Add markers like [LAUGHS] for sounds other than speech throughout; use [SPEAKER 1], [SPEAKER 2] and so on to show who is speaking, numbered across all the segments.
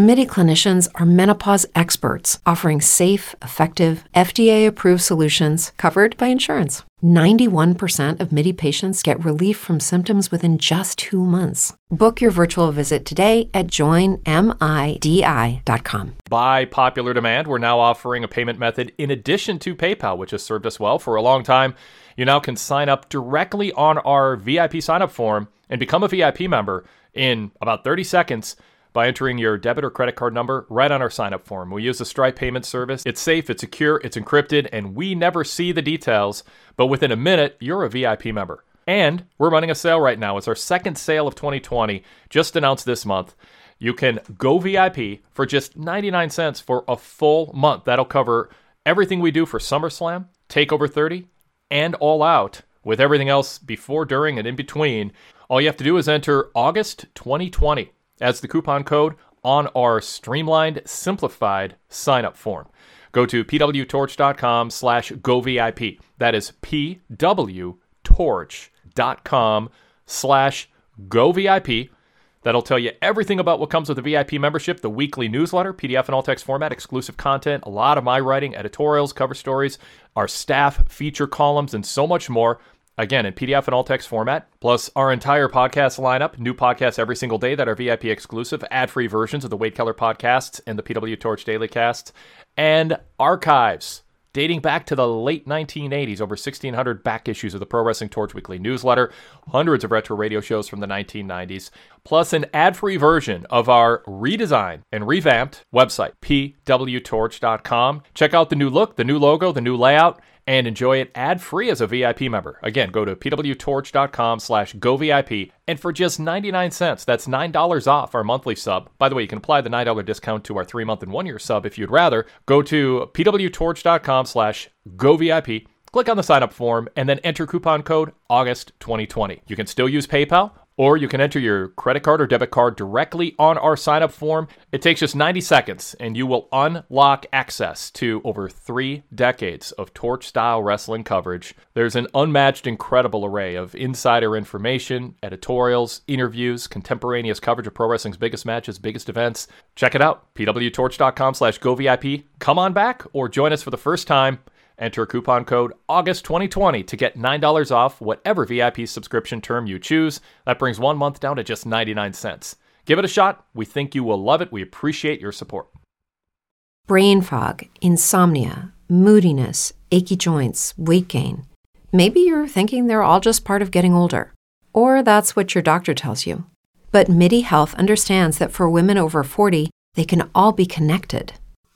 [SPEAKER 1] MIDI clinicians are menopause experts offering safe, effective, FDA approved solutions covered by insurance. 91% of MIDI patients get relief from symptoms within just two months. Book your virtual visit today at joinmidi.com.
[SPEAKER 2] By popular demand, we're now offering a payment method in addition to PayPal, which has served us well for a long time. You now can sign up directly on our VIP signup form and become a VIP member in about 30 seconds by entering your debit or credit card number right on our sign up form. We use the Stripe payment service. It's safe, it's secure, it's encrypted, and we never see the details, but within a minute, you're a VIP member. And we're running a sale right now. It's our second sale of 2020, just announced this month. You can go VIP for just 99 cents for a full month. That'll cover everything we do for SummerSlam, TakeOver 30, and All Out, with everything else before, during, and in between. All you have to do is enter August 2020 as the coupon code on our streamlined, simplified sign-up form. Go to pwtorch.com slash govip. That is pwtorch.com slash govip. That'll tell you everything about what comes with the VIP membership, the weekly newsletter, PDF and all text format, exclusive content, a lot of my writing, editorials, cover stories, our staff feature columns, and so much more. Again, in PDF and all text format, plus our entire podcast lineup, new podcasts every single day that are VIP exclusive, ad free versions of the Wade Keller podcasts and the PW Torch Daily Casts, and archives dating back to the late 1980s, over 1,600 back issues of the Pro Wrestling Torch Weekly newsletter, hundreds of retro radio shows from the 1990s, plus an ad free version of our redesigned and revamped website, pwtorch.com. Check out the new look, the new logo, the new layout and enjoy it ad-free as a VIP member. Again, go to pwtorch.com slash govip, and for just 99 cents, that's $9 off our monthly sub. By the way, you can apply the $9 discount to our three-month and one-year sub if you'd rather. Go to pwtorch.com slash govip, click on the sign-up form, and then enter coupon code August 2020. You can still use PayPal, or you can enter your credit card or debit card directly on our sign up form. It takes just 90 seconds, and you will unlock access to over three decades of torch style wrestling coverage. There's an unmatched, incredible array of insider information, editorials, interviews, contemporaneous coverage of pro wrestling's biggest matches, biggest events. Check it out, pwtorch.com slash govip. Come on back or join us for the first time. Enter coupon code AUGUST2020 to get $9 off whatever VIP subscription term you choose. That brings one month down to just 99 cents. Give it a shot. We think you will love it. We appreciate your support.
[SPEAKER 1] Brain fog, insomnia, moodiness, achy joints, weight gain. Maybe you're thinking they're all just part of getting older, or that's what your doctor tells you. But MIDI Health understands that for women over 40, they can all be connected.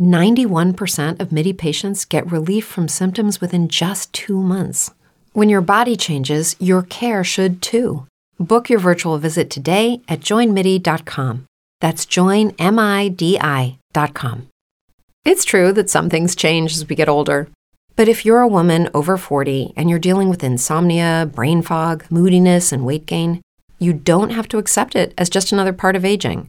[SPEAKER 1] 91% of MIDI patients get relief from symptoms within just two months. When your body changes, your care should too. Book your virtual visit today at joinmidi.com. That's joinmidi.com. It's true that some things change as we get older. But if you're a woman over 40 and you're dealing with insomnia, brain fog, moodiness, and weight gain, you don't have to accept it as just another part of aging.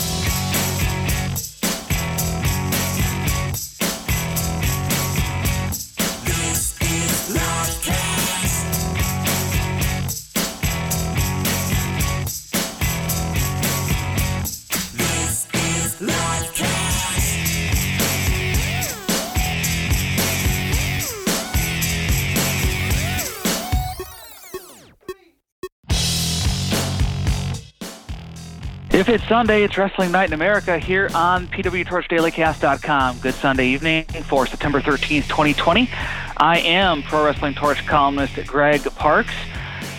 [SPEAKER 3] If it's Sunday, it's Wrestling Night in America here on PWTorchDailyCast.com. Good Sunday evening for September 13th, 2020. I am Pro Wrestling Torch columnist Greg Parks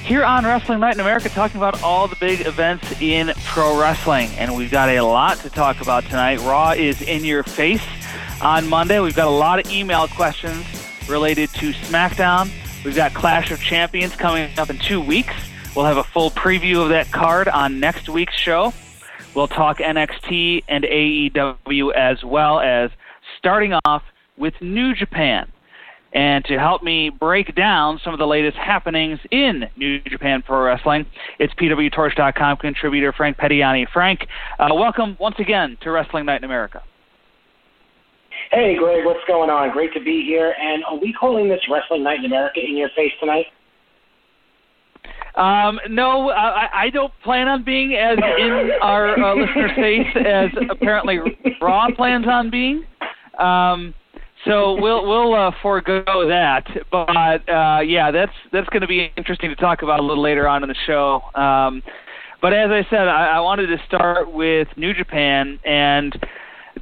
[SPEAKER 3] here on Wrestling Night in America talking about all the big events in pro wrestling. And we've got a lot to talk about tonight. Raw is in your face on Monday. We've got a lot of email questions related to SmackDown. We've got Clash of Champions coming up in two weeks. We'll have a full preview of that card on next week's show. We'll talk NXT and AEW as well as starting off with New Japan. And to help me break down some of the latest happenings in New Japan Pro Wrestling, it's PWTorch.com contributor Frank Pettiani. Frank, uh, welcome once again to Wrestling Night in America.
[SPEAKER 4] Hey, Greg, what's going on? Great to be here. And are we calling this Wrestling Night in America in your face tonight?
[SPEAKER 3] Um, no, I, I don't plan on being as in our uh, listener's face as apparently Raw plans on being. Um, so we'll we'll uh, forego that. But uh, yeah, that's that's going to be interesting to talk about a little later on in the show. Um, but as I said, I, I wanted to start with New Japan and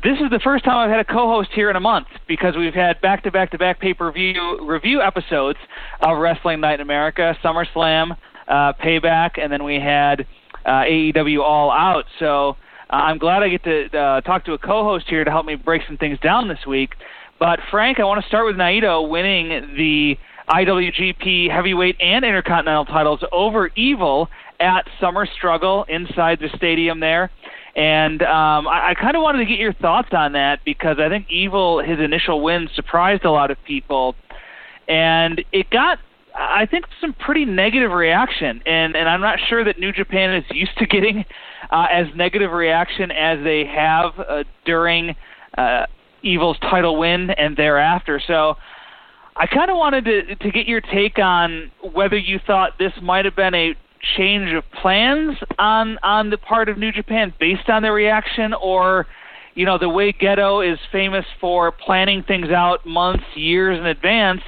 [SPEAKER 3] this is the first time I've had a co-host here in a month because we've had back-to-back-to-back pay-per-view review episodes of Wrestling Night in America, SummerSlam, uh, Payback, and then we had uh, AEW All Out. So uh, I'm glad I get to uh, talk to a co-host here to help me break some things down this week. But Frank, I want to start with Naito winning the IWGP Heavyweight and Intercontinental titles over Evil at Summer Struggle inside the stadium there. And um, I, I kind of wanted to get your thoughts on that because I think Evil, his initial win, surprised a lot of people. And it got I think some pretty negative reaction, and and I'm not sure that New Japan is used to getting uh, as negative reaction as they have uh, during uh, Evil's title win and thereafter. So. I kind of wanted to to get your take on whether you thought this might have been a change of plans on on the part of New Japan based on their reaction, or you know the way Gedo is famous for planning things out months, years in advance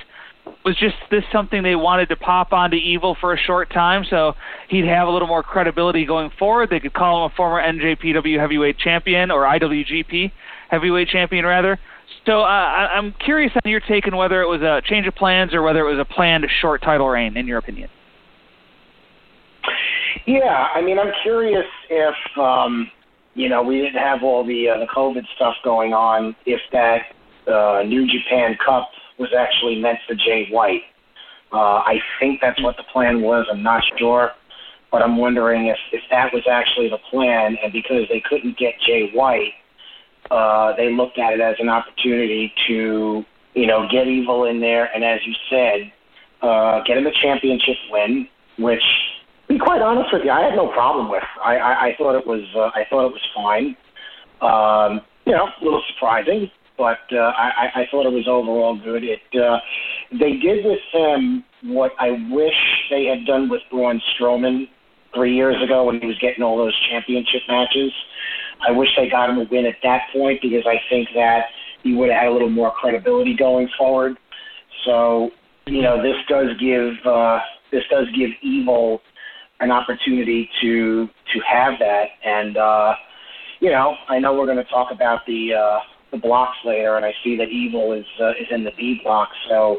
[SPEAKER 3] was just this something they wanted to pop onto Evil for a short time so he'd have a little more credibility going forward. They could call him a former NJPW heavyweight champion or IWGP heavyweight champion rather. So uh, I'm curious on your take on whether it was a change of plans or whether it was a planned short title reign, in your opinion.
[SPEAKER 4] Yeah, I mean, I'm curious if um, you know we didn't have all the uh, the COVID stuff going on, if that uh, New Japan Cup was actually meant for Jay White. Uh, I think that's what the plan was. I'm not sure, but I'm wondering if if that was actually the plan, and because they couldn't get Jay White, uh, they looked at it as an opportunity to you know get Evil in there, and as you said, uh, get him a championship win, which. To be quite honest with you, I had no problem with. I, I, I thought it was uh, I thought it was fine. Um, you know, a little surprising, but uh, I, I thought it was overall good. It uh, they did with him what I wish they had done with Braun Strowman three years ago when he was getting all those championship matches. I wish they got him a win at that point because I think that he would have had a little more credibility going forward. So, you know, this does give uh, this does give Evil an opportunity to to have that. And uh, you know, I know we're going to talk about the uh, the blocks later, and I see that Evil is uh, is in the B block. So,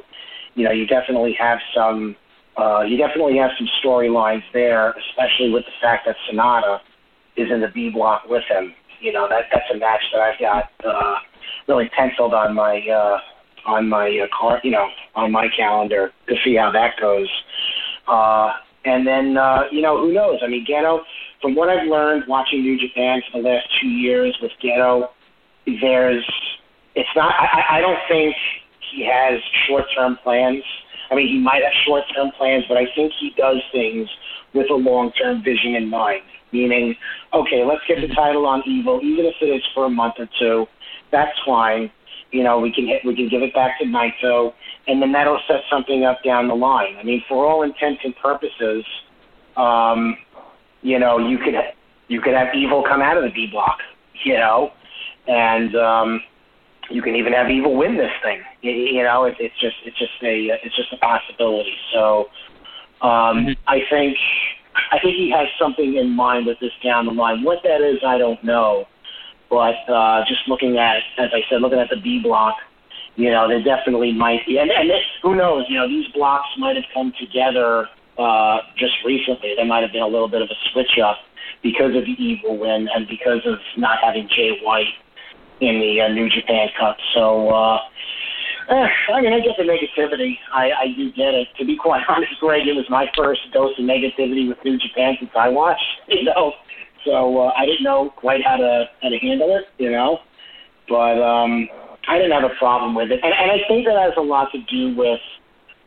[SPEAKER 4] you know, you definitely have some uh, you definitely have some storylines there, especially with the fact that Sanada is in the B block with him. You know, that that's a match that I've got uh, really penciled on my uh, on my uh, car, you know, on my calendar to see how that goes. Uh, and then, uh, you know, who knows? I mean, Gedo, from what I've learned watching New Japan for the last two years with Gedo, there's, it's not, I, I don't think he has short term plans. I mean, he might have short term plans, but I think he does things with a long term vision in mind. Meaning, okay, let's get the title on Evil, even if it is for a month or two. That's fine. You know, we can hit, we can give it back to Naito, and then that'll set something up down the line. I mean, for all intents and purposes, um, you know, you could you could have Evil come out of the D block, you know, and um, you can even have Evil win this thing. You, you know, it, it's just it's just a it's just a possibility. So um, mm-hmm. I think I think he has something in mind with this down the line. What that is, I don't know. But uh, just looking at, as I said, looking at the B block, you know, there definitely might be, and, and it, who knows, you know, these blocks might have come together uh, just recently. There might have been a little bit of a switch up because of the evil win and because of not having Jay White in the uh, New Japan Cup. So, uh, eh, I mean, I get the negativity. I, I do get it. To be quite [LAUGHS] honest, Greg, it was my first dose of negativity with New Japan since I watched. [LAUGHS] You know, so uh, I didn't know quite how to how to handle it. You know, but um, I didn't have a problem with it, and, and I think that has a lot to do with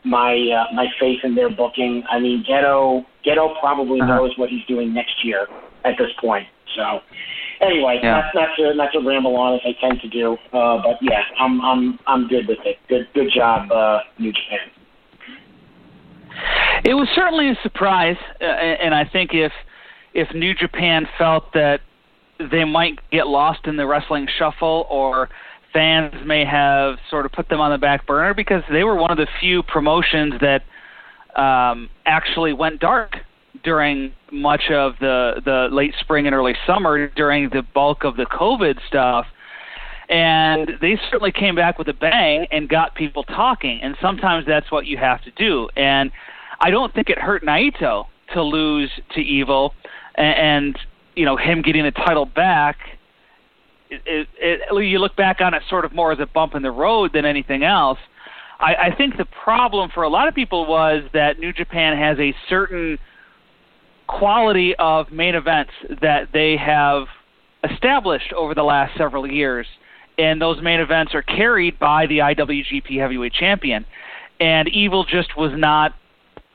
[SPEAKER 4] my uh, my faith in their booking. I mean, Gedo Gedo probably uh-huh. knows what he's doing next year at this point. So anyway, yeah. not, not to not to ramble on as I tend to do, uh, but yeah, I'm I'm I'm good with it. Good good job, uh, New Japan.
[SPEAKER 3] It was certainly a surprise, uh, and I think if if New Japan felt that they might get lost in the wrestling shuffle or fans may have sort of put them on the back burner because they were one of the few promotions that um, actually went dark during much of the the late spring and early summer during the bulk of the COVID stuff. And they certainly came back with a bang and got people talking. And sometimes that's what you have to do. And I don't think it hurt Naito to lose to Evil, and, you know him getting the title back. It, it, it, you look back on it sort of more as a bump in the road than anything else. I, I think the problem for a lot of people was that New Japan has a certain quality of main events that they have established over the last several years. And those main events are carried by the IWGP Heavyweight Champion. And Evil just was not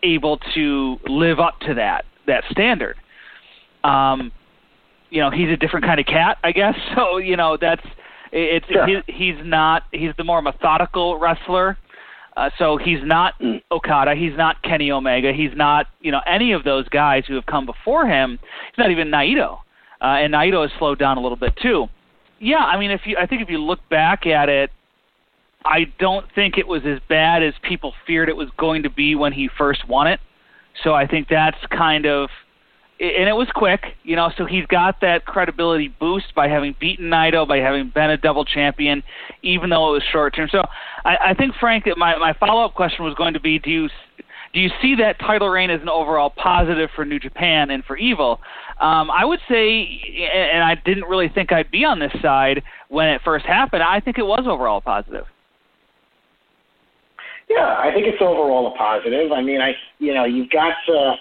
[SPEAKER 3] able to live up to that that standard. Um, you know, he's a different kind of cat, I guess. [LAUGHS] So you know, that's it's sure. he, he's not he's the more methodical wrestler. Uh, so he's not mm. Okada, he's not Kenny Omega, he's not you know any of those guys who have come before him. He's not even Naito, uh, and Naito has slowed down a little bit too. Yeah, I mean, if you I think if you look back at it, I don't think it was as bad as people feared it was going to be when he first won it. So I think that's kind of and it was quick, you know, so he's got that credibility boost by having beaten Naito, by having been a double champion, even though it was short term. So I, I think, Frank, that my, my follow up question was going to be do you do you see that title reign as an overall positive for New Japan and for Evil? Um, I would say, and I didn't really think I'd be on this side when it first happened, I think it was overall positive.
[SPEAKER 4] Yeah, I think it's overall a positive. I mean, I you know you've got to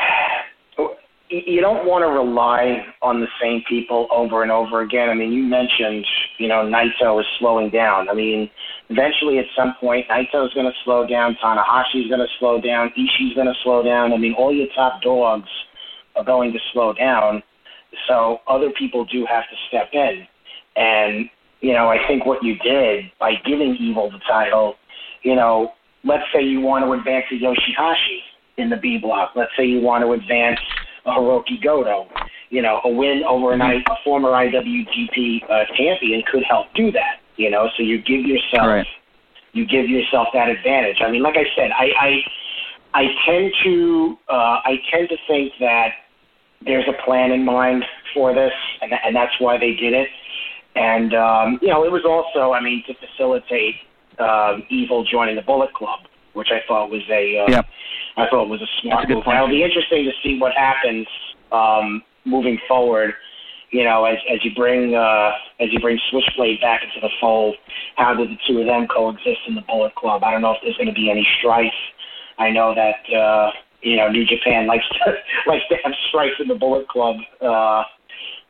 [SPEAKER 4] [SIGHS] you don't want to rely on the same people over and over again. I mean, you mentioned, you know, Naito is slowing down. I mean, eventually at some point, Naito is going to slow down. Tanahashi is going to slow down. Ishii's going to slow down. I mean, all your top dogs are going to slow down. So other people do have to step in. And, you know, I think what you did by giving Evil the title, you know, let's say you want to advance to Yoshihashi in the B block. Let's say you want to advance a Hirooki Goto. You know, a win over an a former IWGP uh, champion could help do that. You know, so you give yourself
[SPEAKER 3] Right.
[SPEAKER 4] you give yourself that advantage. I mean, like I said, I I, I tend to uh, I tend to think that there's a plan in mind for this, and, and that's why they did it. And um, you know, it was also, I mean, to facilitate um, Evil joining the Bullet Club, which I thought was a, uh. I thought was a smart
[SPEAKER 3] a good
[SPEAKER 4] move.
[SPEAKER 3] point.
[SPEAKER 4] Now, it'll be interesting to see what happens um, moving forward. You know, as as you bring uh, as you bring Switchblade back into the fold, how do the two of them coexist in the Bullet Club? I don't know if there's going to be any strife. I know that uh, you know New Japan likes to [LAUGHS] likes to have strife in the Bullet Club uh,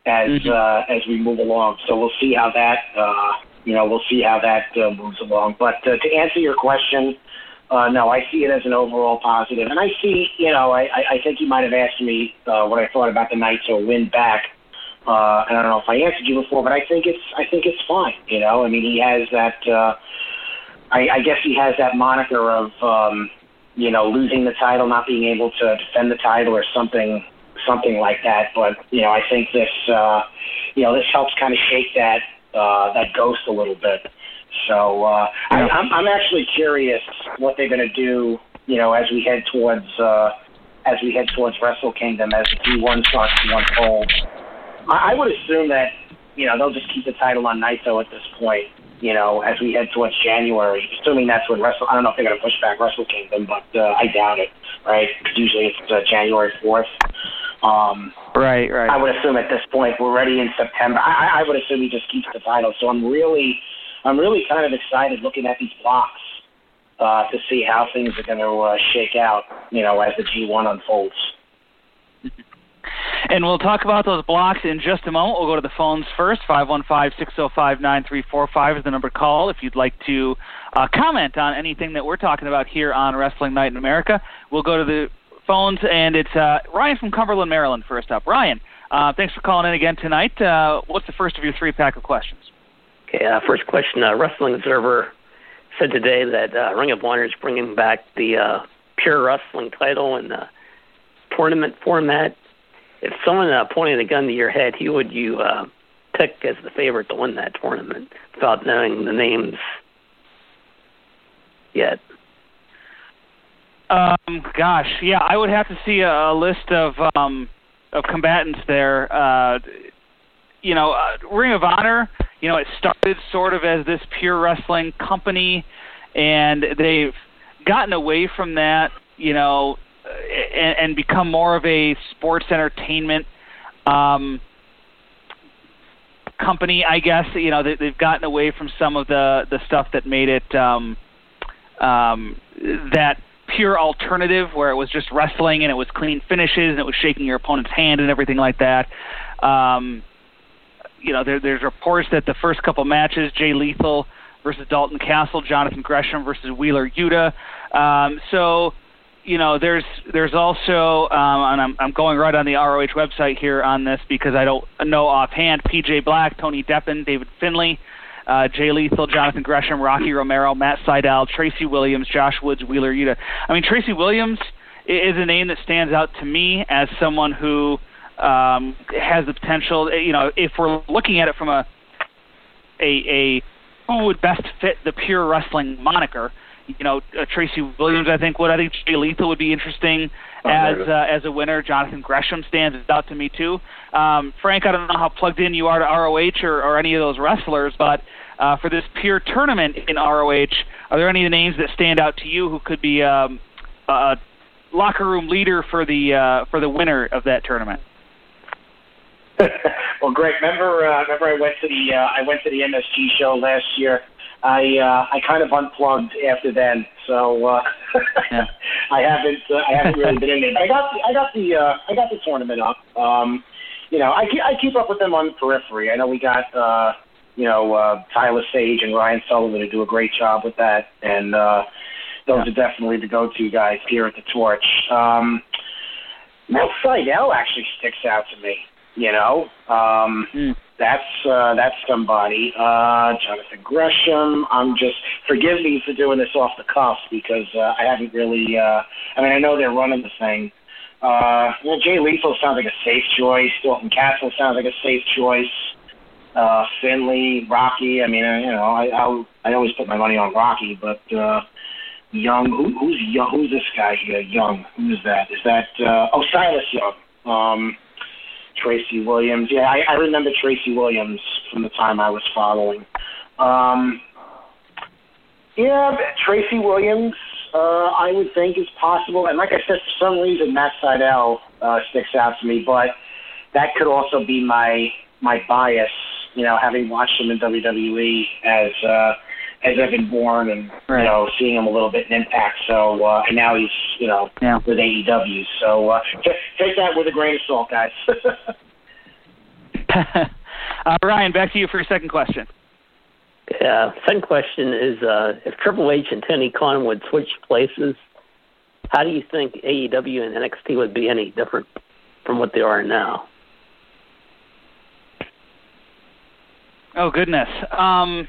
[SPEAKER 4] as
[SPEAKER 3] Mhm.
[SPEAKER 4] uh, as we move along. So we'll see how that uh, you know we'll see how that uh, moves along. But uh, to answer your question, uh, no, I see it as an overall positive, and I see you know I, I, think you might have asked me uh, what I thought about the Naito win back. Uh, and I don't know if I answered you before, but I think it's I think it's fine. You know, I mean, he has that. Uh, I, I guess he has that moniker of um, you know losing the title, not being able to defend the title, or something something like that. But you know, I think this uh, you know this helps kind of shake that uh, that ghost a little bit. So uh, I,
[SPEAKER 3] Yeah.
[SPEAKER 4] I'm I'm actually curious what they're going to do. You know, as we head towards uh, as we head towards Wrestle Kingdom, as the G1 starts to unfold. I, I would assume that you know they'll just keep the title on Naito at this point. You know, as we head towards January, assuming that's when Wrestle. I don't know if they're going to push back Wrestle Kingdom, but uh, I doubt it. Right? Because usually it's uh, January fourth. Um,
[SPEAKER 3] Right, right.
[SPEAKER 4] I would assume at this point we're ready in September. I, I I would assume he just keeps the title. So I'm really, I'm really kind of excited looking at these blocks uh, to see how things are going to uh, shake out. You know, as the G1 unfolds.
[SPEAKER 3] And we'll talk about those blocks in just a moment. We'll go to the phones first. 515-605-9345 is the number to call if you'd like to uh, comment on anything that we're talking about here on Wrestling Night in America. We'll go to the phones, and it's uh, Ryan from Cumberland, Maryland, first up. Ryan, uh, thanks for calling in again tonight. Uh, what's the first of your three pack of questions?
[SPEAKER 5] Okay, uh, first question. Uh, Wrestling Observer said today that uh, Ring of Honor is bringing back the uh, pure wrestling title in the tournament format. If someone uh, pointed a gun to your head, who would you uh, pick as the favorite to win that tournament without knowing the names yet?
[SPEAKER 3] Um, gosh, yeah, I would have to see a, a list of um, of combatants there. Uh, you know, uh, Ring of Honor. You know, it started sort of as this pure wrestling company, and they've gotten away from that. You know, and, and become more of a sports entertainment um, company, I guess. You know, they, they've gotten away from some of the the stuff that made it um, um, that pure alternative, where it was just wrestling and it was clean finishes and it was shaking your opponent's hand and everything like that. Um, you know, there, there's reports that the first couple matches, Jay Lethal versus Dalton Castle, Jonathan Gresham versus Wheeler Yuta. Um, so, you know, there's there's also, um, and I'm, I'm going right on the ROH website here on this because I don't know offhand. PJ Black, Tony Deppen, David Finlay, uh, Jay Lethal, Jonathan Gresham, Rocky Romero, Matt Sydal, Tracy Williams, Josh Woods, Wheeler Yuta. I mean, Tracy Williams is a name that stands out to me as someone who um, has the potential. You know, if we're looking at it from a a, a who would best fit the pure wrestling moniker. You know, uh, Tracy Williams, I think would. I think Jay Lethal would be interesting as uh, as a winner. Jonathan Gresham stands out to me too. Um, Frank, I don't know how plugged in you are to ROH or, or any of those wrestlers, but uh, for this pure tournament in ROH, are there any names that stand out to you who could be um, a locker room leader for the uh, for the winner of that tournament? [LAUGHS]
[SPEAKER 4] well, Greg, remember uh, remember I went to the uh, I went to the MSG show last year. I uh, I kind of unplugged after then, so uh, [LAUGHS]
[SPEAKER 3] Yeah.
[SPEAKER 4] I haven't uh, I haven't really been in there. But I got the, I got the uh, I got the tournament up. Um, you know, I keep, I keep up with them on the periphery. I know we got uh, you know uh, Tyler Sage and Ryan Sullivan who do a great job with that, and uh, those are definitely the go-to guys here at the Torch. Um, Matt Sydal actually sticks out to me. You know, um,
[SPEAKER 3] Mm.
[SPEAKER 4] that's uh, that's somebody. Uh, Jonathan Gresham. I'm just forgive me for doing this off the cuff because uh, I haven't really. Uh, I mean, I know they're running the thing. Uh, you know, Jay Lethal sounds like a safe choice. Dalton Castle sounds like a safe choice. Uh, Finlay, Rocky. I mean, uh, you know, I I'll, I always put my money on Rocky, but uh, Young. Who, who's Young? Who's this guy here? Young. Who is that? Is that? Uh, oh, Silas Young. Um, Tracy Williams. Yeah, I, I remember Tracy Williams from the time I was following. Um, yeah, Tracy Williams, uh, I would think is possible. And like I said, for some reason, Matt Sydal uh, sticks out to me, but that could also be my my bias. You know, having watched him in WWE as uh, as Evan Bourne and
[SPEAKER 3] Right.
[SPEAKER 4] you know seeing him a little bit in Impact. So uh, and now he's you know
[SPEAKER 3] Yeah.
[SPEAKER 4] with AEW. So uh, t- take that with a grain of salt, guys. [LAUGHS]
[SPEAKER 3] uh, Ryan, back to you for your second question.
[SPEAKER 5] Yeah. Second question is, uh, if Triple H and Tony Khan would switch places, how do you think AEW and NXT would be any different from what they are now?
[SPEAKER 3] Oh goodness. Um,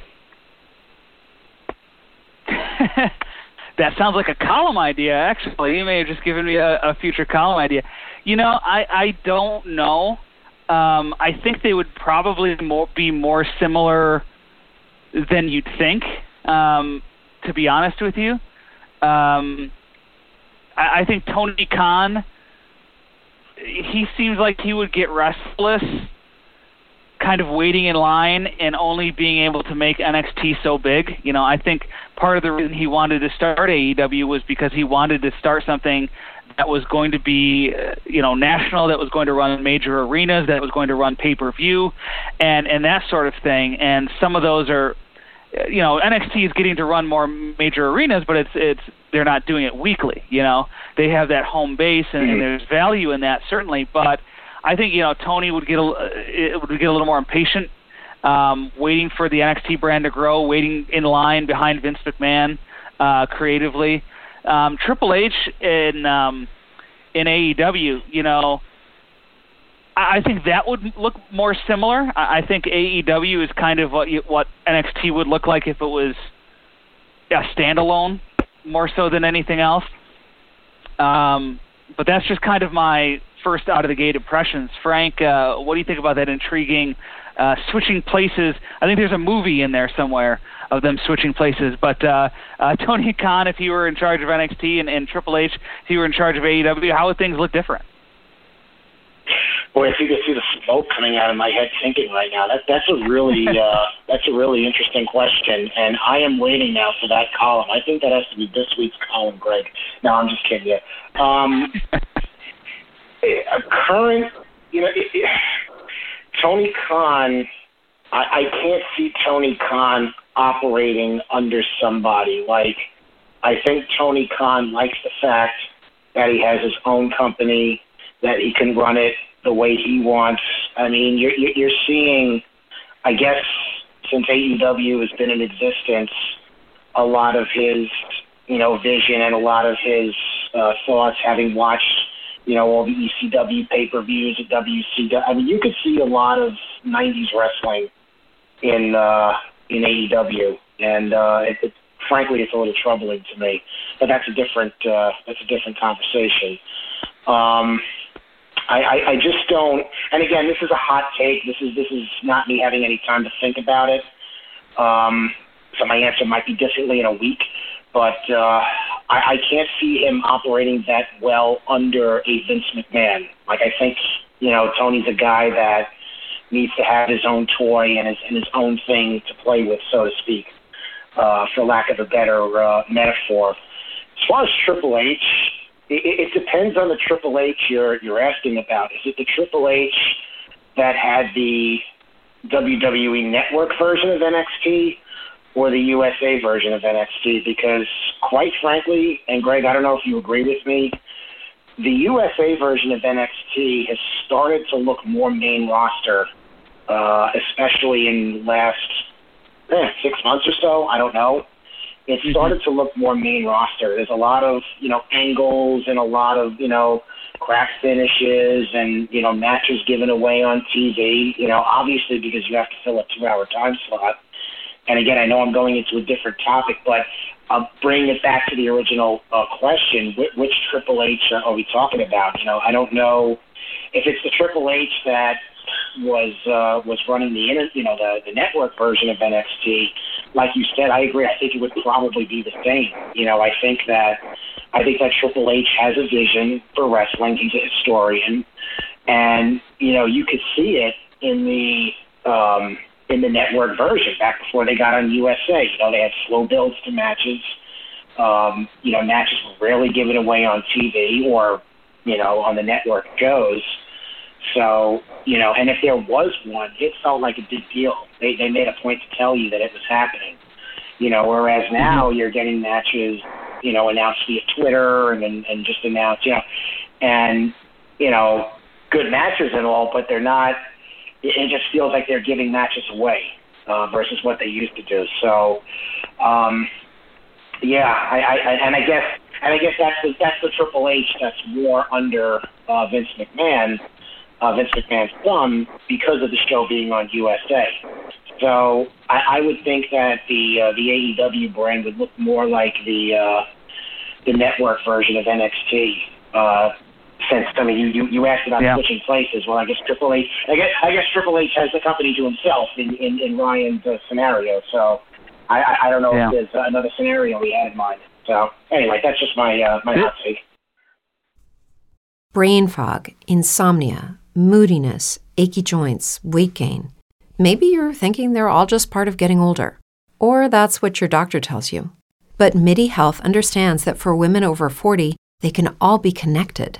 [SPEAKER 3] [LAUGHS] that sounds like a column idea. Actually, you may have just given me a, a future column idea. You know, I I don't know. Um, I think they would probably more, be more similar than you'd think. Um, to be honest with you, um, I, I think Tony Khan. He seems like he would get restless kind of waiting in line and only being able to make NXT so big. You know, I think part of the reason he wanted to start AEW was because he wanted to start something that was going to be, uh, you know, national, that was going to run major arenas, that was going to run pay-per-view, and and that sort of thing. And some of those are, uh, you know, NXT is getting to run more major arenas, but it's it's they're not doing it weekly. You know, they have that home base, and, and there's value in that certainly, but I think you know Tony would get a uh, it would get a little more impatient, um, waiting for the NXT brand to grow, waiting in line behind Vince McMahon uh, creatively. Um, Triple H in um, in AEW, you know, I, I think that would look more similar. I, I think AEW is kind of what what NXT would look like if it was a standalone, more so than anything else. Um, but that's just kind of my first out of the gate impressions. Frank, uh, what do you think about that intriguing uh, switching places? I think there's a movie in there somewhere of them switching places. But uh, uh, Tony Khan, if he were in charge of NXT, and, and Triple H, if he were in charge of AEW, how would things look different?
[SPEAKER 4] Boy, if you could see the smoke coming out of my head thinking right now, that that's a really [LAUGHS] uh, that's a really interesting question, and I am waiting now for that column. I think that has to be this week's column, Greg. No, I'm just kidding you. Um, [LAUGHS] a current, you know, it, it, Tony Khan. I, I can't see Tony Khan operating under somebody like. I think Tony Khan likes the fact that he has his own company, that he can run it the way he wants. I mean, you're you're seeing, I guess, since AEW has been in existence, a lot of his you know vision and a lot of his uh, thoughts, having watched you know all the ECW pay per views at WCW. I mean, you could see a lot of '90s wrestling in uh, in AEW, and uh, it, it, frankly, it's a little troubling to me. But that's a different uh, that's a different conversation. Um, I, I, I just don't. And again, this is a hot take. This is this is not me having any time to think about it. Um, so my answer might be differently in a week. But uh, I, I can't see him operating that well under a Vince McMahon. Like I think you know Tony's a guy that needs to have his own toy and his and his own thing to play with, so to speak, uh, for lack of a better uh, metaphor. As far as Triple H, it, it depends on the Triple H you're you're asking about. Is it the Triple H that had the WWE Network version of NXT or the USA version of NXT? Because quite frankly, and Greg, I don't know if you agree with me, the USA version of NXT has started to look more main roster, uh, especially in last eh, six months or so. I don't know it started to look more main roster. There's a lot of you know angles and a lot of you know crack finishes and you know matches given away on TV. You know, obviously because you have to fill a two-hour time slot. And again, I know I'm going into a different topic, but uh, bringing it back to the original uh, question, which, which Triple H are we talking about? You know, I don't know if it's the Triple H that was uh, was running the inter, you know the the network version of NXT. Like you said, I agree. I think it would probably be the same. You know, I think that I think that Triple H has a vision for wrestling. He's a historian, and you know you could see it in the um, in the network version back before they got on USA. You know, they had slow builds to matches. Um, you know, matches were rarely given away on TV or you know on the network shows. So, you know, and if there was one, it felt like a big deal. They they made a point to tell you that it was happening. You know, whereas now mm-hmm. you're getting matches, you know, announced via Twitter and and, and just announced, you know, and you know, good matches and all, but they're not. It, it just feels like they're giving matches away uh, versus what they used to do. So, um, yeah, I, I and I guess and I guess that's the that's the Triple H that's more under uh, Vince McMahon uh, Vince McMahon's thumb because of the show being on USA. So I, I would think that the uh, the AEW brand would look more like the uh, the network version of NXT. Uh, since I mean, you, you, you asked about yeah. switching places. Well, I guess Triple H. I guess I guess Triple H has the company to himself in in, in Ryan's uh, scenario. So I, I, I don't know yeah. if there's another scenario he had in mind. So anyway, that's just my uh, my hot take.
[SPEAKER 1] Brain fog, insomnia, moodiness, achy joints, weight gain. Maybe you're thinking they're all just part of getting older, or that's what your doctor tells you. But MIDI Health understands that for women over 40, they can all be connected.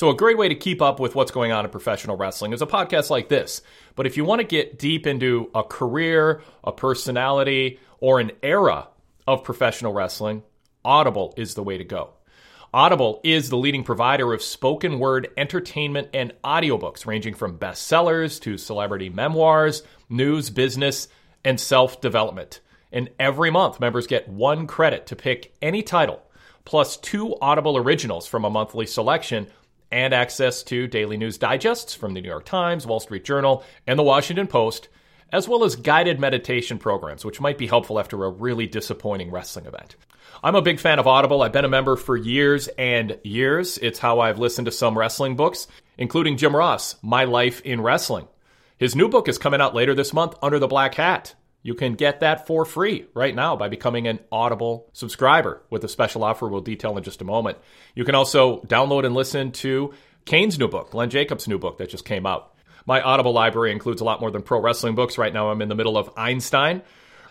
[SPEAKER 2] So, a great way to keep up with what's going on in professional wrestling is a podcast like this. But if you want to get deep into a career, a personality, or an era of professional wrestling, Audible is the way to go. Audible is the leading provider of spoken word entertainment and audiobooks, ranging from bestsellers to celebrity memoirs, news, business, and self development. And every month, members get one credit to pick any title, plus two Audible originals from a monthly selection, and access to daily news digests from the New York Times, Wall Street Journal, and the Washington Post, as well as guided meditation programs, which might be helpful after a really disappointing wrestling event. I'm a big fan of Audible. I've been a member for years and years. It's how I've listened to some wrestling books, including Jim Ross, My Life in Wrestling. His new book is coming out later this month, Under the Black Hat. You can get that for free right now by becoming an Audible subscriber with a special offer we'll detail in just a moment. You can also download and listen to Kane's new book, Glenn Jacobs' new book that just came out. My Audible library includes a lot more than pro wrestling books. Right now, I'm in the middle of Einstein,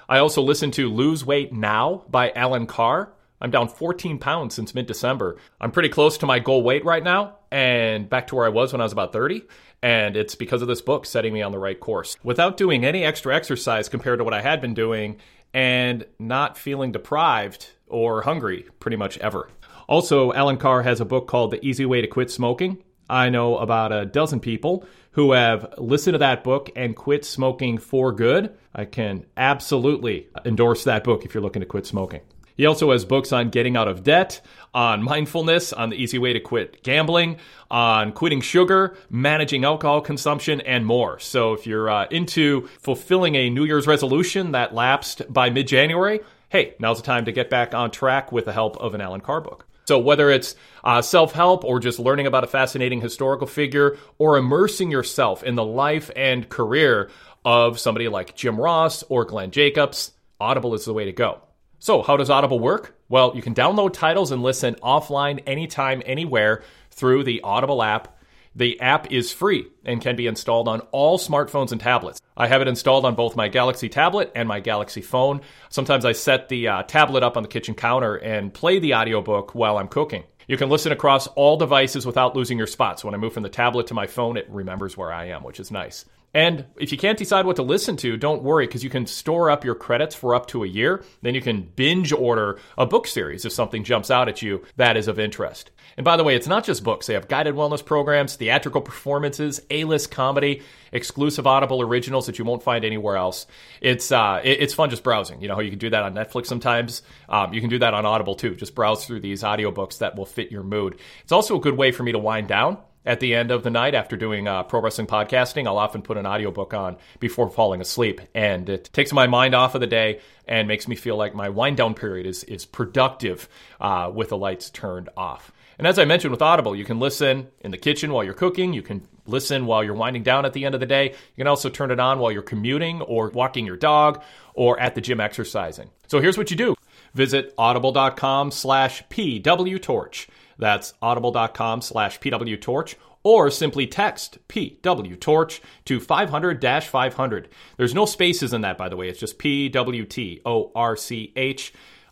[SPEAKER 2] I also listen to Lose Weight Now by Allen Carr. I'm down 14 pounds since mid December. I'm pretty close to my goal weight right now and back to where I was when I was about 30. And it's because of this book setting me on the right course without doing any extra exercise compared to what I had been doing and not feeling deprived or hungry pretty much ever. Also, Allen Carr has a book called The Easy Way to Quit Smoking. I know about a dozen people who have listened to that book and quit smoking for good. I can absolutely endorse that book if you're looking to quit smoking. He also has books on getting out of debt, on mindfulness, on the easy way to quit gambling, on quitting sugar, managing alcohol consumption, and more. So if you're uh, into fulfilling a New Year's resolution that lapsed by mid January, hey, now's the time to get back on track with the help of an Allen Carr book. So, whether it's uh, self help or just learning about a fascinating historical figure or immersing yourself in the life and career of somebody like Jim Ross or Glenn Jacobs, Audible is the way to go. So, how does Audible work? Well, you can download titles and listen offline anytime, anywhere through the Audible app. The app is free and can be installed on all smartphones and tablets. I have it installed on both my Galaxy tablet and my Galaxy phone. Sometimes I set the uh, tablet up on the kitchen counter and play the audiobook while I'm cooking. You can listen across all devices without losing your spot. So when I move from the tablet to my phone, it remembers where I am, which is nice. And if you can't decide what to listen to, don't worry because you can store up your credits for up to a year. Then you can binge order a book series if something jumps out at you that is of interest. And by the way, it's not just books. They have guided wellness programs, theatrical performances, A-list comedy, exclusive Audible originals that you won't find anywhere else. It's uh, it's fun just browsing. You know how you can do that on Netflix sometimes. Um, you can do that on Audible too. Just browse through these audiobooks that will fit your mood. It's also a good way for me to wind down at the end of the night after doing uh, pro wrestling podcasting i'll often put an audiobook on before falling asleep. And it takes my mind off of the day and makes me feel like my wind down period is, is productive uh, with the lights turned off. And as i mentioned with audible you can listen in the kitchen while you're cooking. You can listen while you're winding down at the end of the day. You can also turn it on while you're commuting or walking your dog or at the gym exercising. So here's what you do. Visit audible.com slash pwtorch that's audible.com slash pwtorch or simply text PWTorch to 500 500. There's no spaces in that, by the way. It's just P-W-T-O-R-C-H.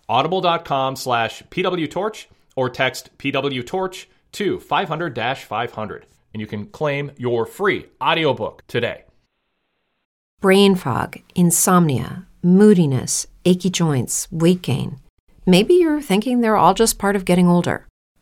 [SPEAKER 2] Audible.com slash PWTorch or text PWTorch to 500 500. And you can claim your free audiobook today.
[SPEAKER 1] Brain fog, insomnia, moodiness, achy joints, weight gain. Maybe you're thinking they're all just part of getting older.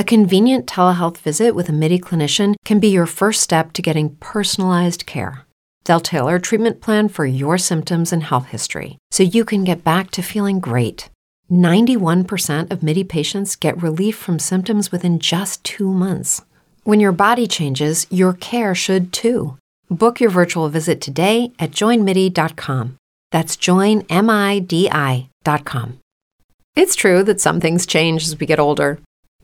[SPEAKER 1] A convenient telehealth visit with a MIDI clinician can be your first step to getting personalized care. They'll tailor a treatment plan for your symptoms and health history so you can get back to feeling great. 91% of MIDI patients get relief from symptoms within just two months. When your body changes, your care should too. Book your virtual visit today at joinmidi.com. That's joinmidi.com. It's true that some things change as we get older.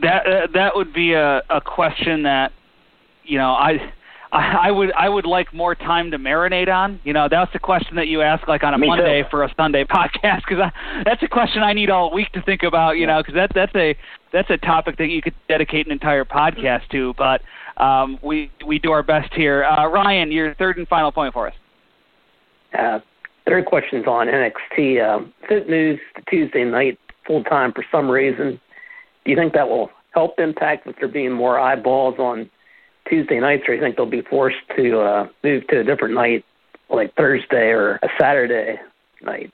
[SPEAKER 3] that uh, that would be a, a question that you know I, I I would I would like more time to marinate on. You know, that's the question that you ask like on a
[SPEAKER 4] Me
[SPEAKER 3] Monday
[SPEAKER 4] too.
[SPEAKER 3] for a Sunday [LAUGHS] podcast because that's a question I need all week to think about. You know, because that that's a that's a topic that you could dedicate an entire podcast to. But um, we we do our best here. Uh, Ryan, your third and final point for us.
[SPEAKER 5] Uh, third question's on NXT. Uh, Fit News Tuesday night full time for some reason. Do you think that will help Impact with there being more eyeballs on Tuesday nights, or do you think they'll be forced to uh, move to a different night, like Thursday or a Saturday night?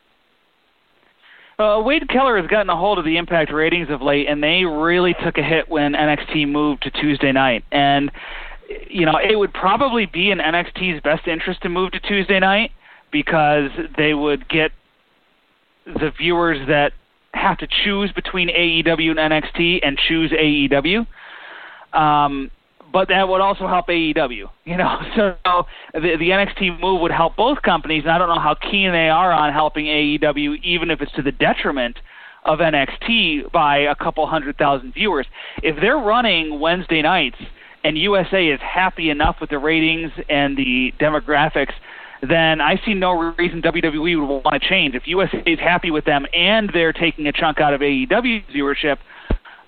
[SPEAKER 3] Uh, Wade Keller has gotten a hold of the Impact ratings of late, and they really took a hit when NXT moved to Tuesday night. And you know, it would probably be in NXT's best interest to move to Tuesday night because they would get the viewers that have to choose between AEW and NXT and choose AEW. Um, but that would also help AEW. You know, [LAUGHS] so the the NXT move would help both companies, and I don't know how keen they are on helping AEW, even if it's to the detriment of NXT by a couple hundred thousand viewers. If they're running Wednesday nights and USA is happy enough with the ratings and the demographics, then I see no reason WWE would want to change. If USA is happy with them and they're taking a chunk out of AEW viewership,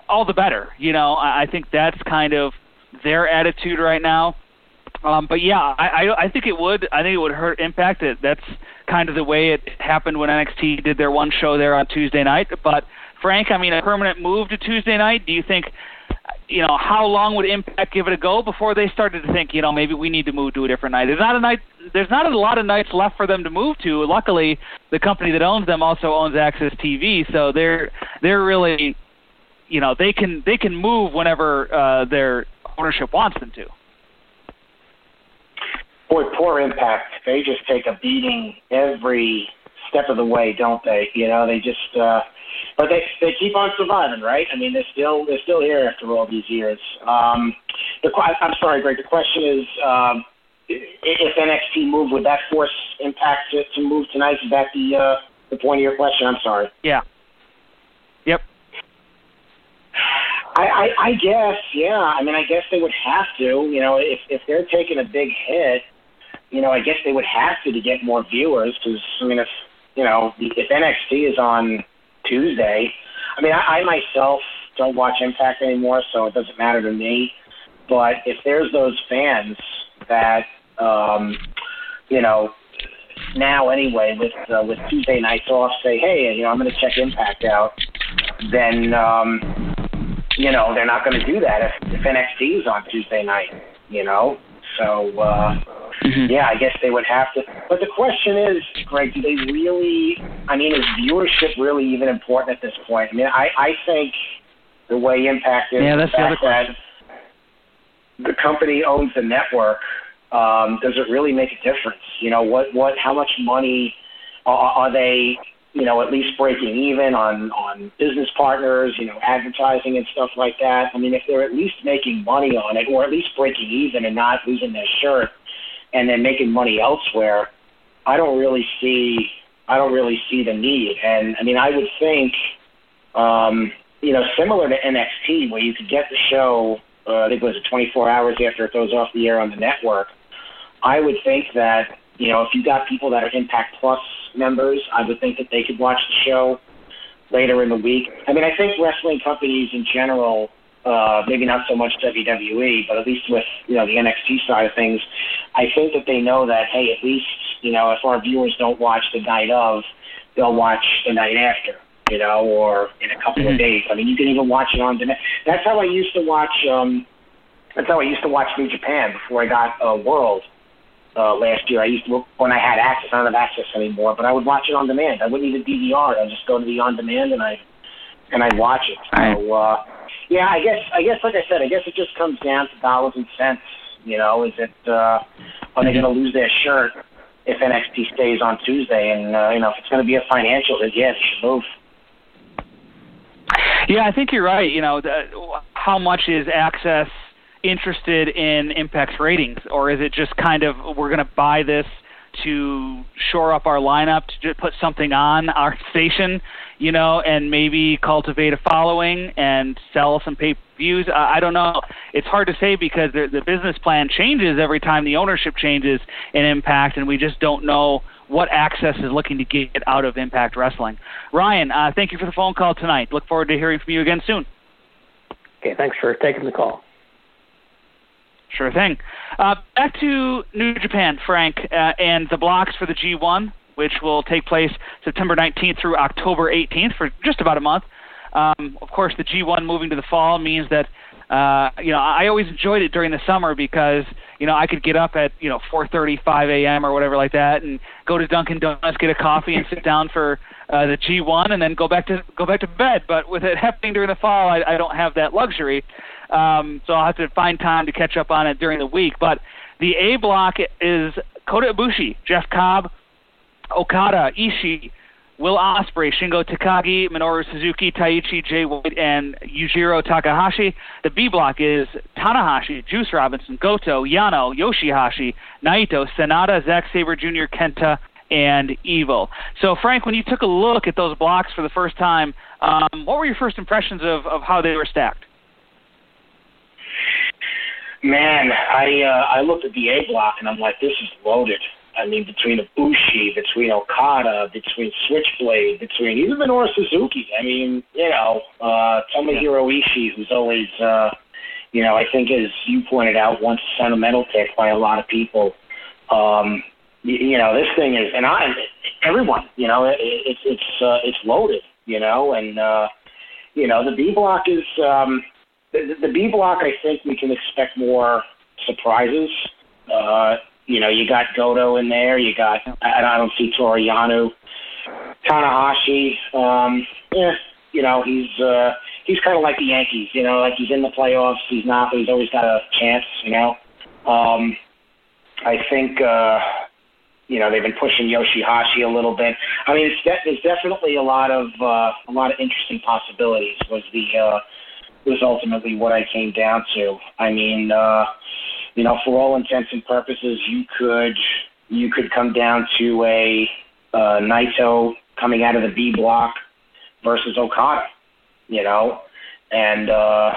[SPEAKER 3] all the better. You know, I, I think that's kind of their attitude right now. Um, but yeah, I, I I think it would. I think it would hurt Impact. It, that's kind of the way it happened when NXT did their one show there on Tuesday night. But Frank, I mean, a permanent move to Tuesday night. Do you think? You know, how long would Impact give it a go before they started to think, you know, maybe we need to move to a different night? There's not a night. There's not a lot of nights left for them to move to. Luckily, the company that owns them also owns AXS TV, so they're they're really, you know, they can they can move whenever uh, their ownership wants them to.
[SPEAKER 4] Boy, poor impact. They just take a beating every step of the way, don't they? You know, they just uh but they they keep on surviving, right? I mean, they're still they're still here after all these years. Um, the I'm sorry, Greg. The question is, um, if NXT move, would that force Impact to, to move tonight? Is that the uh, the point of your question? I'm sorry.
[SPEAKER 3] Yeah. Yep.
[SPEAKER 4] I, I, I guess, yeah. I mean, I guess they would have to. You know, if if they're taking a big hit, you know, I guess they would have to to get more viewers. Because I mean, if you know, if NXT is on Tuesday, I mean, I, I myself don't watch Impact anymore, so it doesn't matter to me. But if there's those fans that, um, you know, now anyway with uh, with Tuesday nights off, say, hey, you know, I'm going to check Impact out, then. um you know, they're not going to do that if, if NXT is on Tuesday night, you know? So, uh, mm-hmm. yeah, I guess they would have to. But the question is, Greg, do they really, I mean, is viewership really even important at this point? I mean, I, I think the way Impact is,
[SPEAKER 3] yeah, that's the, the other question.
[SPEAKER 4] the company owns the network, um, does it really make a difference? You know, what, what, how much money are, are they you know, at least breaking even on on business partners, you know, advertising and stuff like that. I mean, if they're at least making money on it, or at least breaking even and not losing their shirt, and then making money elsewhere, I don't really see I don't really see the need. And I mean, I would think, um, you know, similar to NXT, where you could get the show, uh, I think it was 24 hours after it goes off the air on the network. I would think that you know, if you got people that are Impact Plus members, I would think that they could watch the show later in the week. I mean, I think wrestling companies in general, uh, maybe not so much WWE, but at least with you know the NXT side of things, I think that they know that hey, at least you know if our viewers don't watch the night of, they'll watch the night after. You know, or in a couple mm-hmm. of days. I mean, you can even watch it on demand. That's how I used to watch. um That's how I used to watch New Japan before I got uh, World uh, last year. I used to when I had access. I don't have access anymore, but I would watch it on demand. I wouldn't even DVR. I'd just go to the on demand and I and I'd watch it. So uh, yeah, I guess I guess like I said, I guess it just comes down to dollars and cents. You know, is it uh, are they going to lose their shirt if NXT stays on Tuesday? And uh, you know, if it's going to be a financial hit, yeah, they should move.
[SPEAKER 3] Yeah, I think you're right. You know, the, how much is AXS interested in Impact's ratings, or is it just kind of we're going to buy this to shore up our lineup, to just put something on our [LAUGHS] station, you know, and maybe cultivate a following and sell some pay views? I, I don't know. It's hard to say because the, the business plan changes every time the ownership changes in Impact, and we just don't know what AXS is looking to get out of Impact Wrestling. Ryan, uh, thank you for the phone call tonight. Look forward to hearing from you again soon.
[SPEAKER 5] Okay, thanks for taking the call.
[SPEAKER 3] Sure thing. Uh, back to New Japan, Frank, uh, and the blocks for the G1, which will take place September 19th through October 18th for just about a month. Um, of course, the G1 moving to the fall means that uh, you know I always enjoyed it during the summer because you know I could get up at you know 4:30, 5 a.m. or whatever like that, and go to Dunkin' Donuts, get a coffee, and sit down for uh, the G1, and then go back to go back to bed. But with it [LAUGHS] happening during the fall, I, I don't have that luxury. Um, so I'll have to find time to catch up on it during the week. But the A block is Kota Ibushi, Jeff Cobb, Okada, Ishii, Will Ospreay, Shingo Takagi, Minoru Suzuki, Taichi, Jay White, and Yujiro Takahashi. The B block is Tanahashi, Juice Robinson, Goto, Yano, Yoshihashi, Naito, Sanada, Zack Sabre Jr., Kenta, and Evil. So, Frank, when you took a look at those blocks for the first time, um, what were your first impressions of, of how they were stacked?
[SPEAKER 4] Man, I uh, I looked at the A block and I'm like, this is loaded. I mean, between Ibushi, between Okada, between Switchblade, between even Minoru Suzuki. I mean, you know, uh, Tomohiro Ishii, who's always, uh, you know, I think as you pointed out, once a sentimental pick by a lot of people. Um, you, you know, this thing is, and I, everyone, you know, it, it's it's uh, it's loaded, you know, and uh, you know, the B block is um, the, the B block. I think we can expect more surprises. Uh, you know, you got Goto in there. You got I, I don't see Toru Yano, Tanahashi. Um, yeah, you know, he's uh, he's kind of like the Yankees. You know, like he's in the playoffs. He's not, but he's always got a chance. You know, um, I think. Uh, you know they've been pushing Yoshihashi a little bit. I mean, it's de- there's definitely a lot of uh, a lot of interesting possibilities. Was the uh, was ultimately what I came down to. I mean, uh, you know, for all intents and purposes, you could you could come down to a uh, Naito coming out of the B block versus Okada, you know, and uh,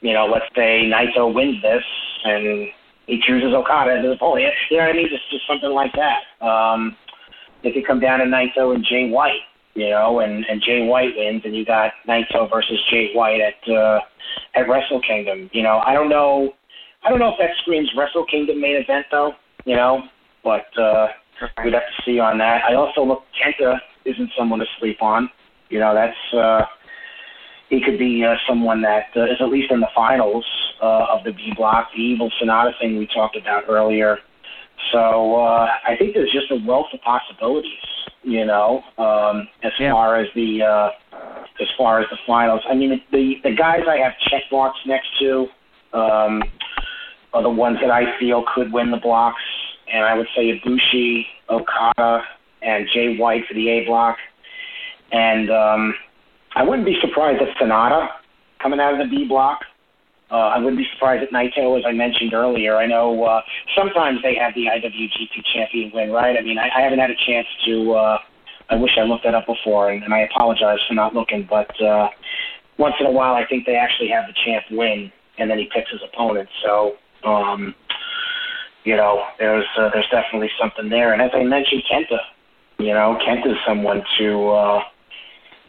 [SPEAKER 4] you know, let's say Naito wins this and he chooses Okada as his opponent. You know what I mean? Just just something like that. Um, it could come down to Naito and Jay White, you know, and and Jay White wins, and you got Naito versus Jay White at uh, at Wrestle Kingdom. You know, I don't know I don't know if that screams Wrestle Kingdom main event though, you know, but uh, we'd have to see on that. I also look Kenta isn't someone to sleep on. You know, that's uh, he could be uh, someone that uh, is at least in the finals uh, of the B block, the Evil Sanada thing we talked about earlier. So uh, I think there's just a wealth of possibilities, you know, um, as yeah. far as the uh, as far as the finals. I mean, the the guys I have check marks next to. Um, are the ones that I feel could win the blocks. And I would say Ibushi, Okada, and Jay White for the A block. And um, I wouldn't be surprised if Sanada coming out of the B block. Uh, I wouldn't be surprised at Naito, as I mentioned earlier. I know uh, sometimes they have the IWGP champion win, right? I mean, I, I haven't had a chance to. Uh, I wish I looked that up before, and, and I apologize for not looking. But uh, once in a while, I think they actually have the champ win, and then he picks his opponent. So um, you know, there's uh, there's definitely something there. And as I mentioned, Kenta, you know, Kenta is someone to uh,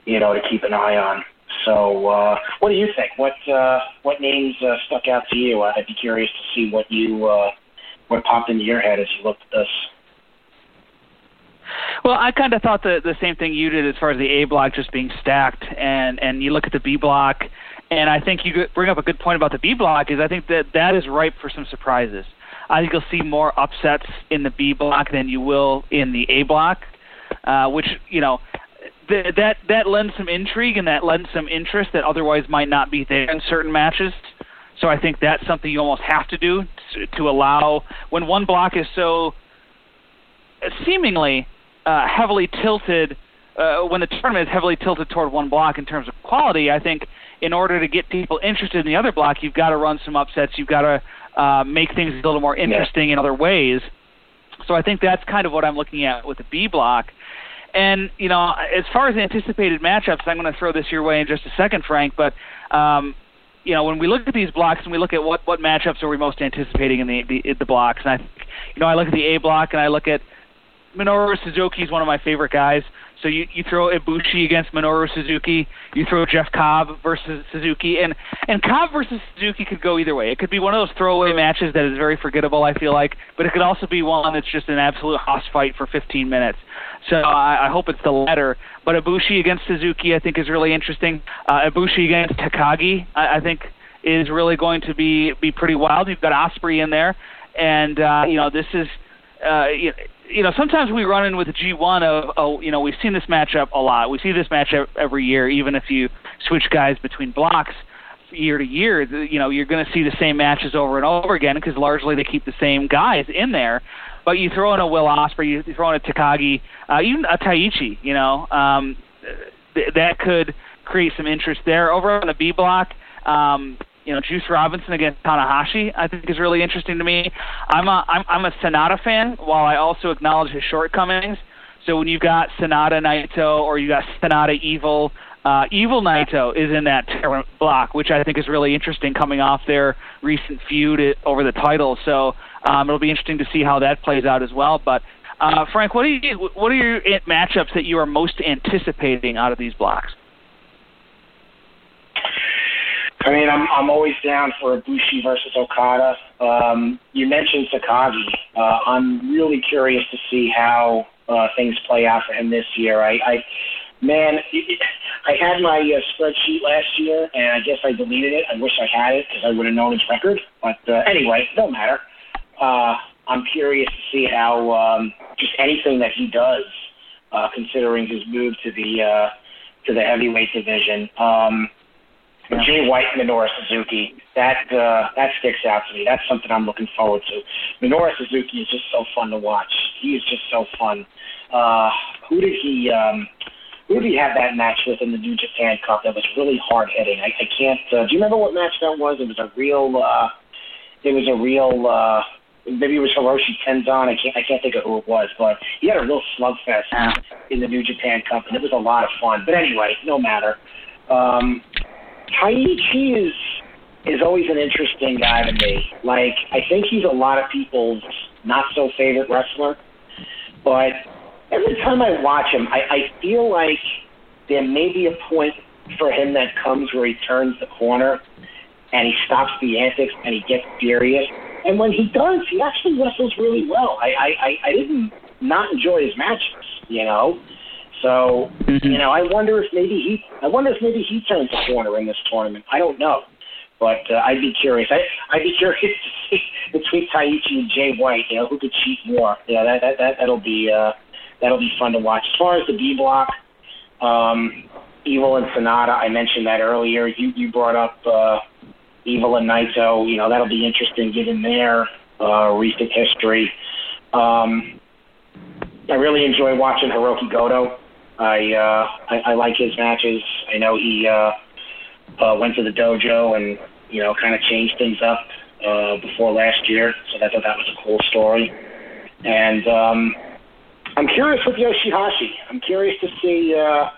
[SPEAKER 4] you know to keep an eye on. So, uh, what do you think? What uh, what names uh, stuck out to you? I'd be curious to see what you uh, what popped into your head as you looked at this.
[SPEAKER 3] Well, I kind of thought the the same thing you did as far as the A block just being stacked, and and you look at the B block and I think you bring up a good point about the B block is I think that that is ripe for some surprises. I think you'll see more upsets in the B block than you will in the A block, uh, which you know th- that that lends some intrigue and that lends some interest that otherwise might not be there in certain matches. So I think that's something you almost have to do to, to allow when one block is so seemingly uh, heavily tilted. Uh, when the tournament is heavily tilted toward one block in terms of quality, I think in order to get people interested in the other block, you've got to run some upsets. You've got to uh, make things a little more interesting yeah. in other ways. So I think that's kind of what I'm looking at with the B block. And you know, as far as anticipated matchups, I'm going to throw this your way in just a second, Frank. But um, you know, when we look at these blocks and we look at what what matchups are we most anticipating in the the, the blocks, and I, you know, I look at the A block and I look at Minoru Suzuki is one of my favorite guys. So you, you throw Ibushi against Minoru Suzuki, you throw Jeff Cobb versus Suzuki, and and Cobb versus Suzuki could go either way. It could be one of those throwaway matches that is very forgettable. I feel like, but it could also be one that's just an absolute hoss fight for 15 minutes. So I, I hope it's the latter. But Ibushi against Suzuki, I think, is really interesting. Uh, Ibushi against Takagi, I, I think, is really going to be be pretty wild. You've got Ospreay in there, and uh, you know this is. Uh, you know, you know, sometimes we run in with the G1 of, oh, you know, we've seen this matchup a lot. We see this matchup every year, even if you switch guys between blocks. year to year, you know, you're going to see the same matches over and over again because largely they keep the same guys in there. But you throw in a Will Ospreay, you throw in a Takagi, uh, even a Taichi, you know, um, th- that could create some interest there. Over on the B block, um, you know, Juice Robinson against Tanahashi, I think is really interesting to me. I'm a I'm, I'm a Sanada fan, while I also acknowledge his shortcomings. So when you've got Sanada Naito or you got Sanada Evil, uh, Evil Naito is in that block, which I think is really interesting coming off their recent feud over the title. So um, it'll be interesting to see how that plays out as well. But uh, Frank, what are you, what are your matchups that you are most anticipating out of these blocks?
[SPEAKER 4] I mean, I'm I'm always down for Bushi versus Okada. Um, you mentioned Takagi. Uh, I'm really curious to see how uh, things play out for him this year. I, I man, I had my uh, spreadsheet last year, and I guess I deleted it. I wish I had it because I would have known his record. But uh, anyway, no matter. Uh, I'm curious to see how um, just anything that he does, uh, considering his move to the uh, to the heavyweight division. Um, yeah. Jay White Minoru Suzuki, that uh, that sticks out to me. That's something I'm looking forward to. Minoru Suzuki is just so fun to watch. He is just so fun. Uh, who did he? Um, who did he have that match with in the New Japan Cup that was really hard hitting? I, I can't. Uh, do you remember what match that was? It was a real. Uh, it was a real. Uh, maybe it was Hiroshi Tenzan. I can't. I can't think of who it was, but he had a real slugfest in the New Japan Cup, and it was a lot of fun. But anyway, no matter. Um, Taichi is is always an interesting guy to me. Like I think he's a lot of people's not so favorite wrestler, but every time I watch him, I, I feel like there may be a point for him that comes where he turns the corner and he stops the antics and he gets serious. And when he does, he actually wrestles really well. I I, I, I didn't not enjoy his matches, you know. So, mm-hmm. you know, I wonder if maybe he, I wonder if maybe he turns the corner in this tournament. I don't know, but uh, I'd be curious. I, I'd be [LAUGHS] curious to see between Taichi and Jay White, you know, who could cheat more. Yeah, that that, that that'll be uh, that'll be fun to watch. As far as the B block, um, Evil and Sanada, I mentioned that earlier. You you brought up uh, Evil and Naito. You know, that'll be interesting given their uh, recent history. Um, I really enjoy watching Hirooki Goto. I, uh, I I like his matches. I know he uh, uh, went to the dojo and you know kind of changed things up uh, before last year, so I thought that was a cool story. And um, I'm curious with Yoshihashi. I'm curious to see. Uh,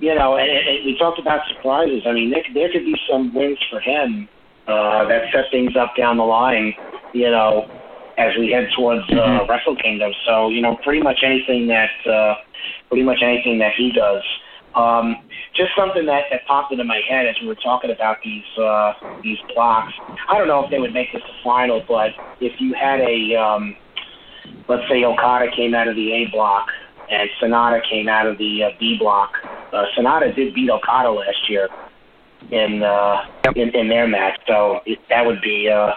[SPEAKER 4] you know, and, and we talked about surprises. I mean, there, there could be some wins for him uh, that set things up down the line. You know, as we head towards uh, mm-hmm. Wrestle Kingdom. So you know, pretty much anything that uh, pretty much anything that he does. Um, just something that, that popped into my head as we were talking about these uh, these blocks. I don't know if they would make this a final, but if you had a um, let's say Okada came out of the A block and Sanada came out of the uh, B block. Uh, Sanada did beat Okada last year in uh, yep. in, in their match, so it, that would be uh,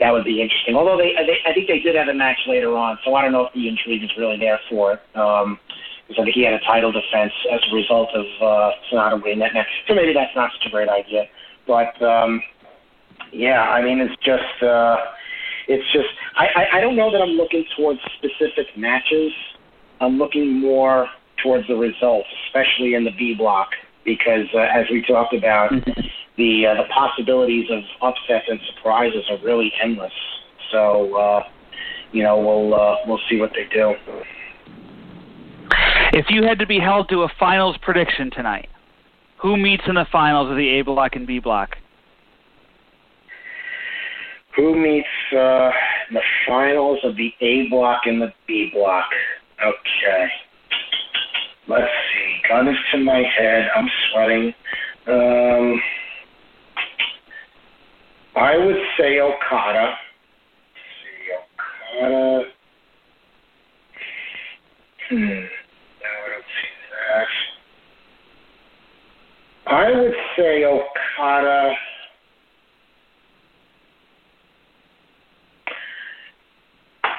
[SPEAKER 4] that would be interesting. Although they, they, I think they did have a match later on, so I don't know if the intrigue is really there for it. Um, because I think he had a title defense as a result of uh, Sanada winning that match. So maybe that's not such a great idea. But um, yeah, I mean, it's just uh, it's just I, I I don't know that I'm looking towards specific matches. I'm looking more towards the results, especially in the B block, because uh, as we talked about, mm-hmm. The uh, the possibilities of upsets and surprises are really endless. So uh, you know, we'll uh, we'll see what they do.
[SPEAKER 3] If you had to be held to a finals prediction tonight, who meets in the finals of the A block and B block?
[SPEAKER 4] Who meets uh, the finals of the A block and the B block? Okay. Let's see. Gun is to my head. I'm sweating. Um, I would say Okada. Let's see, Okada. Hmm. I would say Okada.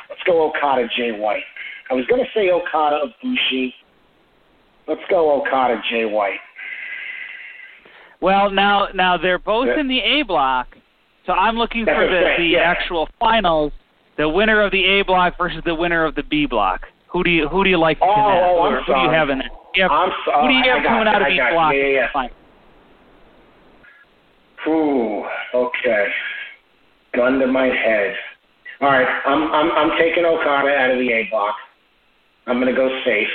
[SPEAKER 4] Let's go Okada Jay White. I was going to say Okada of Bushi. Let's go Okada Jay White.
[SPEAKER 3] Well, now now they're both in the A block, so I'm looking
[SPEAKER 4] That's
[SPEAKER 3] for the the
[SPEAKER 4] yeah.
[SPEAKER 3] actual finals, the winner of the A block versus the winner of the B block. Who do you who do you like
[SPEAKER 4] Oh,
[SPEAKER 3] that?
[SPEAKER 4] oh, I'm
[SPEAKER 3] who do you have in it? You have-
[SPEAKER 4] I'm sorry.
[SPEAKER 3] who do you have coming out of each block?
[SPEAKER 4] Yeah, yeah.
[SPEAKER 3] Fine.
[SPEAKER 4] Ooh, okay. Gun to my head. All right, I'm I'm I'm taking Okada out of the A block. I'm gonna go safe.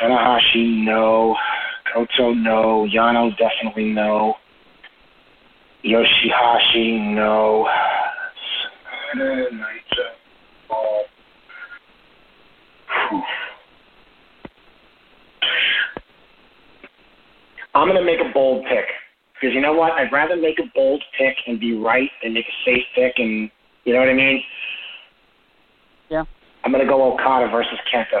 [SPEAKER 4] Tanahashi, no. Goto, no. Yano, definitely no. Yoshihashi, no. I'm going to make a bold pick because you know what? I'd rather make a bold pick and be right than make a safe pick, and you know what I mean.
[SPEAKER 3] Yeah.
[SPEAKER 4] I'm going to go Okada versus Kenta.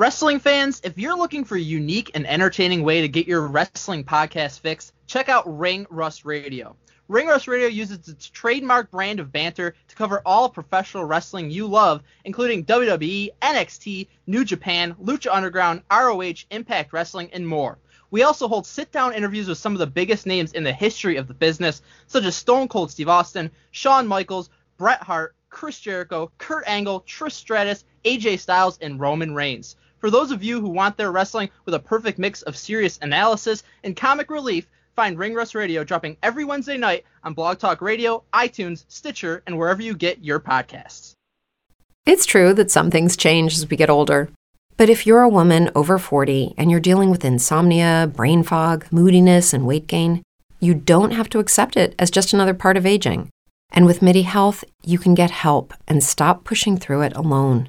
[SPEAKER 6] Wrestling fans, if you're looking for a unique and entertaining way to get your wrestling podcast fix, check out Ring Rust Radio. Ring Rust Radio uses its trademark brand of banter to cover all professional wrestling you love, including WWE, NXT, New Japan, Lucha Underground, ROH, Impact Wrestling, and more. We also hold sit down interviews with some of the biggest names in the history of the business, such as Stone Cold Steve Austin, Shawn Michaels, Bret Hart, Chris Jericho, Kurt Angle, Trish Stratus, AJ Styles, and Roman Reigns. For those of you who want their wrestling with a perfect mix of serious analysis and comic relief, find Ring Rust Radio dropping every Wednesday night on Blog Talk Radio, iTunes, Stitcher, and wherever you get your podcasts.
[SPEAKER 1] It's true that some things change as we get older. But if you're a woman over 40 and you're dealing with insomnia, brain fog, moodiness, and weight gain, you don't have to accept it as just another part of aging. And with MIDI Health, you can get help and stop pushing through it alone.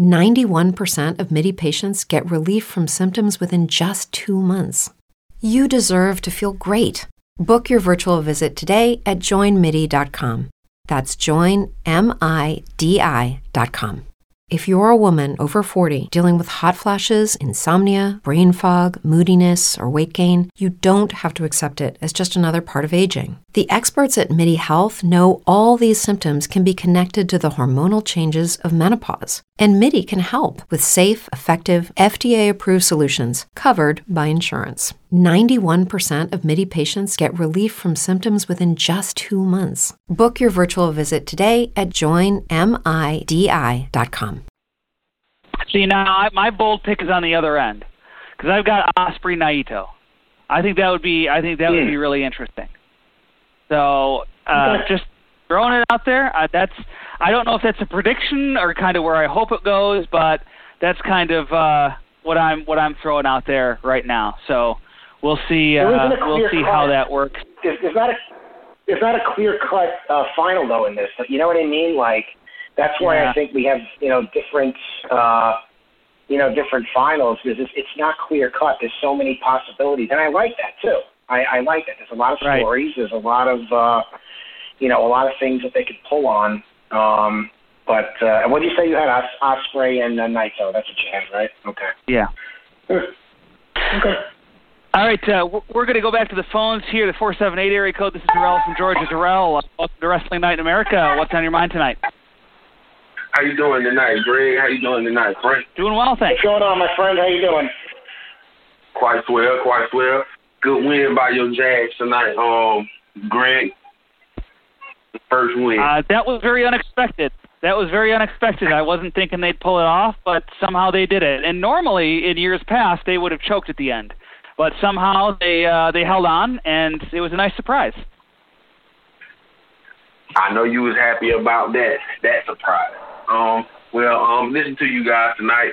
[SPEAKER 1] 91% of MIDI patients get relief from symptoms within just two months. You deserve to feel great. Book your virtual visit today at joinmidi.com. That's joinmidi.com. If you're a woman over 40 dealing with hot flashes, insomnia, brain fog, moodiness, or weight gain, you don't have to accept it as just another part of aging. The experts at MIDI Health know all these symptoms can be connected to the hormonal changes of menopause, and MIDI can help with safe, effective, FDA approved solutions covered by insurance. 91% of MIDI patients get relief from symptoms within just two months. Book your virtual visit today at joinmidi.com.
[SPEAKER 3] See now, I, my bold pick is on the other end because I've got Ospreay Naito. I think that would be I think that would be really interesting. So uh, just throwing it out there. Uh, that's I don't know if that's a prediction or kind of where I hope it goes, but that's kind of uh, what I'm what I'm throwing out there right now. So we'll see. Uh, we'll see
[SPEAKER 4] cut.
[SPEAKER 3] how that works.
[SPEAKER 4] There's, there's not a there's not a clear cut uh, final though in this. You know what I mean? Like that's why
[SPEAKER 3] Yeah.
[SPEAKER 4] I think we have you know different uh, you know different finals because it's, it's not clear cut. There's so many possibilities, and I like that too. I, I like that. There's a lot of
[SPEAKER 3] Right.
[SPEAKER 4] stories. There's a lot of uh, you know a lot of things that they could pull on. Um, but uh, and what did you say you had Os- Ospreay and uh, Naito? That's what you had, right? Okay.
[SPEAKER 3] Yeah.
[SPEAKER 4] Okay.
[SPEAKER 3] All right, uh, we're- we're going to go back to the phones here, the 478 area code. This is Darrell from Georgia. Darrell, uh, welcome to Wrestling Night in America. What's on your mind tonight?
[SPEAKER 7] How you doing tonight, Greg? How you doing tonight, Frank?
[SPEAKER 3] Doing well, thanks.
[SPEAKER 4] What's going on, my friend? How you doing?
[SPEAKER 7] Quite well, quite well. Good win by your Jags tonight, um, Greg. First win.
[SPEAKER 3] Uh, that was very unexpected. That was very unexpected. I wasn't thinking they'd pull it off, but somehow they did it. And normally, in years past, they would have choked at the end, but somehow they uh, they held on, and it was a nice surprise.
[SPEAKER 7] I know you was happy about that that surprise. Um, well, um, listen to you guys tonight.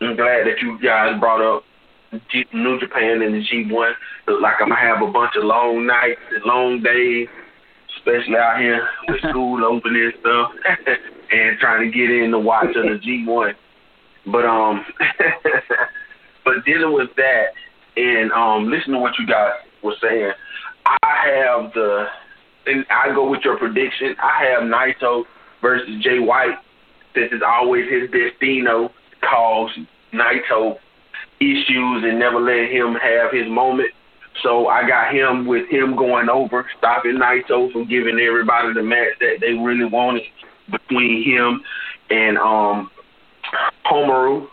[SPEAKER 7] I'm glad that you guys brought up G- New Japan and the G1. Look like I'm gonna have a bunch of long nights and long days, especially out here with school open and stuff, [LAUGHS] and trying to get in to watch of the G1. But um, [LAUGHS] but dealing with that and um, listen to what you guys were saying. I have the and I go with your prediction. I have Naito versus Jay White, since it's always his destino cause Naito issues and never let him have his moment. So I got him with him going over, stopping Naito from giving everybody the match that they really wanted between him and um Homaru.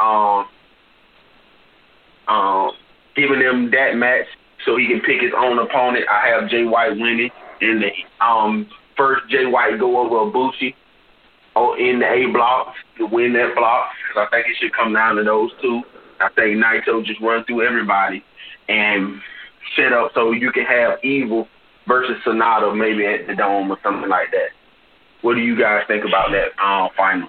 [SPEAKER 7] Um um giving them that match so he can pick his own opponent. I have Jay White winning in the um first Jay White go over Ibushi oh, in the A block to win that block. 'cause I think it should come down to those two. I think Naito just run through everybody and set up so you can have Evil versus Sanada maybe at the Dome or something like that. What do you guys think about that uh, final?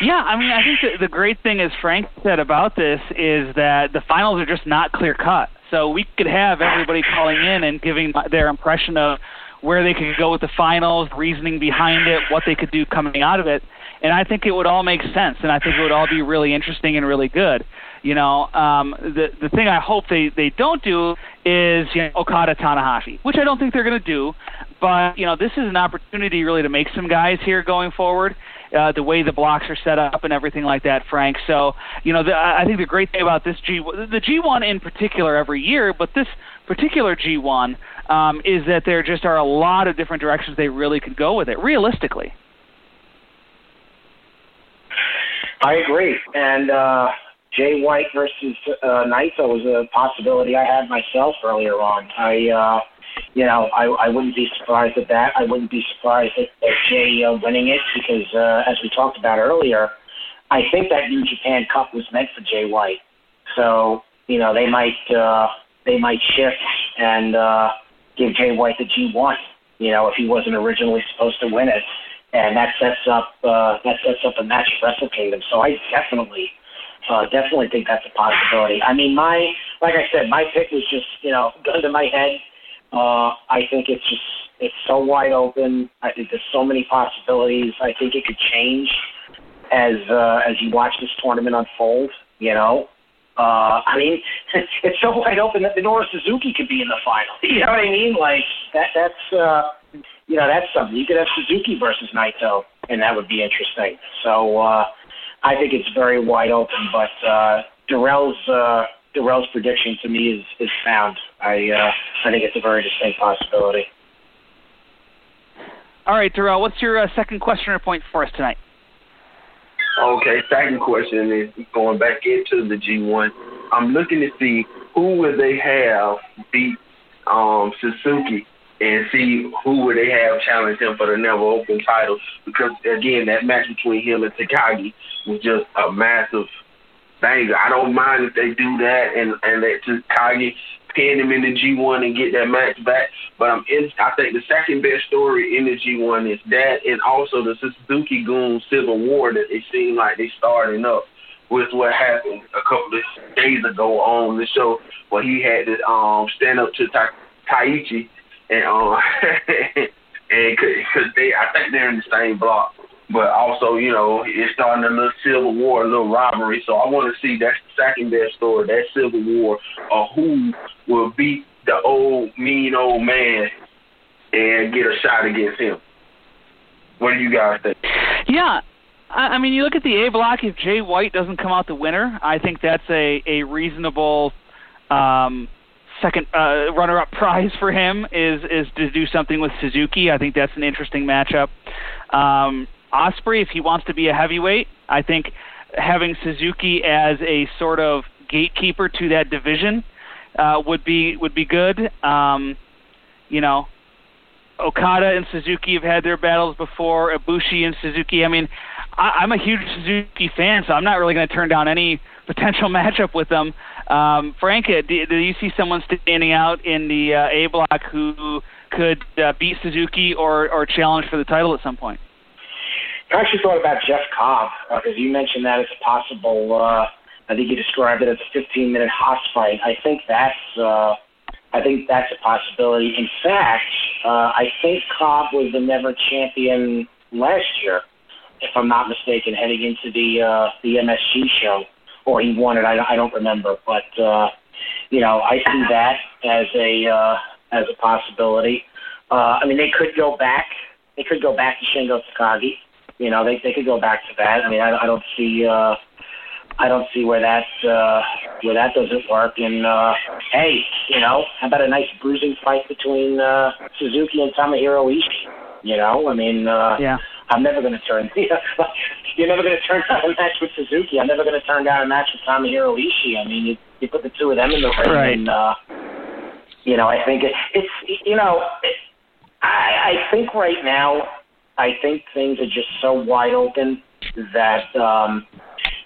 [SPEAKER 3] Yeah, I mean, I think the, the great thing, as Frank said about this, is that the finals are just not clear cut. So we could have everybody calling in and giving their impression of where they could go with the finals, reasoning behind it, what they could do coming out of it, and I think it would all make sense, and I think it would all be really interesting and really good. You know, um, the the thing I hope they they don't do is you know Okada Tanahashi, which I don't think they're going to do, but you know this is an opportunity really to make some guys here going forward uh, the way the blocks are set up and everything like that, Frank. So, you know, the, I think the great thing about this G, the G1 in particular every year, but this particular G1 um, is that there just are a lot of different directions they really could go with it, realistically.
[SPEAKER 4] I agree. And uh, Jay White versus uh, Naito was a possibility I had myself earlier on. I, uh, you know, I, I wouldn't be surprised at that. I wouldn't be surprised at, at Jay uh, winning it because, uh, as we talked about earlier, I think that New Japan Cup was meant for Jay White. So, you know, they might uh, they might shift and uh, give Jay White the G1. You know, if he wasn't originally supposed to win it and that sets up uh, that sets up a match at Wrestle Kingdom. So I definitely uh, definitely think that's a possibility. I mean, my like I said, my pick was just you know [LAUGHS] gun to my head. Uh, I think it's just it's so wide open. I think there's so many possibilities. I think it could change as uh, as you watch this tournament unfold. You know, uh, I mean, [LAUGHS] it's so wide open that Minoru Suzuki could be in the final. [LAUGHS] You know what I mean? Like that. That's uh, you know that's something. You could have Suzuki versus Naito, and that would be interesting. So uh, I think it's very wide open. But uh, Darrell's uh, Darrell's prediction to me is is sound. I uh, I think it's a very distinct possibility.
[SPEAKER 3] All right, Darrell, what's your uh, second question or point for us tonight?
[SPEAKER 7] Okay, second question is going back into the G1. I'm looking to see who would they have beat um, Suzuki and see who would they have challenge him for the never open title because again that match between him and Takagi was just a massive banger. I don't mind if they do that and and let Takagi pin him in the G1 and get that match back. But I'm in, I think the second best story in the G1 is that, and also the Suzuki-gun Civil War that it seemed like they starting up with what happened a couple of days ago on the show where he had to um, stand up to Ta- Taichi and um, [LAUGHS] and because they I think they're in the same block but also, you know, it's starting a little civil war, a little robbery. So I want to see that's the second best story, that civil war of who will beat the old mean old man and get a shot against him. What do you guys think?
[SPEAKER 3] Yeah. I mean, you look at the A block. If Jay White doesn't come out the winner, I think that's a a reasonable um, second uh, runner-up prize for him. Is is to do something with Suzuki. I think that's an interesting matchup. Um, Ospreay, if he wants to be a heavyweight, I think having Suzuki as a sort of gatekeeper to that division uh, would be would be good. Um, you know, Okada and Suzuki have had their battles before. Ibushi and Suzuki. I mean, I, I'm a huge Suzuki fan, so I'm not really going to turn down any potential [LAUGHS] matchup with them. Um, Frank, do, do you see someone standing out in the uh, A block who could uh, beat Suzuki or or challenge for the title at some point?
[SPEAKER 4] I actually thought about Jeff Cobb because uh, you mentioned that as a possible. Uh, I think you described it as a 15-minute Haas fight. I think that's. Uh, I think that's a possibility. In fact, uh, I think Cobb was the never champion last year, if I'm not mistaken, heading into the uh, the MSG show, or he won it. I, I don't remember, but uh, you know, I see that as a uh, as a possibility. Uh, I mean, they could go back. They could go back to Shingo Takagi. You know, they they could go back to that. I mean, I, I don't see uh, I don't see where that uh, where that doesn't work. And uh, hey, you know, how about a nice bruising fight between uh, Suzuki and Tomohiro Ishii? You know, I mean, uh,
[SPEAKER 3] yeah.
[SPEAKER 4] I'm never going to turn. [LAUGHS] you're never going to turn down a match with Suzuki. I'm never going to turn down a match with Tomohiro Ishii. I mean, you, you put the two of them in the ring,
[SPEAKER 3] right.
[SPEAKER 4] and uh, you know, I think it, it's you know, it, I, I think right now I think things are just so wide open that um,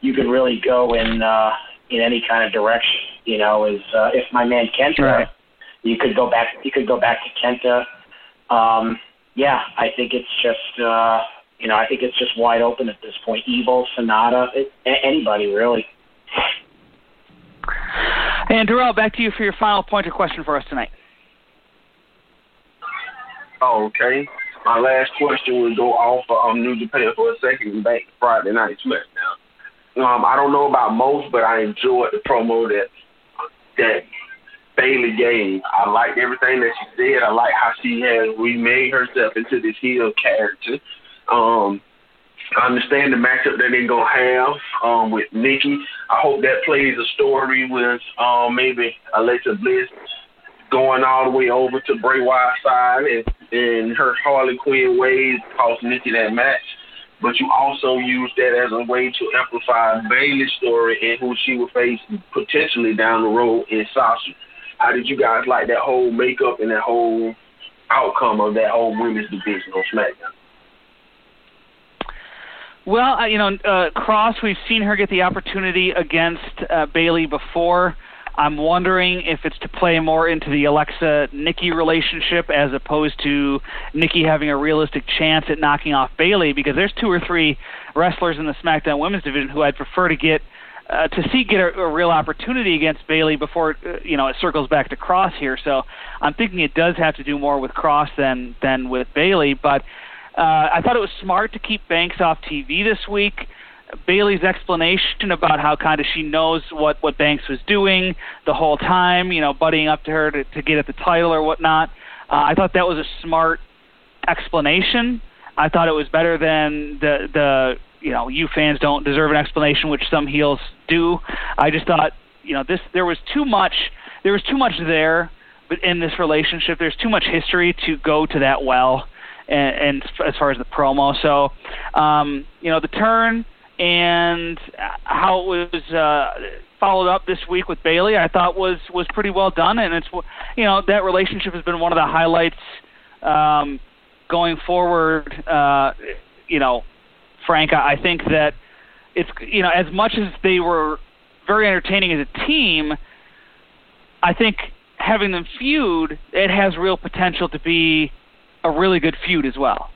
[SPEAKER 4] you could really go in uh, in any kind of direction. You know, as uh, if my man Kenta,
[SPEAKER 3] right.
[SPEAKER 4] you could go back. You could go back to Kenta. Um, yeah, I think it's just uh, you know I think it's just wide open at this point. Evil, Sanada, it, anybody really.
[SPEAKER 3] And Darrell, back to you for your final point or question for us tonight.
[SPEAKER 7] Oh, okay my last question would go off of um, New Japan for a second and back to Friday Night SmackDown. Um, I don't know about most, but I enjoyed the promo that that Bayley gave. I liked everything that she said. I like how she has remade herself into this heel character. Um, I understand the matchup that they're gonna have um, with Nikki. I hope that plays a story with um, maybe Alexa Bliss going all the way over to Bray Wyatt's side and, and her Harley Quinn ways cost Nikki that match. But you also use that as a way to amplify Bayley's story and who she will face potentially down the road in Sasha. How did you guys like that whole makeup and that whole outcome of that whole women's division on SmackDown?
[SPEAKER 3] Well, uh, you know, uh, Cross, we've seen her get the opportunity against uh, Bayley before. I'm wondering if it's to play more into the Alexa Nikki relationship as opposed to Nikki having a realistic chance at knocking off Bayley because there's two or three wrestlers in the SmackDown Women's division who I'd prefer to get uh, to see get a, a real opportunity against Bayley before uh, you know it circles back to Cross here. So I'm thinking it does have to do more with Cross than than with Bayley, but. Uh, I thought it was smart to keep Banks off TV this week. Bayley's explanation about how kind of she knows what what Banks was doing the whole time, you know, buddying up to her to, to get at the title or whatnot. Uh, I thought that was a smart explanation. I thought it was better than the the you know you fans don't deserve an explanation, which some heels do. I just thought you know this there was too much there was too much there, but in this relationship there's too much history to go to that well. And, and as far as the promo, so um, you know the turn and how it was uh, followed up this week with Bayley, I thought was was pretty well done, and it's you know that relationship has been one of the highlights um, going forward. Uh, you know, Frank, I think that it's you know as much as they were very entertaining as a team, I think having them feud, it has real potential to be a really good feud as well.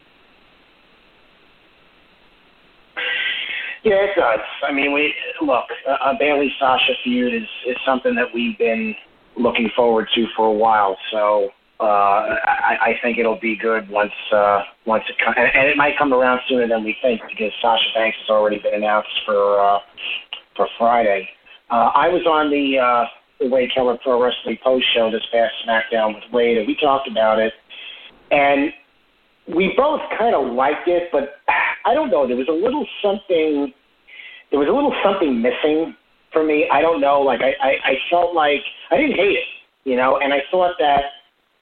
[SPEAKER 4] Yeah, it does. I mean, we look a Bayley Sasha feud is is something that we've been looking forward to for a while. So uh, I, I think it'll be good once uh, once it comes, and, and it might come around sooner than we think because Sasha Banks has already been announced for uh, for Friday. Uh, I was on the uh, the Wade Keller Pro Wrestling post show this past SmackDown with Wade, and we talked about it, and we both kind of liked it, but I don't know. There was a little something. There was a little something missing for me. I don't know. Like I, I, I felt like I didn't hate it, you know, and I thought that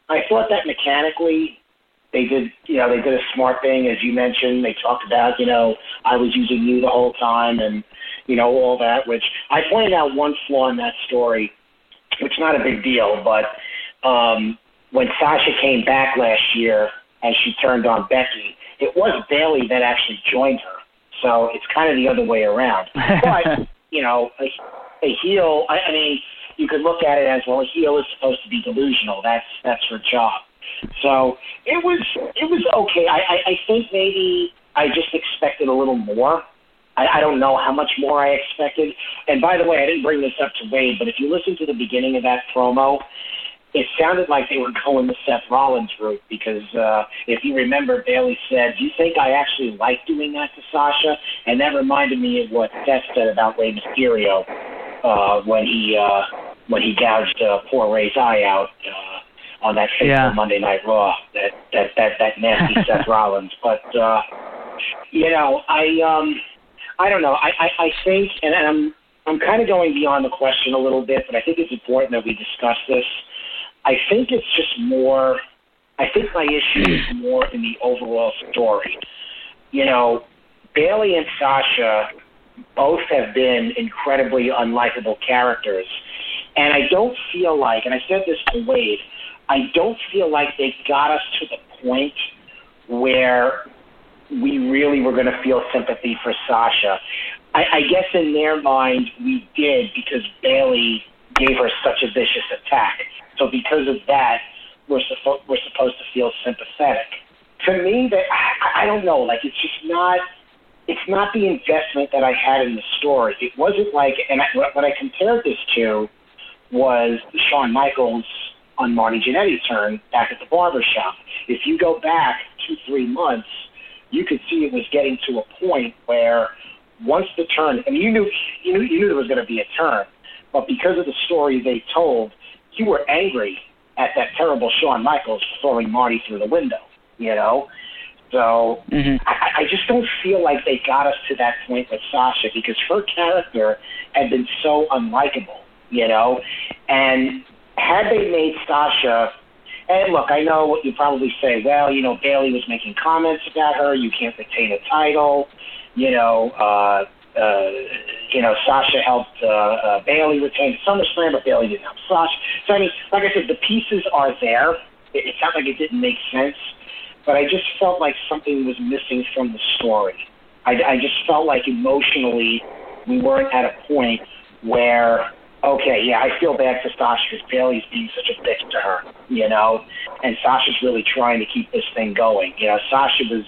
[SPEAKER 4] I thought that mechanically they did, you know, they did a smart thing, as you mentioned. They talked about, you know, I was using you the whole time, and you know all that. Which I pointed out one flaw in that story, which not a big deal, but um, when Sasha came back last year and she turned on Becky, it was Bayley that actually joined her. So it's kind of the other way around. But [LAUGHS] you know, a, a heel. I, I mean, you could look at it as well. A heel is supposed to be delusional. That's that's her job. So it was it was okay. I, I, I think maybe I just expected a little more. I, I don't know how much more I expected. And by the way, I didn't bring this up to Wade, but if you listen to the beginning of that promo, it sounded like they were going the Seth Rollins route because uh, if you remember, Bayley said, "Do you think I actually like doing that to Sasha?" And that reminded me of what Seth said about Rey Mysterio uh, when he uh, when he gouged uh, poor Rey's eye out uh, on that fateful
[SPEAKER 3] Yeah.
[SPEAKER 4] Monday Night Raw. That that that that nasty [LAUGHS] Seth Rollins. But uh, you know, I um, I don't know. I I, I think, and I'm I'm kind of going beyond the question a little bit, but I think it's important that we discuss this. I think it's just more. I think my issue is hmm. more in the overall story. You know, Bayley and Sasha both have been incredibly unlikable characters, and I don't feel like, and I said this to Wade, I don't feel like they got us to the point where we really were going to feel sympathy for Sasha. I, I guess in their mind we did because Bayley gave her such a vicious attack. So because of that, we're supposed we're supposed to feel sympathetic. To me, that I, I don't know. Like it's just not. It's not the investment that I had in the story. It wasn't like, and I, what I compared this to was Shawn Michaels on Marty Jannetty's turn back at the barber shop. If you go back two, three months, you could see it was getting to a point where once the turn, and you knew you knew, you knew there was going to be a turn, but because of the story they told, you were angry at that terrible Shawn Michaels throwing Marty through the window. You know, so
[SPEAKER 3] Mhm.
[SPEAKER 4] I, I just don't feel like they got us to that point with Sasha because her character had been so unlikable. You know, and had they made Sasha and look, I know what you probably say. Well, you know, Bayley was making comments about her. You can't retain a title. You know, uh, uh, you know, Sasha helped uh, uh, Bayley retain SummerSlam, but Bayley didn't help Sasha. So I mean, like I said, the pieces are there. It, it's not like it didn't make sense, but I just felt like something was missing from the story. I, I just felt like emotionally we weren't at a point where okay, yeah, I feel bad for Sasha because Bayley's being such a bitch to her, you know, and Sasha's really trying to keep this thing going. You know, Sasha was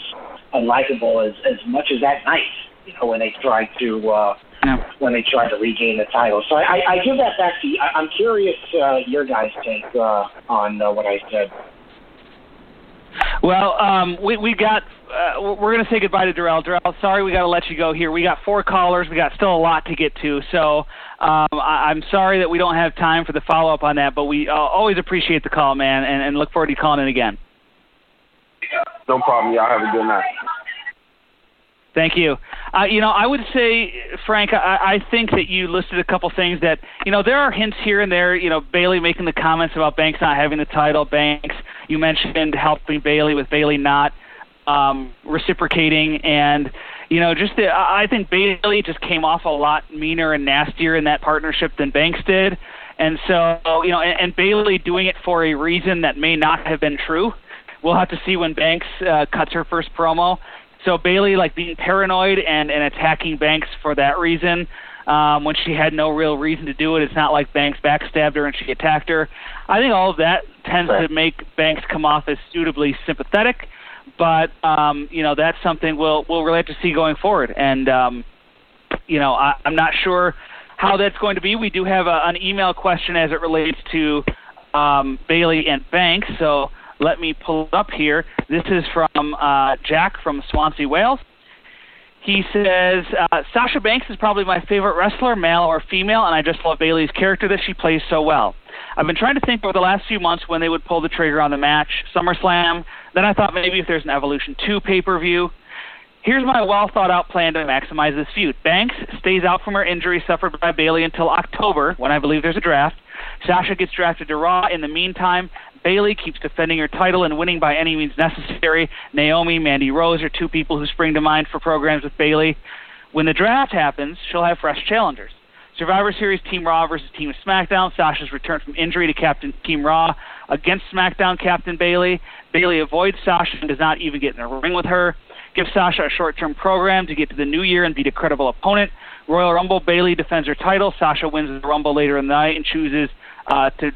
[SPEAKER 4] unlikable as as much as that night, you know, when they tried to uh,
[SPEAKER 3] Yeah.
[SPEAKER 4] when they tried to regain the title. So I, I give that back to you. I, I'm curious uh, your guys' take uh, on uh, what I said.
[SPEAKER 3] Well, um, we we got uh, we're going to say goodbye to Darrell. Darrell, sorry we got to let you go here. We got four callers. We got still a lot to get to. So um, I, I'm sorry that we don't have time for the follow up on that, but we uh, always appreciate the call, man, and, and look forward to calling in again.
[SPEAKER 7] No problem. Y'all have a good night.
[SPEAKER 3] Thank you. Uh, you know, I would say, Frank, I, I think that you listed a couple things that, you know, there are hints here and there. You know, Bayley making the comments about Banks not having the title. Banks, you mentioned helping Bayley with Bayley not um, reciprocating, and you know, just the, I think Bayley just came off a lot meaner and nastier in that partnership than Banks did, and so you know, and, and Bayley doing it for a reason that may not have been true. We'll have to see when Banks uh, cuts her first promo. So Bayley, like being paranoid and and attacking Banks for that reason. Um, when she had no real reason to do it, it's not like Banks backstabbed her and she attacked her. I think all of that tends right. to make Banks come off as suitably sympathetic, but um, you know that's something we'll we'll really have to see going forward. And um, you know I, I'm not sure how that's going to be. We do have a, an email question as it relates to um, Bayley and Banks. So let me pull up here. This is from uh, Jack from Swansea, Wales. He says uh, Sasha Banks is probably my favorite wrestler, male or female, and I just love Bayley's character that she plays so well. I've been trying to think over the last few months when they would pull the trigger on the match, SummerSlam. Then I thought maybe if there's an Evolution 2 pay per view. Here's my well thought out plan to maximize this feud. Banks stays out from her injury suffered by Bayley until October, when I believe there's a draft. Sasha gets drafted to Raw. In the meantime, Bayley keeps defending her title and winning by any means necessary. Naomi, Mandy Rose are two people who spring to mind for programs with Bayley. When the draft happens, she'll have fresh challengers. Survivor Series Team Raw versus Team SmackDown. Sasha's return from injury to Captain Team Raw against SmackDown Captain Bayley. Bayley avoids Sasha and does not even get in a ring with her. Gives Sasha a short-term program to get to the new year and beat a credible opponent. Royal Rumble, Bayley defends her title. Sasha wins the Rumble later in the night and chooses uh, to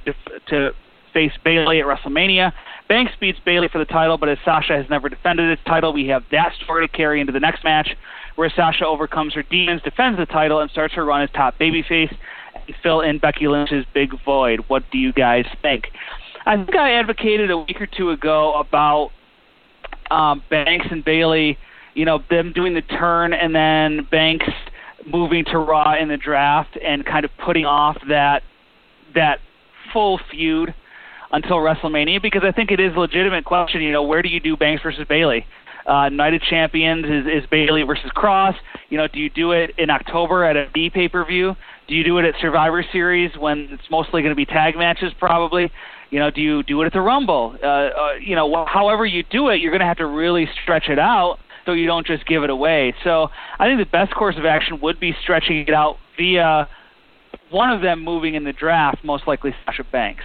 [SPEAKER 3] to face Bayley at WrestleMania. Banks beats Bayley for the title, but as Sasha has never defended its title, we have that story to carry into the next match, where Sasha overcomes her demons, defends the title, and starts her run as top babyface and fill in Becky Lynch's big void. What do you guys think? I think I advocated a week or two ago about um, Banks and Bayley, you know, them doing the turn and then Banks moving to Raw in the draft and kind of putting off that that full feud until WrestleMania because I think it is a legitimate question. You know, where do you do Banks versus Bayley? Uh, United Champions is, is Bayley versus Cross. You know, do you do it in October at a B pay per view? Do you do it at Survivor Series when it's mostly going to be tag matches? Probably. You know, do you do it at the Rumble? Uh, uh, you know, however you do it, you're going to have to really stretch it out so you don't just give it away. So I think the best course of action would be stretching it out via one of them moving in the draft, most likely Sasha Banks.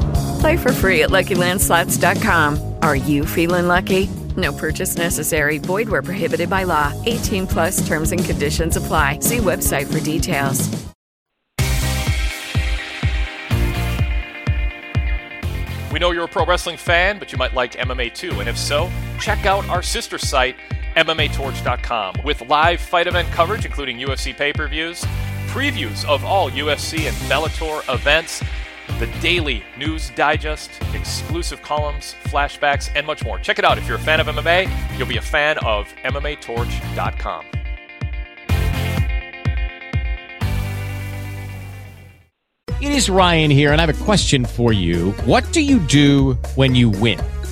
[SPEAKER 8] Play for free at LuckyLandSlots.com. Are you feeling lucky? No purchase necessary. Void where prohibited by law. 18 plus terms and conditions apply. See website for details.
[SPEAKER 2] We know you're a pro wrestling fan, but you might like MMA too. And if so, check out our sister site, MMATorch.com, with live fight event coverage, including UFC pay per views, previews of all UFC and Bellator events the daily news digest, exclusive columns, flashbacks, and much more. Check it out. If you're a fan of MMA, you'll be a fan of MMATorch.com.
[SPEAKER 9] It is Ryan here, and I have a question for you. What do you do when you win?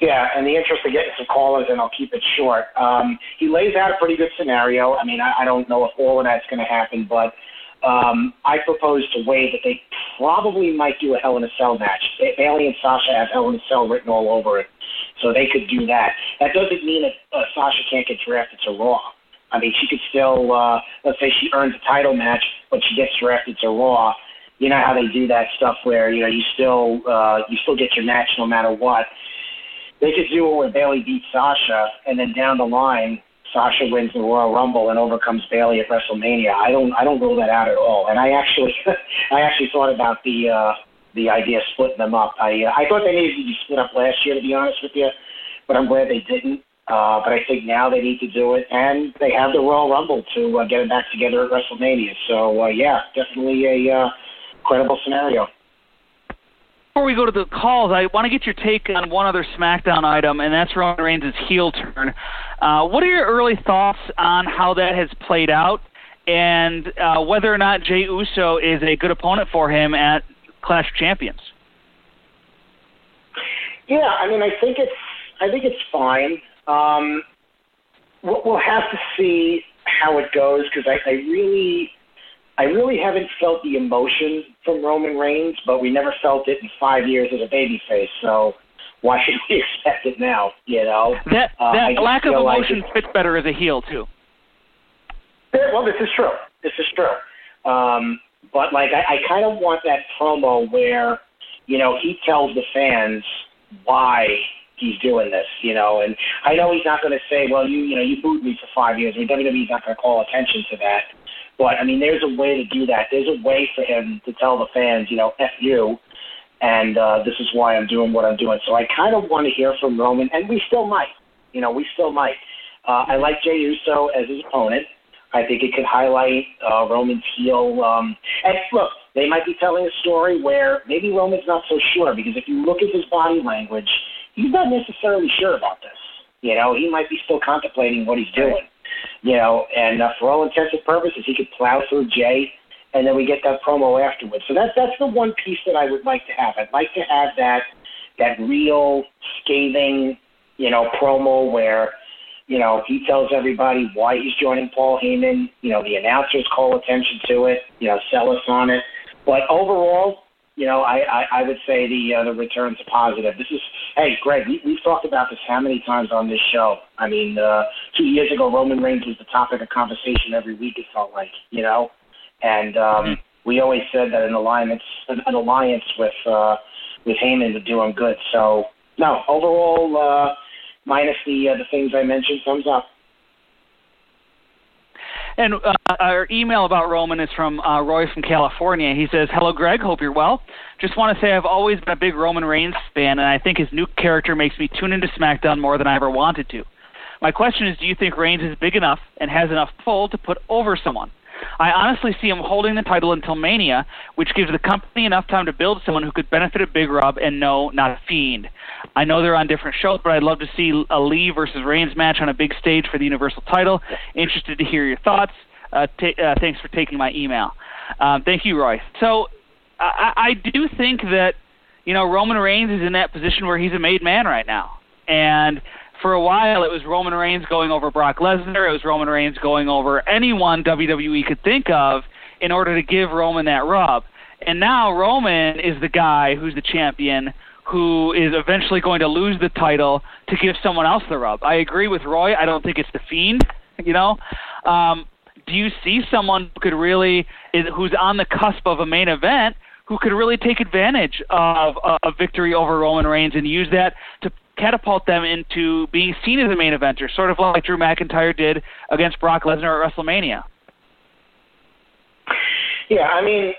[SPEAKER 4] Yeah, in the interest of getting some callers, and I'll keep it short. Um, he lays out a pretty good scenario. I mean, I, I don't know if all of that's going to happen, but um, I propose to Wade that they probably might do a Hell in a Cell match. Bayley and Sasha have Hell in a Cell written all over it, so they could do that. That doesn't mean that uh, Sasha can't get drafted to Raw. I mean, she could still, uh, let's say she earns a title match, but she gets drafted to Raw. You know how they do that stuff where you know you still uh, you still get your match no matter what. They could do it where Bayley beats Sasha, and then down the line, Sasha wins the Royal Rumble and overcomes Bayley at WrestleMania. I don't I don't rule that out at all. And I actually [LAUGHS] I actually thought about the uh, the idea of splitting them up. I uh, I thought they needed to be split up last year, to be honest with you, but I'm glad they didn't. Uh, but I think now they need to do it, and they have the Royal Rumble to uh, get it back together at WrestleMania. So uh, yeah, definitely a uh, credible scenario.
[SPEAKER 3] Before we go to the calls, I want to get your take on one other SmackDown item, and that's Roman Reigns' heel turn. Uh, what are your early thoughts on how that has played out, and uh, whether or not Jey Uso is a good opponent for him at Clash of Champions?
[SPEAKER 4] Yeah, I mean, I think it's I think it's fine. Um, we'll, we'll have to see how it goes because I, I really, I really haven't felt the emotion from Roman Reigns, but we never felt it in five years as a babyface. So why should we [LAUGHS] expect it now? You know,
[SPEAKER 3] that
[SPEAKER 4] Uh,
[SPEAKER 3] that lack of
[SPEAKER 4] feel like
[SPEAKER 3] emotion fits better as a heel too.
[SPEAKER 4] Yeah, well, this is true. This is true. Um, but like, I, I kind of want that promo where, you know, he tells the fans why he's doing this. You know, and I know he's not going to say, well, you, you know, you booed me for five years. I mean, WWE's not going to call attention to that. But I mean, there's a way to do that. There's a way for him to tell the fans, you know, f you, and uh, this is why I'm doing what I'm doing. So I kind of want to hear from Roman, and we still might. You know, we still might. Uh, I like Jey Uso as his opponent. I think it could highlight uh, Roman's heel. Um, and look, they might be telling a story where maybe Roman's not so sure because if you look at his body language, he's not necessarily sure about this. You know, he might be still contemplating what he's doing. You know, and uh, for all intents and purposes, he could plow through Jey, and then we get that promo afterwards. So that's that's the one piece that I would like to have. I'd like to have that that real scathing, you know, promo where you know, he tells everybody why he's joining Paul Heyman. You know, the announcers call attention to it. You know, sell us on it. But overall, you know, I, I, I would say the uh, the returns are positive. This is, hey, Greg, we, we've talked about this how many times on this show? I mean, uh, two years ago, Roman Reigns was the topic of conversation every week. It felt like, you know, and um, we always said that an alliance an, an alliance with uh, with Heyman would do him good. So, no, overall. Uh, minus the uh, the things I mentioned, thumbs up.
[SPEAKER 3] And uh, our email about Roman is from uh, Roy from California. He says, "Hello, Greg. Hope you're well. Just want to say I've always been a big Roman Reigns fan, and I think his new character makes me tune into SmackDown more than I ever wanted to. My question is, do you think Reigns is big enough and has enough pull to put over someone? I honestly see him holding the title until Mania, which gives the company enough time to build someone who could benefit a Big Rob and no, not a Fiend. I know they're on different shows, but I'd love to see a Lee versus Reigns match on a big stage for the Universal title. Interested to hear your thoughts. Uh, t- uh, thanks for taking my email. Um, thank you, Roy. So I, I do think that you know Roman Reigns is in that position where he's a made man right now, and for a while it was Roman Reigns going over Brock Lesnar. It was Roman Reigns going over anyone WWE could think of in order to give Roman that rub. And now Roman is the guy who's the champion who is eventually going to lose the title to give someone else the rub. I agree with Roy. I don't think it's the Fiend, you know. Um, do you see someone who could really is, who's on the cusp of a main event who could really take advantage of a, a victory over Roman Reigns and use that to catapult them into being seen as a main eventer, sort of like Drew McIntyre did against Brock Lesnar at WrestleMania.
[SPEAKER 4] Yeah, I mean,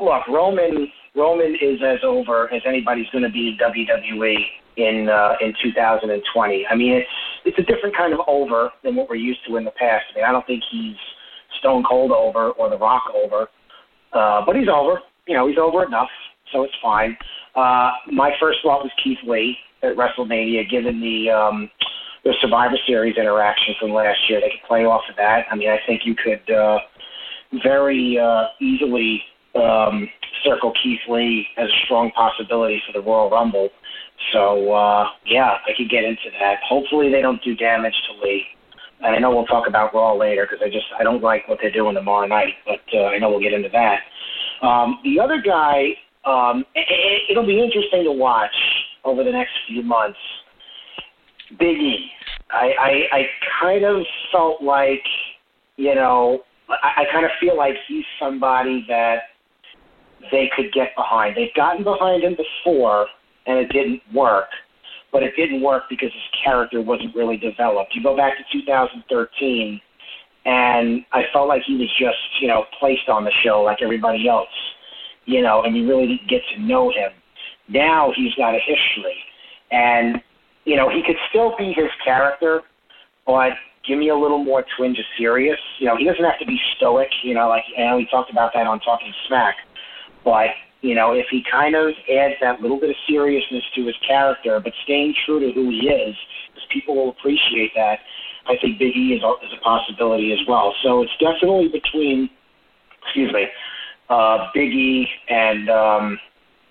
[SPEAKER 4] look, Roman Roman is as over as anybody's going to be WWE in uh, in 2020. I mean, it's it's a different kind of over than what we're used to in the past. I mean, I don't think he's Stone Cold over or The Rock over, uh, but he's over. You know, he's over enough, so it's fine. Uh, my first thought was Keith Lee at WrestleMania, given the um, the Survivor Series interaction from last year. They could play off of that. I mean, I think you could uh, very uh, easily um, circle Keith Lee as a strong possibility for the Royal Rumble. So uh, yeah, I could get into that. Hopefully they don't do damage to Lee. And I know we'll talk about Raw later because I just I don't like what they're doing tomorrow night, but uh, I know we'll get into that. Um, the other guy, um, it, it, it'll be interesting to watch over the next few months. Biggie, I, I I kind of felt like, you know, I, I kind of feel like he's somebody that they could get behind. They've gotten behind him before, and it didn't work. But it didn't work because his character wasn't really developed. You go back to 2013, and I felt like he was just, you know, placed on the show like everybody else, you know, and you really didn't get to know him. Now he's got a history, and you know he could still be his character, but give me a little more twinge of serious. You know, he doesn't have to be stoic. You know, like know we talked about that on Talking Smack, but you know, if he kind of adds that little bit of seriousness to his character, but staying true to who he is, because people will appreciate that. I think Big E is a, is a possibility as well. So it's definitely between, excuse me, uh, Big E and um,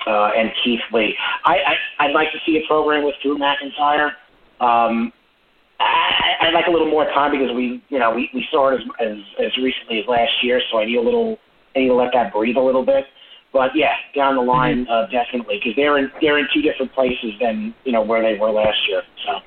[SPEAKER 4] uh, and Keith Lee. I, I I'd like to see a program with Drew McIntyre. Um, I, I'd like a little more time because we you know we, we saw it as, as as recently as last year, so I need a little I need to let that breathe a little bit. But yeah, down the line, uh, definitely because they're in they're in two different places than you know where they were last year. So.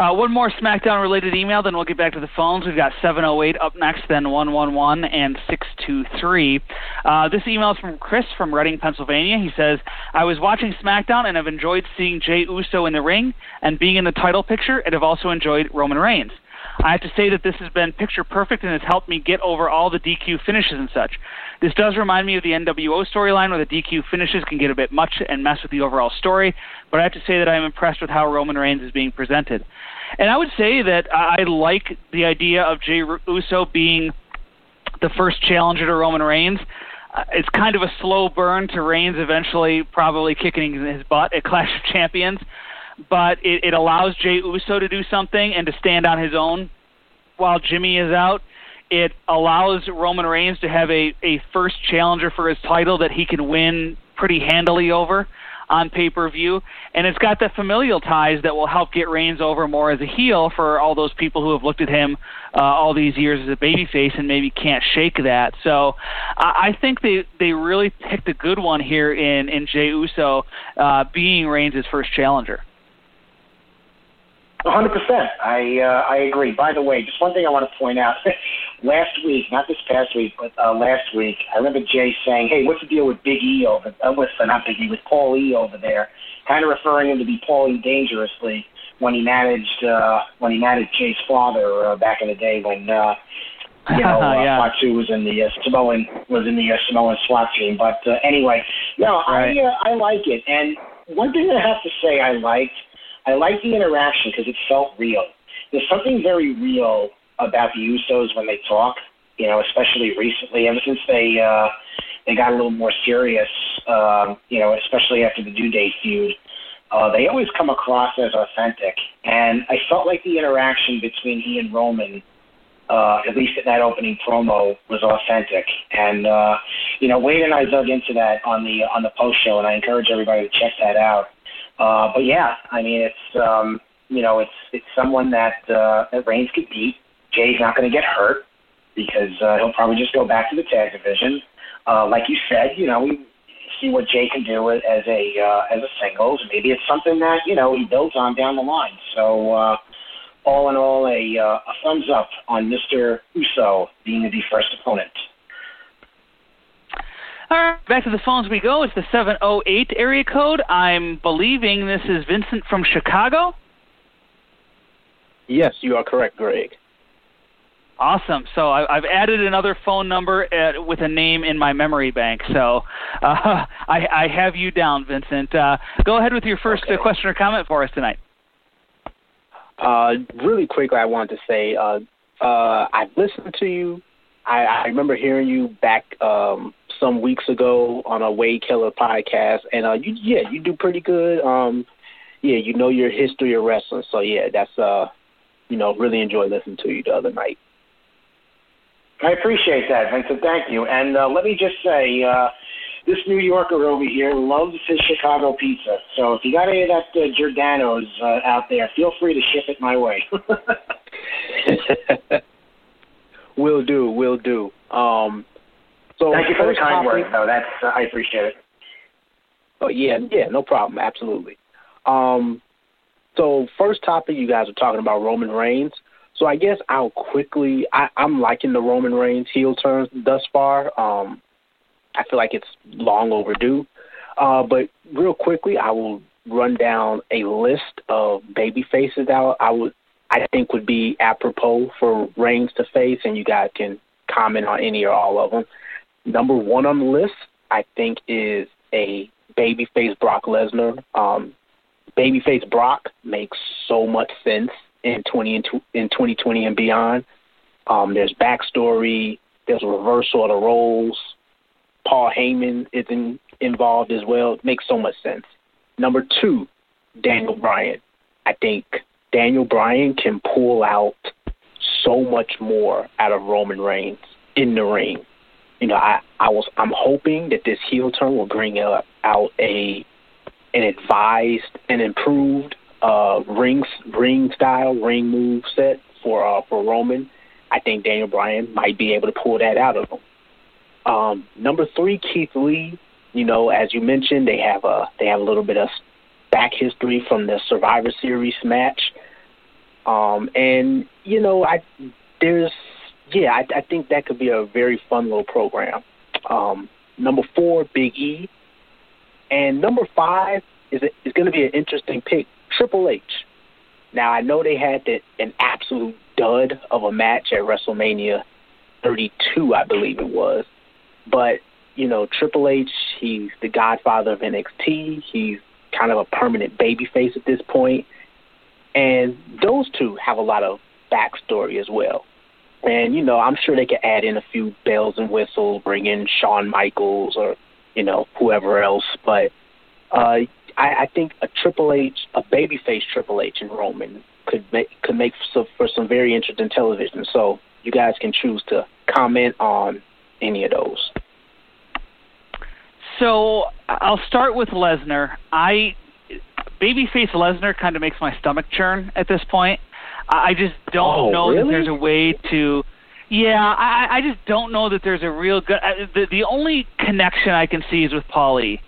[SPEAKER 3] Uh, one more SmackDown related email, then we'll get back to the phones. We've got 708 up next, then 111 and 623. Uh, this email is from Chris from Reading, Pennsylvania. He says, I was watching SmackDown and have enjoyed seeing Jey Uso in the ring and being in the title picture, and have also enjoyed Roman Reigns. I have to say that this has been picture perfect and has helped me get over all the DQ finishes and such. This does remind me of the NWO storyline where the DQ finishes can get a bit much and mess with the overall story, but I have to say that I am impressed with how Roman Reigns is being presented. And I would say that I like the idea of Jey Uso being the first challenger to Roman Reigns. Uh, it's kind of a slow burn to Reigns eventually probably kicking his butt at Clash of Champions but it, it allows Jey Uso to do something and to stand on his own while Jimmy is out. It allows Roman Reigns to have a, a first challenger for his title that he can win pretty handily over on pay per view. And it's got the familial ties that will help get Reigns over more as a heel for all those people who have looked at him uh, all these years as a babyface and maybe can't shake that. So I, I think they, they really picked a good one here in, in Jey Uso uh, being Reigns' first challenger.
[SPEAKER 4] A hundred percent. I uh, I agree. By the way, just one thing I want to point out. [LAUGHS] last week, not this past week, but uh, last week, I remember Jey saying, "Hey, what's the deal with Big E over? Uh, with uh, not Big E, with Paul E over there?" Kind of referring him to be Paul E dangerously when he managed uh, when he managed Jey's father uh, back in the day when uh, [LAUGHS] you know uh,
[SPEAKER 3] yeah.
[SPEAKER 4] Fatu was in the uh, Samoan was in the uh, Samoan SWAT team. But uh, anyway, no,
[SPEAKER 3] Right.
[SPEAKER 4] I uh, I like it. And one thing I have to say I liked I like the interaction because it felt real. There's something very real about the Usos when they talk, you know, especially recently, ever since they uh, they got a little more serious, um, you know, especially after the New Day feud. Uh, they always come across as authentic, and I felt like the interaction between he and Roman, uh, at least in that opening promo, was authentic. And uh, you know, Wade and I dug into that on the on the post show, and I encourage everybody to check that out. Uh, but yeah, I mean, it's um, you know, it's it's someone that uh, that Reigns could beat. Jey's not going to get hurt because uh, he'll probably just go back to the tag division. Uh, like you said, you know, we see what Jey can do as a uh, as a singles. Maybe it's something that you know he builds on down the line. So uh, all in all, a uh, a thumbs up on Mr. Uso being the first opponent.
[SPEAKER 3] All right, back to the phones we go. It's the 708 area code. I'm believing this is Vincent from Chicago.
[SPEAKER 10] Yes, you are correct, Greg.
[SPEAKER 3] Awesome. So I, I've added another phone number at, with a name in my memory bank. So [LAUGHS] uh, I, I have you down, Vincent. Uh, go ahead with your first uh, question or comment for us tonight.
[SPEAKER 10] Uh, really quickly, I wanted to say uh, uh, I've listened to you. I, I remember hearing you back um, some weeks ago on a Wade Keller podcast, and uh, you yeah you do pretty good. Um, yeah, you know your history of wrestling, so yeah, that's uh, you know really enjoyed listening to you the other night.
[SPEAKER 4] I appreciate that, Vincent. Thank you. And uh, let me just say, uh, this New Yorker over here loves his Chicago pizza. So if you got any of that uh, Giordano's uh, out there, feel free to ship it my way. [LAUGHS] [LAUGHS]
[SPEAKER 10] will do, will do. Um, so
[SPEAKER 4] Thank you for the kind words, though. That's uh, I appreciate it.
[SPEAKER 10] Oh yeah, yeah, no problem, absolutely. Um, so first topic, you guys are talking about Roman Reigns. So I guess I'll quickly. I, I'm liking the Roman Reigns heel turn thus far. Um, I feel like it's long overdue. Uh, but real quickly, I will run down a list of baby faces that I would I think would be apropos for Reigns to face, and you guys can comment on any or all of them. Number one on the list, I think, is a babyface Brock Lesnar. Um, babyface Brock makes so much sense in twenty in, in 2020 and beyond. Um, there's backstory. There's a reversal of the roles. Paul Heyman is in, involved as well. It makes so much sense. Number two, Daniel Bryan. I think Daniel Bryan can pull out so much more out of Roman Reigns in the ring. You know, I, I was I'm hoping that this heel turn will bring out, out a an advised and improved uh, ring ring style ring move set for uh, for Roman. I think Daniel Bryan might be able to pull that out of him. Um, number three, Keith Lee. You know, as you mentioned, they have a they have a little bit of back history from the Survivor Series match. Um, and you know, I there's yeah, I, I think that could be a very fun little program. Um, number four, Big E, and number five is a, is going to be an interesting pick, Triple H. Now I know they had that an absolute dud of a match at WrestleMania 32, I believe it was, but you know Triple H, he's the godfather of NXT. He's kind of a permanent babyface at this point, and those two have a lot of backstory as well. And you know, I'm sure they could add in a few bells and whistles, bring in Shawn Michaels or you know whoever else. But uh, I, I think a Triple H, a babyface Triple H and Roman could make could make for, for some very interesting television. So you guys can choose to comment on any of those.
[SPEAKER 3] So I'll start with Lesnar. I babyface Lesnar kind of makes my stomach churn at this point. I just don't
[SPEAKER 10] Oh,
[SPEAKER 3] know that there's a way to. Yeah, I, I just don't know that there's a real good. I- The the only connection I can see is with Paulie,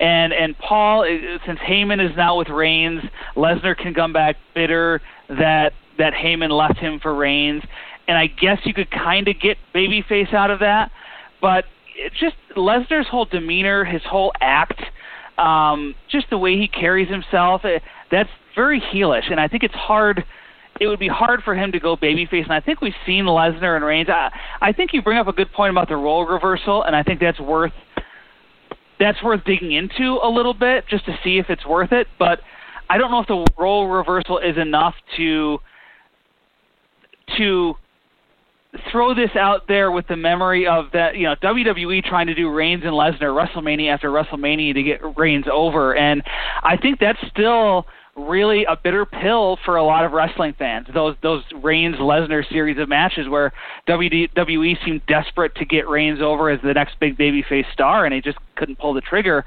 [SPEAKER 3] and and Paul uh, since Heyman is now with Reigns, Lesnar can come back bitter that that Heyman left him for Reigns, and I guess you could kind of get babyface out of that, but it just Lesnar's whole demeanor, his whole act, um, just the way he carries himself, eh, that's very heelish, and I think it's hard. It would be hard for him to go babyface, and I think we've seen Lesnar and Reigns. I, I think you bring up a good point about the role reversal, and I think that's worth that's worth digging into a little bit just to see if it's worth it. But I don't know if the role reversal is enough to to throw this out there with the memory of that, you know, WWE trying to do Reigns and Lesnar WrestleMania after WrestleMania to get Reigns over, and I think that's still really a bitter pill for a lot of wrestling fans. Those those Reigns Lesnar series of matches where WWE seemed desperate to get Reigns over as the next big babyface star, and he just couldn't pull the trigger.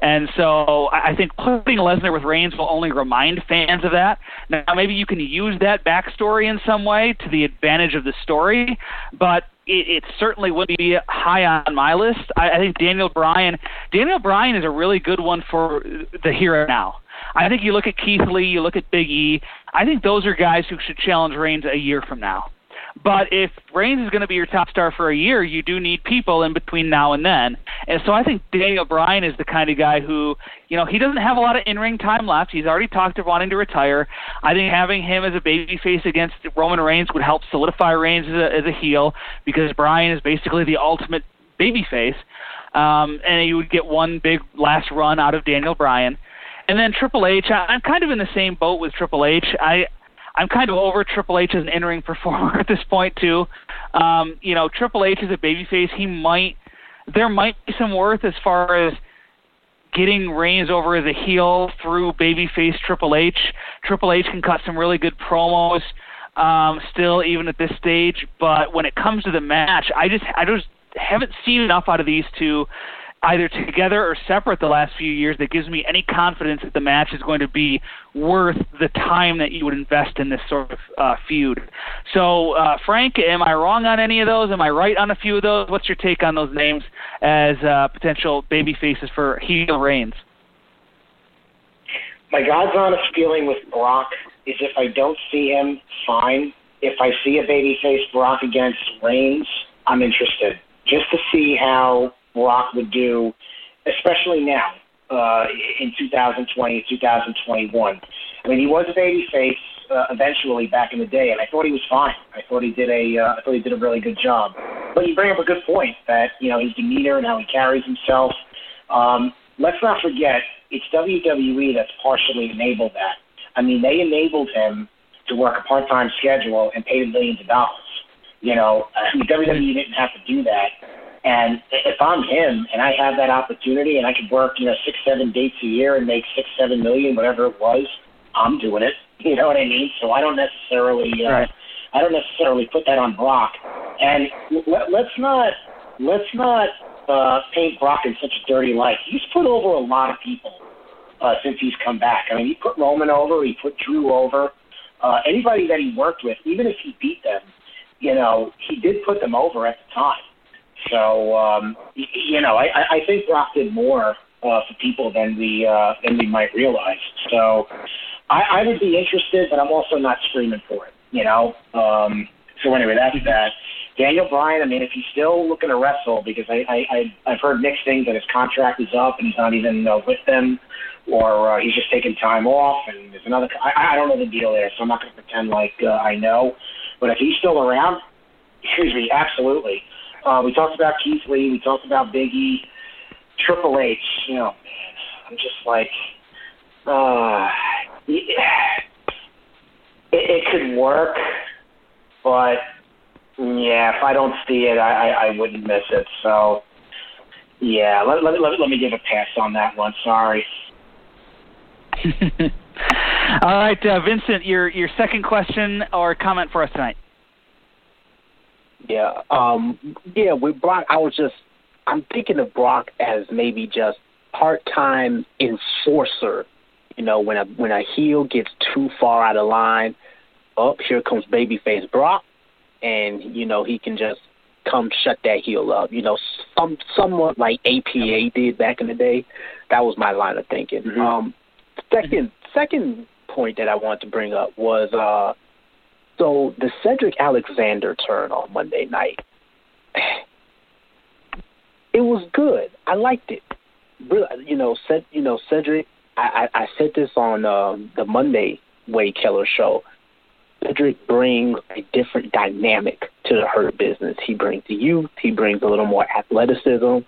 [SPEAKER 3] And so I think putting Lesnar with Reigns will only remind fans of that. Now maybe you can use that backstory in some way to the advantage of the story, but it, it certainly wouldn't be high on my list. I, I think Daniel Bryan, Daniel Bryan is a really good one for the here and now. I think you look at Keith Lee, you look at Big E. I think those are guys who should challenge Reigns a year from now. But if Reigns is going to be your top star for a year, you do need people in between now and then. And so I think Daniel Bryan is the kind of guy who, you know, he doesn't have a lot of in-ring time left. He's already talked of wanting to retire. I think having him as a babyface against Roman Reigns would help solidify Reigns as a, as a heel because Bryan is basically the ultimate babyface. Um, and you would get one big last run out of Daniel Bryan. And then Triple H, I'm kind of in the same boat with Triple H. I I'm kind of over Triple H as an in-ring [LAUGHS] performer at this point too. Um, you know, Triple H is a babyface. He might there might be some worth as far as getting Reigns over as a heel through babyface Triple H. Triple H can cut some really good promos um, still even at this stage, but when it comes to the match, I just I just haven't seen enough out of these two either together or separate the last few years that gives me any confidence that the match is going to be worth the time that you would invest in this sort of uh, feud. So, uh, Frank, am I wrong on any of those? Am I right on a few of those? What's your take on those names as uh, potential baby faces for heel reigns?
[SPEAKER 4] My God's honest feeling with Brock is if I don't see him, fine. If I see a babyface Brock against Reigns, I'm interested just to see how Brock would do, especially now uh, in 2020, 2021. I mean, he was a babyface uh, eventually back in the day, and I thought he was fine. I thought he did a, uh, I thought he did a really good job. But you bring up a good point that you know his demeanor and how he carries himself. Um, let's not forget, it's WWE that's partially enabled that. I mean, they enabled him to work a part-time schedule and paid him millions of dollars. You know, I mean, WWE didn't have to do that. And if I'm him and I have that opportunity and I could work, you know, six, seven dates a year and make six, seven million, whatever it was, I'm doing it. [LAUGHS] You know what I mean? So I don't necessarily, uh,
[SPEAKER 3] Right.
[SPEAKER 4] I don't necessarily put that on Brock. And let, let's not, let's not uh, paint Brock in such a dirty light. He's put over a lot of people uh, since he's come back. I mean, he put Roman over, he put Drew over. Uh, anybody that he worked with, even if he beat them, you know, he did put them over at the time. So um, you know, I, I I think Brock did more uh, for people than we uh, than we might realize. So I, I would be interested, but I'm also not screaming for it. You know. Um, so anyway, that's that. Daniel Bryan. I mean, if he's still looking to wrestle, because I, I, I I've heard mixed things that his contract is up and he's not even uh, with them, or uh, he's just taking time off. And there's another. I, I don't know the deal there, so I'm not going to pretend like uh, I know. But if he's still around, excuse me, absolutely. Uh, we talked about Keith Lee. We talked about Biggie, Triple H. You know, I'm just like, uh, it, it could work, but yeah, if I don't see it, I, I, I wouldn't miss it. So, yeah, let, let, let, let me give a pass on that one. Sorry. [LAUGHS]
[SPEAKER 3] All right, uh, Vincent, your your second question or comment for us tonight.
[SPEAKER 10] Yeah. Um yeah, with Brock I was just I'm thinking of Brock as maybe just part time enforcer. You know, when a when a heel gets too far out of line, up here comes babyface Brock and, you know, he can just come shut that heel up. You know, some somewhat like APA did back in the day. That was my line of thinking. Um second second point that I wanted to bring up was uh so the Cedric Alexander turn on Monday night, it was good. I liked it. You know, Ced, you know Cedric. I, I, said this on uh, the Monday Wade Keller show. Cedric brings a different dynamic to the Hurt business. He brings youth. He brings a little more athleticism.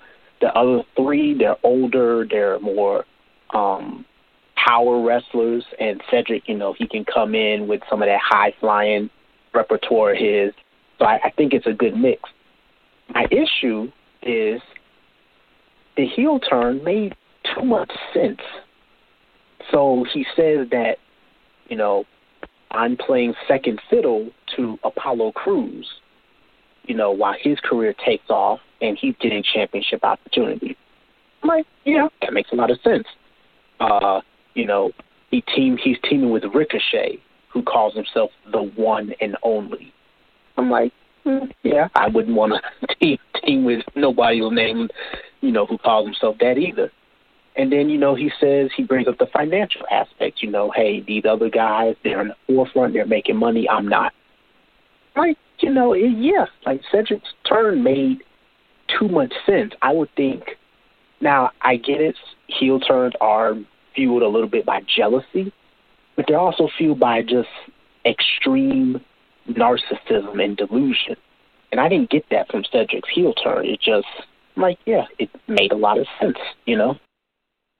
[SPEAKER 10] The other three, they're older. They're more um, power wrestlers, and Cedric, you know, he can come in with some of that high flying repertoire of his. So I, I think it's a good mix. My issue is the heel turn made too much sense. So he says that, you know, I'm playing second fiddle to Apollo Crews, you know, while his career takes off and he's getting championship opportunities. I'm like, yeah, that makes a lot of sense. Uh, you know, he team he's teaming with Ricochet, who calls himself the one and only. I'm like, mm, yeah, I wouldn't want to [LAUGHS] team team with nobody named, you know, who calls himself that either. And then, you know, he says he brings up the financial aspect. You know, hey, these other guys, they're in the forefront, they're making money. I'm not. Like, you know, it, yeah, like Cedric's turn made too much sense. I would think. Now, I get it. Heel turns are fueled a little bit by jealousy, but they're also fueled by just extreme narcissism and delusion. And I didn't get that from Cedric's heel turn. It just, like, yeah, it made a lot of sense, you know?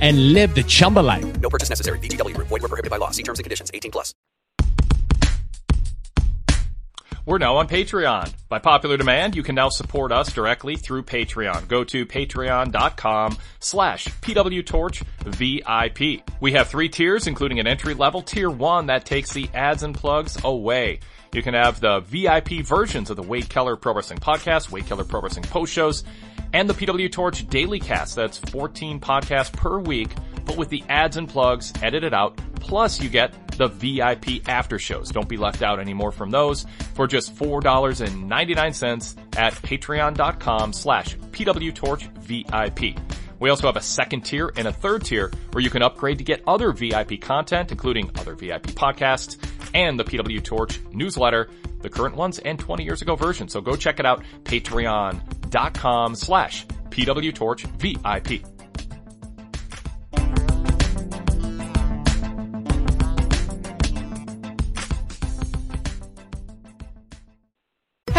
[SPEAKER 9] and live the Chumba life.
[SPEAKER 11] No purchase necessary. VGW Group. Void were prohibited by law. See terms and conditions. 18 plus.
[SPEAKER 2] We're now on Patreon. By popular demand, you can now support us directly through Patreon. Go to patreon.com slash pwtorchvip. We have three tiers, including an entry level. Tier one that takes the ads and plugs away. You can have the VIP versions of the Wade Keller Pro Wrestling Podcast, Wade Keller Pro Wrestling Post Shows, and the PW Torch Daily Cast. That's 14 podcasts per week, but with the ads and plugs edited out. Plus, you get the VIP after shows. Don't be left out anymore from those for just $4.99 at patreon.com slash PW Torch VIP. We also have a second tier and a third tier where you can upgrade to get other VIP content, including other VIP podcasts and the PW Torch newsletter, the current ones and 20 years ago version. So go check it out, patreon.com slash pwtorchvip.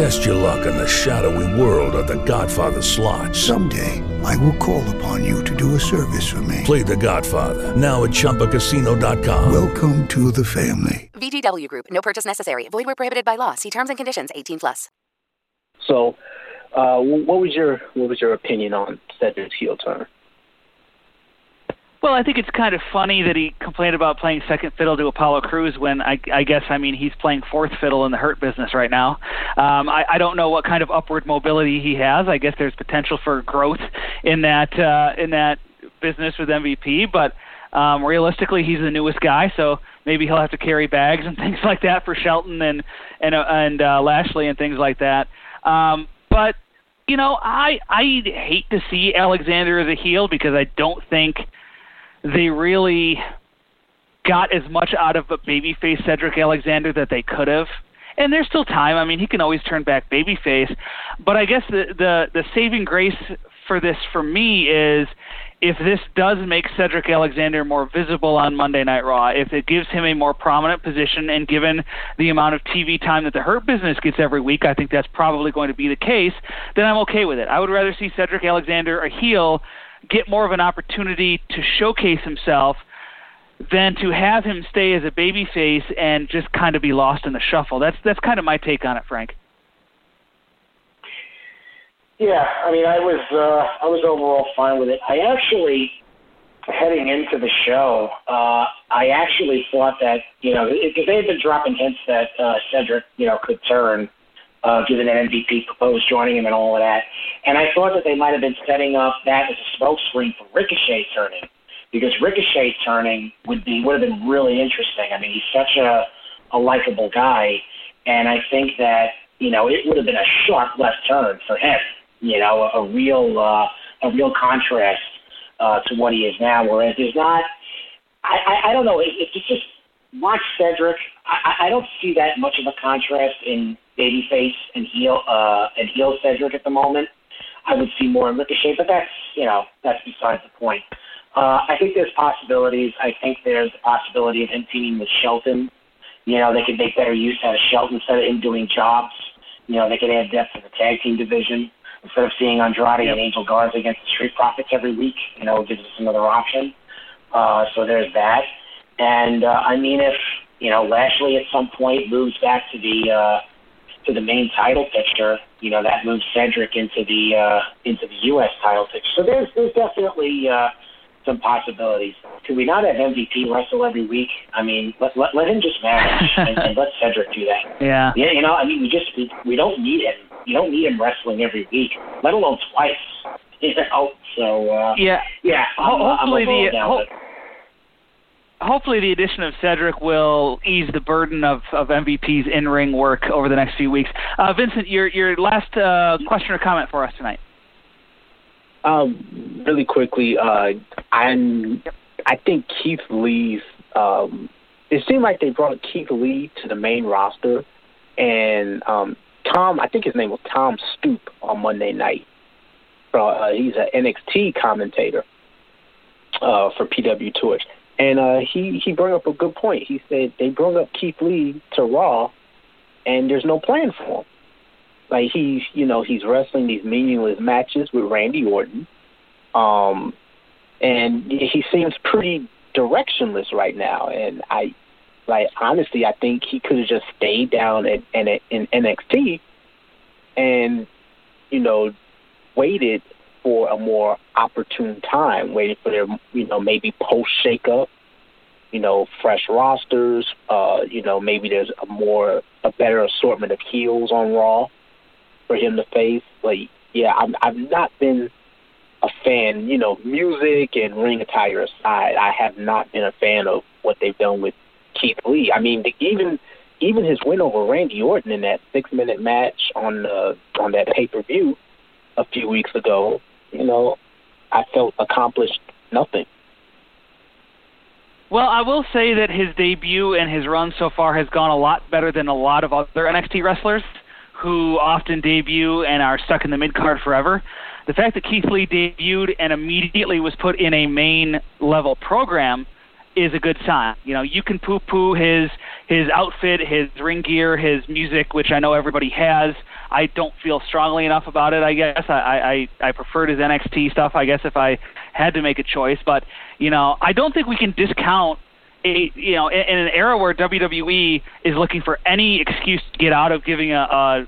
[SPEAKER 12] Test your luck in the shadowy world of The Godfather slot.
[SPEAKER 13] Someday, I will call upon you to do a service for me.
[SPEAKER 12] Play The Godfather now at ChumbaCasino.com.
[SPEAKER 13] Welcome to the family.
[SPEAKER 14] VGW Group. No purchase necessary. Void where prohibited by law. See terms and conditions. 18 plus.
[SPEAKER 10] So, uh, what was your what was your opinion on Cedric's heel turn?
[SPEAKER 3] Well, I think it's kind of funny that he complained about playing second fiddle to Apollo Crews when I, I guess I mean he's playing fourth fiddle in the Hurt business right now. Um, I, I don't know what kind of upward mobility he has. I guess there's potential for growth in that uh, in that business with MVP, but um, realistically, he's the newest guy, so maybe he'll have to carry bags and [LAUGHS] things like that for Shelton and and uh, and uh, Lashley and things like that. Um, but you know, I I hate to see Alexander as a heel because I don't think they really got as much out of a babyface Cedric Alexander that they could have. And there's still time. I mean, he can always turn back babyface. But I guess the the the saving grace for this for me is if this does make Cedric Alexander more visible on Monday Night Raw, if it gives him a more prominent position, and given the amount of TV time that the Hurt business gets every week, I think that's probably going to be the case, then I'm okay with it. I would rather see Cedric Alexander, a heel, get more of an opportunity to showcase himself than to have him stay as a babyface and just kind of be lost in the shuffle. That's that's kind of my take on it, Frank.
[SPEAKER 4] Yeah, I mean, I was uh, I was overall fine with it. I actually, heading into the show, uh, I actually thought that you know because they had been dropping hints that uh, Cedric you know could turn, uh, given that MVP proposed joining him and all of that, and I thought that they might have been setting up that as a smokescreen for Ricochet turning, because Ricochet turning would be would have been really interesting. I mean, he's such a a likable guy, and I think that you know it would have been a sharp left turn for him you know, a, a real uh, a real contrast uh, to what he is now. Whereas there's not, I, I, I don't know, if it, it's just watch Cedric. I, I don't see that much of a contrast in babyface and heel uh, and heel Cedric at the moment. I would see more in Ricochet, but that's you know that's besides the point. Uh, I think there's possibilities. I think there's a possibility of him teaming with Shelton. You know, they could make better use out of Shelton instead of him doing jobs You know, they could add depth to the tag team division instead of seeing Andrade and Angel Garza against the Street Profits every week. You know, it gives us another option. Uh, so there's that. And uh, I mean, if you know Lashley at some point moves back to the uh, to the main title picture, you know that moves Cedric into the uh, into the U.S. title picture. So there's there's definitely uh, some possibilities. Could we not have MVP wrestle every week? I mean, let let, let him just manage [LAUGHS] and, and let Cedric do that.
[SPEAKER 3] Yeah.
[SPEAKER 4] Yeah, you know, I mean, we just we, we don't need him. You don't need him wrestling every week, let alone twice. [LAUGHS] You know, so uh,
[SPEAKER 3] Yeah.
[SPEAKER 4] yeah. I'm, I'm
[SPEAKER 3] hopefully
[SPEAKER 4] little
[SPEAKER 3] the
[SPEAKER 4] down
[SPEAKER 3] ho-
[SPEAKER 4] with it.
[SPEAKER 3] Hopefully the addition of Cedric will ease the burden of, of MVP's in ring work over the next few weeks. Uh, Vincent, your your last uh, question or comment for us tonight.
[SPEAKER 10] Um, really quickly, uh, I'm. I think Keith Lee's. Um, it seemed like they brought Keith Lee to the main roster, and um, Tom. I think his name was Tom Stoop on Monday night. Uh, he's an NXT commentator uh, for PW Torch, and uh, he he brought up a good point. He said they brought up Keith Lee to Raw, and there's no plan for him. Like he's, you know, he's wrestling these meaningless matches with Randy Orton, um, and he seems pretty directionless right now. And I, like, honestly, I think he could have just stayed down at, in, in NXT, and you know, waited for a more opportune time, waiting for their, you know, maybe post shakeup, you know, fresh rosters. Uh, you know, maybe there's a more, a better assortment of heels on Raw for him to face. Like, yeah, I'm, I've not been a fan. You know, music and ring attire aside, I have not been a fan of what they've done with Keith Lee. I mean, the, even even his win over Randy Orton in that six minute match on uh, on that pay per view a few weeks ago, you know, I felt accomplished nothing.
[SPEAKER 3] Well, I will say that his debut and his run so far has gone a lot better than a lot of other NXT wrestlers who often debut and are stuck in the mid card forever. The fact that Keith Lee debuted and immediately was put in a main level program is a good sign. You know, you can poo poo his his outfit, his ring gear, his music, which I know everybody has. I don't feel strongly enough about it. I guess I I I preferred his NXT stuff. I guess if I had to make a choice, but you know, I don't think we can discount a you know in, in an era where WWE is looking for any excuse to get out of giving a, a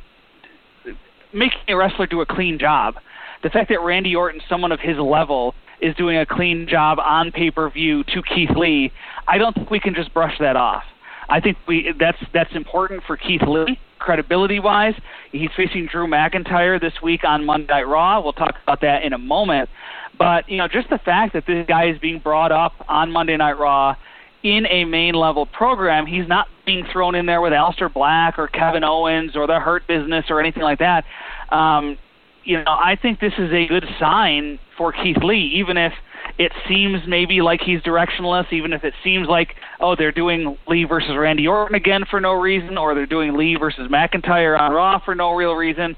[SPEAKER 3] making a wrestler do a clean job. The fact that Randy Orton, someone of his level, is doing a clean job on pay per view to Keith Lee, I don't think we can just brush that off. I think we that's that's important for Keith Lee credibility wise. He's facing Drew McIntyre this week on Monday Night Raw. We'll talk about that in a moment. But you know, just the fact that this guy is being brought up on Monday Night Raw in a main level program, he's not being thrown in there with Aleister Black or Kevin Owens or the Hurt Business or anything like that. Um, you know, I think this is a good sign for Keith Lee, even if it seems maybe like he's directionless, even if it seems like, oh, they're doing Lee versus Randy Orton again for no reason, or they're doing Lee versus McIntyre on Raw for no real reason.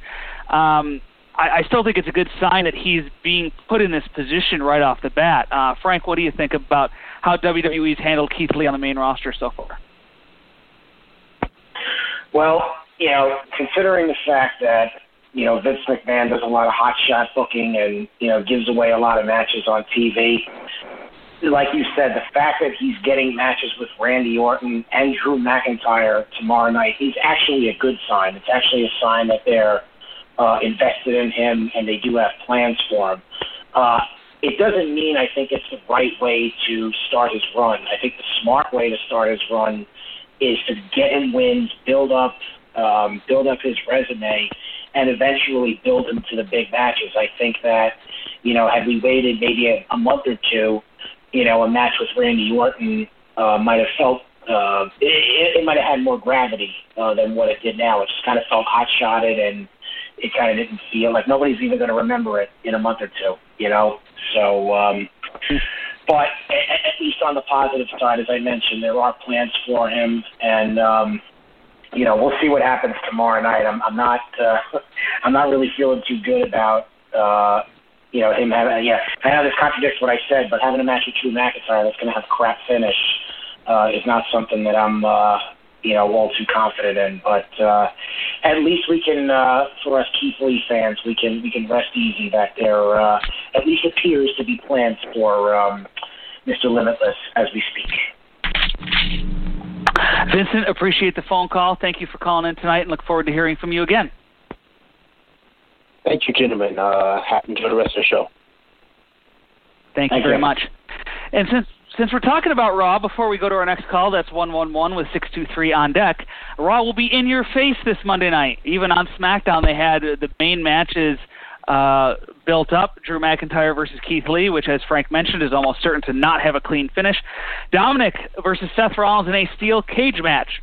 [SPEAKER 3] Um, I, I still think it's a good sign that he's being put in this position right off the bat. Uh, Frank, what do you think about how WWE's handled Keith Lee on the main roster so far?
[SPEAKER 4] Well, you know, considering the fact that you know Vince McMahon does a lot of hot shot booking and you know gives away a lot of matches on TV. Like you said, the fact that he's getting matches with Randy Orton and Drew McIntyre tomorrow night is actually a good sign. It's actually a sign that they're uh, invested in him and they do have plans for him. Uh, it doesn't mean I think it's the right way to start his run. I think the smart way to start his run is to get him wins, build up, um, build up his resume, and eventually build him to the big matches. I think that, you know, had we waited maybe a, a month or two, you know, a match with Randy Orton uh, might have felt uh, it, it might have had more gravity uh, than what it did now. It just kind of felt hot shotted and it kind of didn't feel like nobody's even going to remember it in a month or two, you know. So, um, but at, at least on the positive side, as I mentioned, there are plans for him, and um, you know, we'll see what happens tomorrow night. I'm, I'm not, uh, [LAUGHS] I'm not really feeling too good about, uh, you know, him having. Yeah, I know this contradicts what I said, but having a match with Drew McIntyre that's going to have crap finish uh, is not something that I'm, uh, you know, all too confident in. But uh, at least we can, uh, for us Keith Lee fans, we can we can rest easy that there uh, at least appears to be plans for um, Mr. Limitless as we speak.
[SPEAKER 3] Vincent, appreciate the phone call. Thank you for calling in tonight, and look forward to hearing from you again.
[SPEAKER 10] Thank you, gentlemen. Uh, enjoy the rest of the show.
[SPEAKER 3] Thank, you
[SPEAKER 10] Thank
[SPEAKER 3] very
[SPEAKER 10] you.
[SPEAKER 3] much. And since since we're talking about Raw, before we go to our next call, that's one one one with six two three on deck. Raw will be in your face this Monday night. Even on SmackDown, they had uh, the main matches uh, built up. Drew McIntyre versus Keith Lee, which, as Frank mentioned, is almost certain to not have a clean finish. Dominik versus Seth Rollins in a steel cage match.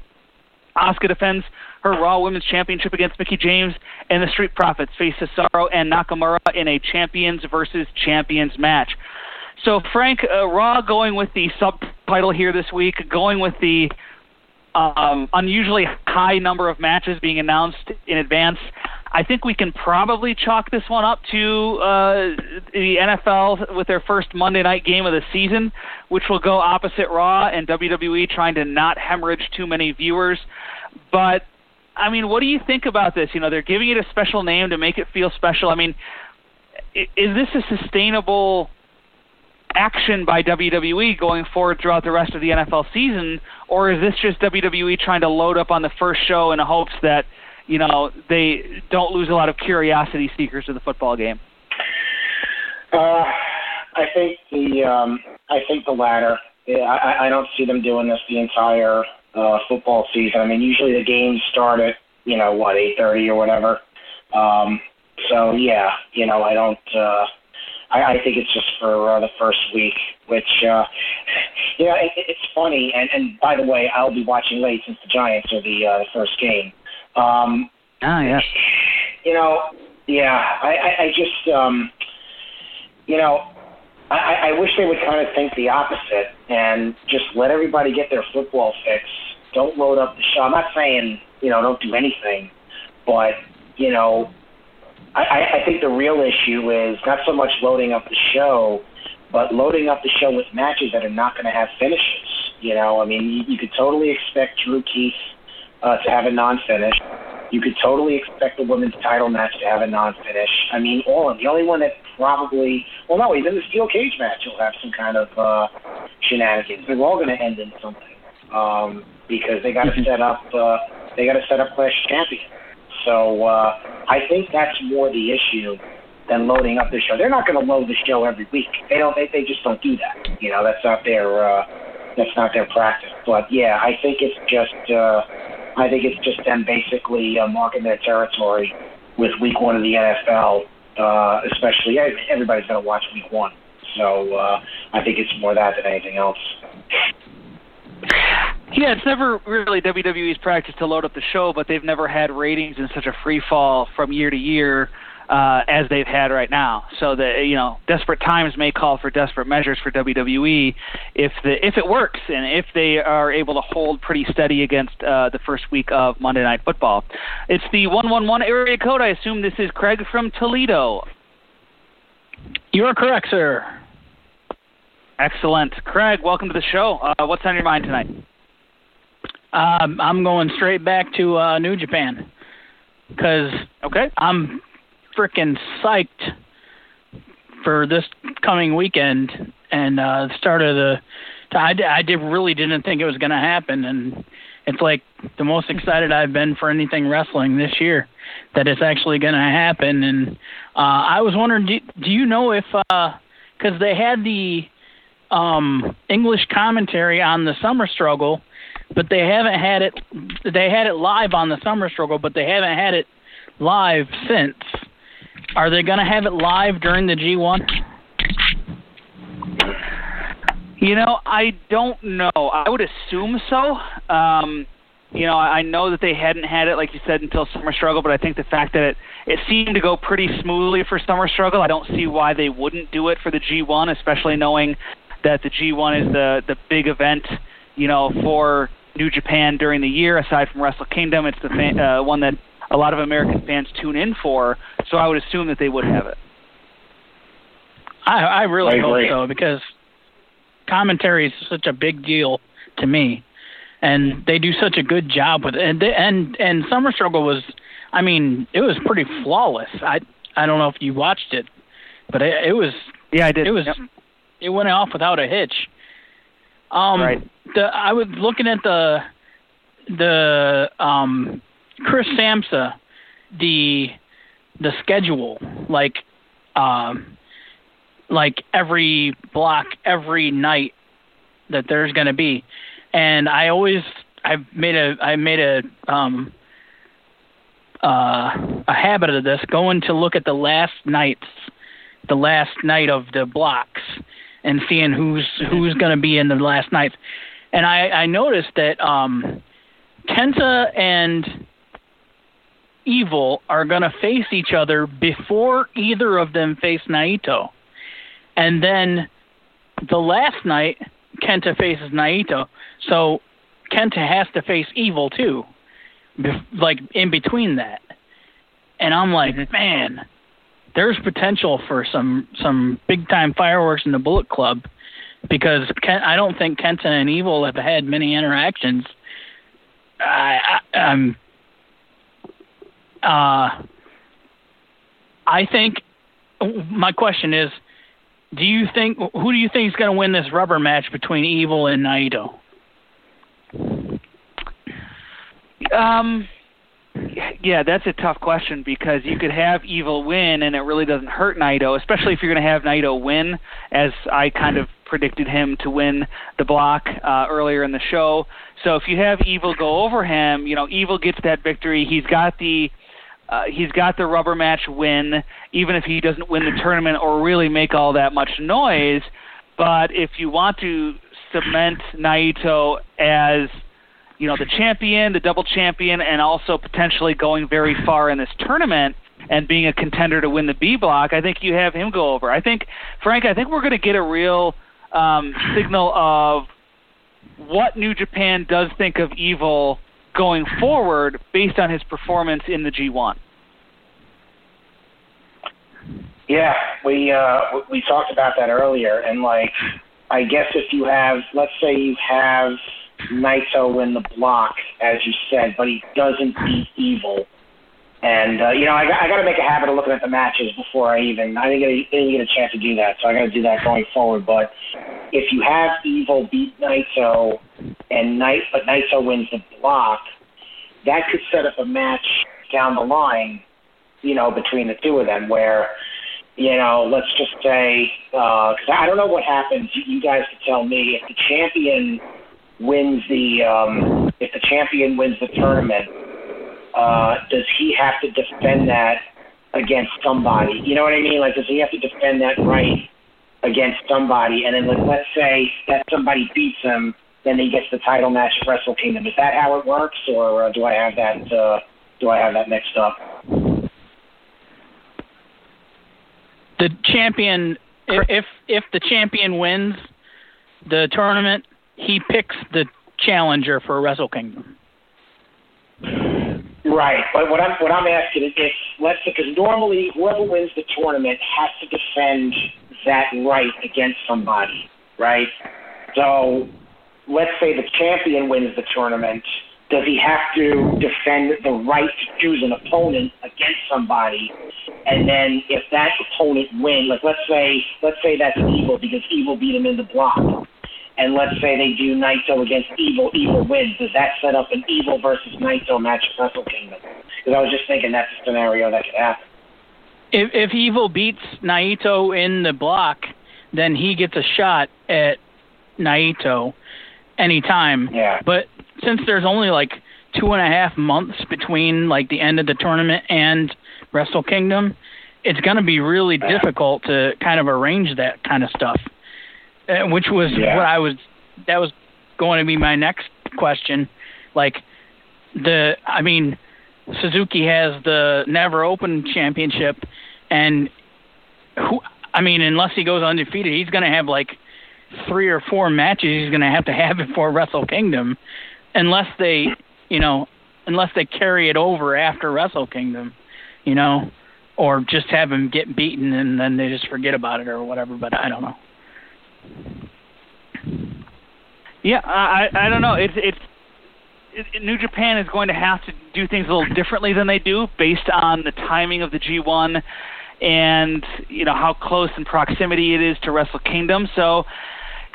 [SPEAKER 3] Asuka defends her Raw Women's Championship against Mickie James, and the Street Profits face Cesaro and Nakamura in a Champions versus Champions match. So, Frank, uh, Raw going with the subtitle here this week, going with the um, unusually high number of matches being announced in advance. I think we can probably chalk this one up to uh, the NFL with their first Monday night game of the season, which will go opposite Raw and WWE trying to not hemorrhage too many viewers. But I mean, what do you think about this? You know, they're giving it a special name to make it feel special. I mean, is this a sustainable action by WWE going forward throughout the rest of the NFL season, or is this just WWE trying to load up on the first show in hopes that you know they don't lose a lot of curiosity seekers to the football game?
[SPEAKER 4] Uh, I think the um, I think the latter. Yeah, I, I don't see them doing this the entire uh, football season. I mean, usually the games start at you know what eight thirty or whatever. Um, so yeah, you know I don't. Uh, I, I think it's just for uh, the first week, which uh, [LAUGHS] you it, it's funny. And, and by the way, I'll be watching late since the Giants are the uh, the first game. Um,
[SPEAKER 3] Ah, yes.
[SPEAKER 4] you know, yeah, I, I, I just, um, you know, I, I I wish they would kind of think the opposite and just let everybody get their football fix. Don't load up the show. I'm not saying, you know, don't do anything, but, you know, I, I I think the real issue is not so much loading up the show, but loading up the show with matches that are not going to have finishes. You know, I mean, you, you could totally expect Drew Keith uh, to have a non-finish. You could totally expect the women's title match to have a non-finish. I mean, all of them. The only one that probably, well, no, even the steel cage match will have some kind of uh, shenanigans. They're all going to end in something um, because they got to set up. Uh, they got to set up Clash of Champions. So uh, I think that's more the issue than loading up the show. They're not going to load the show every week. They don't. They, they just don't do that. You know, that's not their. Uh, that's not their practice. But yeah, I think it's just. Uh, I think it's just them basically uh, marking their territory with Week One of the NFL. Uh, especially, everybody's going to watch Week One. So uh, I think it's more that than anything else.
[SPEAKER 3] Yeah, it's never really WWE's practice to load up the show, but they've never had ratings in such a free fall from year to year uh, as they've had right now. So that you know, desperate times may call for desperate measures for WWE if the if it works and if they are able to hold pretty steady against uh, the first week of Monday Night Football. It's the one one one area code. I assume this is Craig from Toledo.
[SPEAKER 15] You are correct, sir.
[SPEAKER 3] Excellent, Craig. Welcome to the show. Uh, what's on your mind tonight?
[SPEAKER 15] Um, I'm going straight back to uh, New Japan because
[SPEAKER 3] okay,
[SPEAKER 15] I'm freaking psyched for this coming weekend and uh, the start of the. I did really didn't think it was going to happen, and it's like the most excited I've been for anything wrestling this year that it's actually going to happen. And uh, I was wondering, do, do you know if uh because they had the um, English commentary on the Summer Struggle, but they haven't had it. They had it live on the Summer Struggle, but they haven't had it live since. Are they going to have it live during the G1?
[SPEAKER 3] You know, I don't know. I would assume so. Um, you know, I know that they hadn't had it, like you said, until Summer Struggle, but I think the fact that it, it seemed to go pretty smoothly for Summer Struggle, I don't see why they wouldn't do it for the G1, especially knowing that the G1 is the the big event, you know, for New Japan during the year. Aside from Wrestle Kingdom, it's the fan, uh, one that a lot of American fans tune in for. So I would assume that they would have it.
[SPEAKER 15] I, I really
[SPEAKER 3] I
[SPEAKER 15] hope so because commentary is such a big deal to me, and they do such a good job with it. And they, and and Summer Struggle was, I mean, it was pretty flawless. I I don't know if you watched it, but it, it was.
[SPEAKER 3] Yeah, I did.
[SPEAKER 15] It was.
[SPEAKER 3] Yep.
[SPEAKER 15] It went off without a hitch. Um,
[SPEAKER 3] Right.
[SPEAKER 15] The I was looking at the the um Chris Samsa the the schedule like um like every block every night that there's going to be. And I always I've made a I made a um uh a habit of this going to look at the last nights the last night of the blocks and seeing who's who's going to be in the last nights. And I I noticed that um Kenta and Evil are going to face each other before either of them face Naito. And then the last night, Kenta faces Naito. So Kenta has to face Evil too, like in between that. And I'm like, man, there's potential for some some big time fireworks in the Bullet Club because Ken, I don't think Kenta and Evil have had many interactions. I, I um uh I think my question is do you think who do you think is going to win this rubber match between Evil and Naito?
[SPEAKER 3] Um, yeah, that's a tough question because you could have Evil win and it really doesn't hurt Naito, especially if you're going to have Naito win, as I kind of predicted him to win the block uh, earlier in the show. So if you have Evil go over him, you know, Evil gets that victory. He's got the uh, he's got the rubber match win, even if he doesn't win the tournament or really make all that much noise. But if you want to cement Naito as you know the champion, the double champion, and also potentially going very far in this tournament and being a contender to win the B block, I think you have him go over. I think, Frank, I think we're going to get a real um, signal of what New Japan does think of Evil going forward based on his performance in the G1.
[SPEAKER 4] Yeah, we uh we talked about that earlier, and like, I guess if you have, let's say you have Naito in the block, as you said, but he doesn't beat Evil, and uh, you know, I, I got to make a habit of looking at the matches before I even I didn't get a, didn't get a chance to do that, so I got to do that going forward. But if you have Evil beat Naito, and Night but Naito wins the block, that could set up a match down the line, you know, between the two of them where you know, let's just say, because I don't know what happens. You, guys can tell me if the champion wins the um, if the champion wins the tournament. Uh, does he have to defend that against somebody? You know what I mean? Like, does he have to defend that right against somebody? And then like, let's say that somebody beats him, then he gets the title match at Wrestle Kingdom. Is that how it works, or uh, do I have that? Uh, do I have that mixed up?
[SPEAKER 15] The champion if if, if the champion wins the tournament, he picks the challenger for Wrestle Kingdom.
[SPEAKER 4] Right, but what I'm what I'm asking is, let's because normally whoever wins the tournament has to defend that right against somebody, right? So let's say the champion wins the tournament, does he have to defend the right to choose an opponent against somebody? And then if that opponent wins, like let's say let's say that's evil because evil beat him in the block. And let's say they do Naito against Evil, Evil wins. Does that set up an Evil versus Naito match at Wrestle Kingdom? Because I was just thinking that's a scenario that could happen.
[SPEAKER 15] If if Evil beats Naito in the block, then he gets a shot at Naito anytime.
[SPEAKER 4] Yeah.
[SPEAKER 15] But since there's only like two and a half months between like the end of the tournament and Wrestle Kingdom, it's going to be really difficult to kind of arrange that kind of stuff. Uh, which was
[SPEAKER 4] Yeah.
[SPEAKER 15] what I was. That was going to be my next question. Like the, I mean, Suzuki has the Never Open Championship, and who? I mean, unless he goes undefeated, he's going to have like three or four matches he's going to have to have [LAUGHS] before Wrestle Kingdom, unless they, you know, unless they carry it over after Wrestle Kingdom, you know, or just have him get beaten and then they just forget about it or whatever. But I don't know.
[SPEAKER 3] Yeah, I I don't know. It's it's it- New Japan is going to have to do things a little differently than they do based on the timing of the G1 and you know how close in proximity it is to Wrestle Kingdom. So,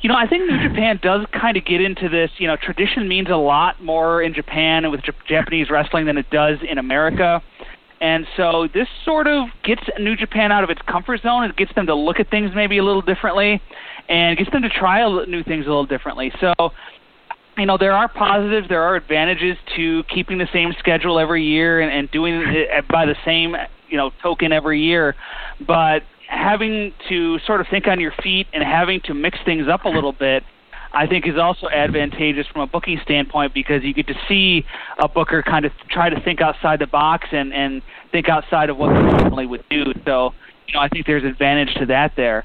[SPEAKER 3] you know, I think New Japan does kind of get into this. You know, tradition means a lot more in Japan and with J- Japanese wrestling than it does in America. And so this sort of gets New Japan out of its comfort zone. It gets them to look at things maybe a little differently, and gets them to try new things a little differently. So, you know, there are positives, there are advantages to keeping the same schedule every year and, and doing it by the same, you know, token every year. But having to sort of think on your feet and having to mix things up a little bit I think is also advantageous from a booking standpoint because you get to see a booker kind of try to think outside the box and and think outside of what they normally would do. So, you know, I think there's advantage to that there.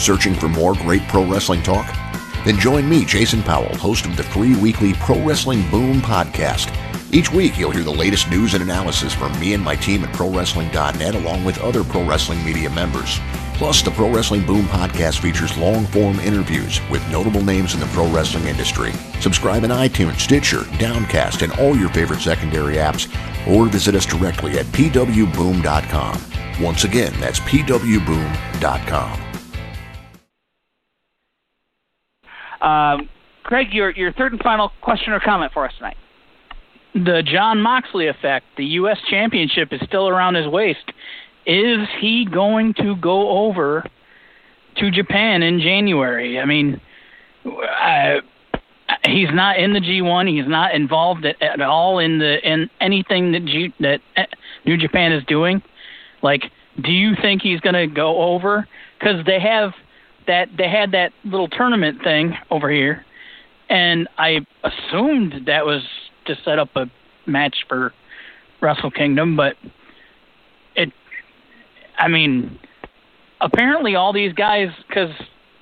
[SPEAKER 16] Searching for more great pro wrestling talk? Then join me, Jason Powell, host of the free weekly Pro Wrestling Boom podcast. Each week, you'll hear the latest news and analysis from me and my team at ProWrestling.net, along with other pro wrestling media members. Plus, the Pro Wrestling Boom podcast features long form interviews with notable names in the pro wrestling industry. Subscribe in iTunes, Stitcher, Downcast, and all your favorite secondary apps, or visit us directly at pwboom.com. Once again, that's pwboom.com.
[SPEAKER 3] Um, Craig, your your third and final question or comment for us tonight.
[SPEAKER 15] the Jon Moxley effect. The U.S. Championship is still around his waist. Is he going to go over to Japan in January? I mean, I, he's not in the G1. He's not involved at, at all in the in anything that G, that eh, New Japan is doing. Like, do you think he's going to go over? Because they have that they had that little tournament thing over here, and I assumed that was to set up a match for Wrestle Kingdom, but it, I mean, apparently all these guys, because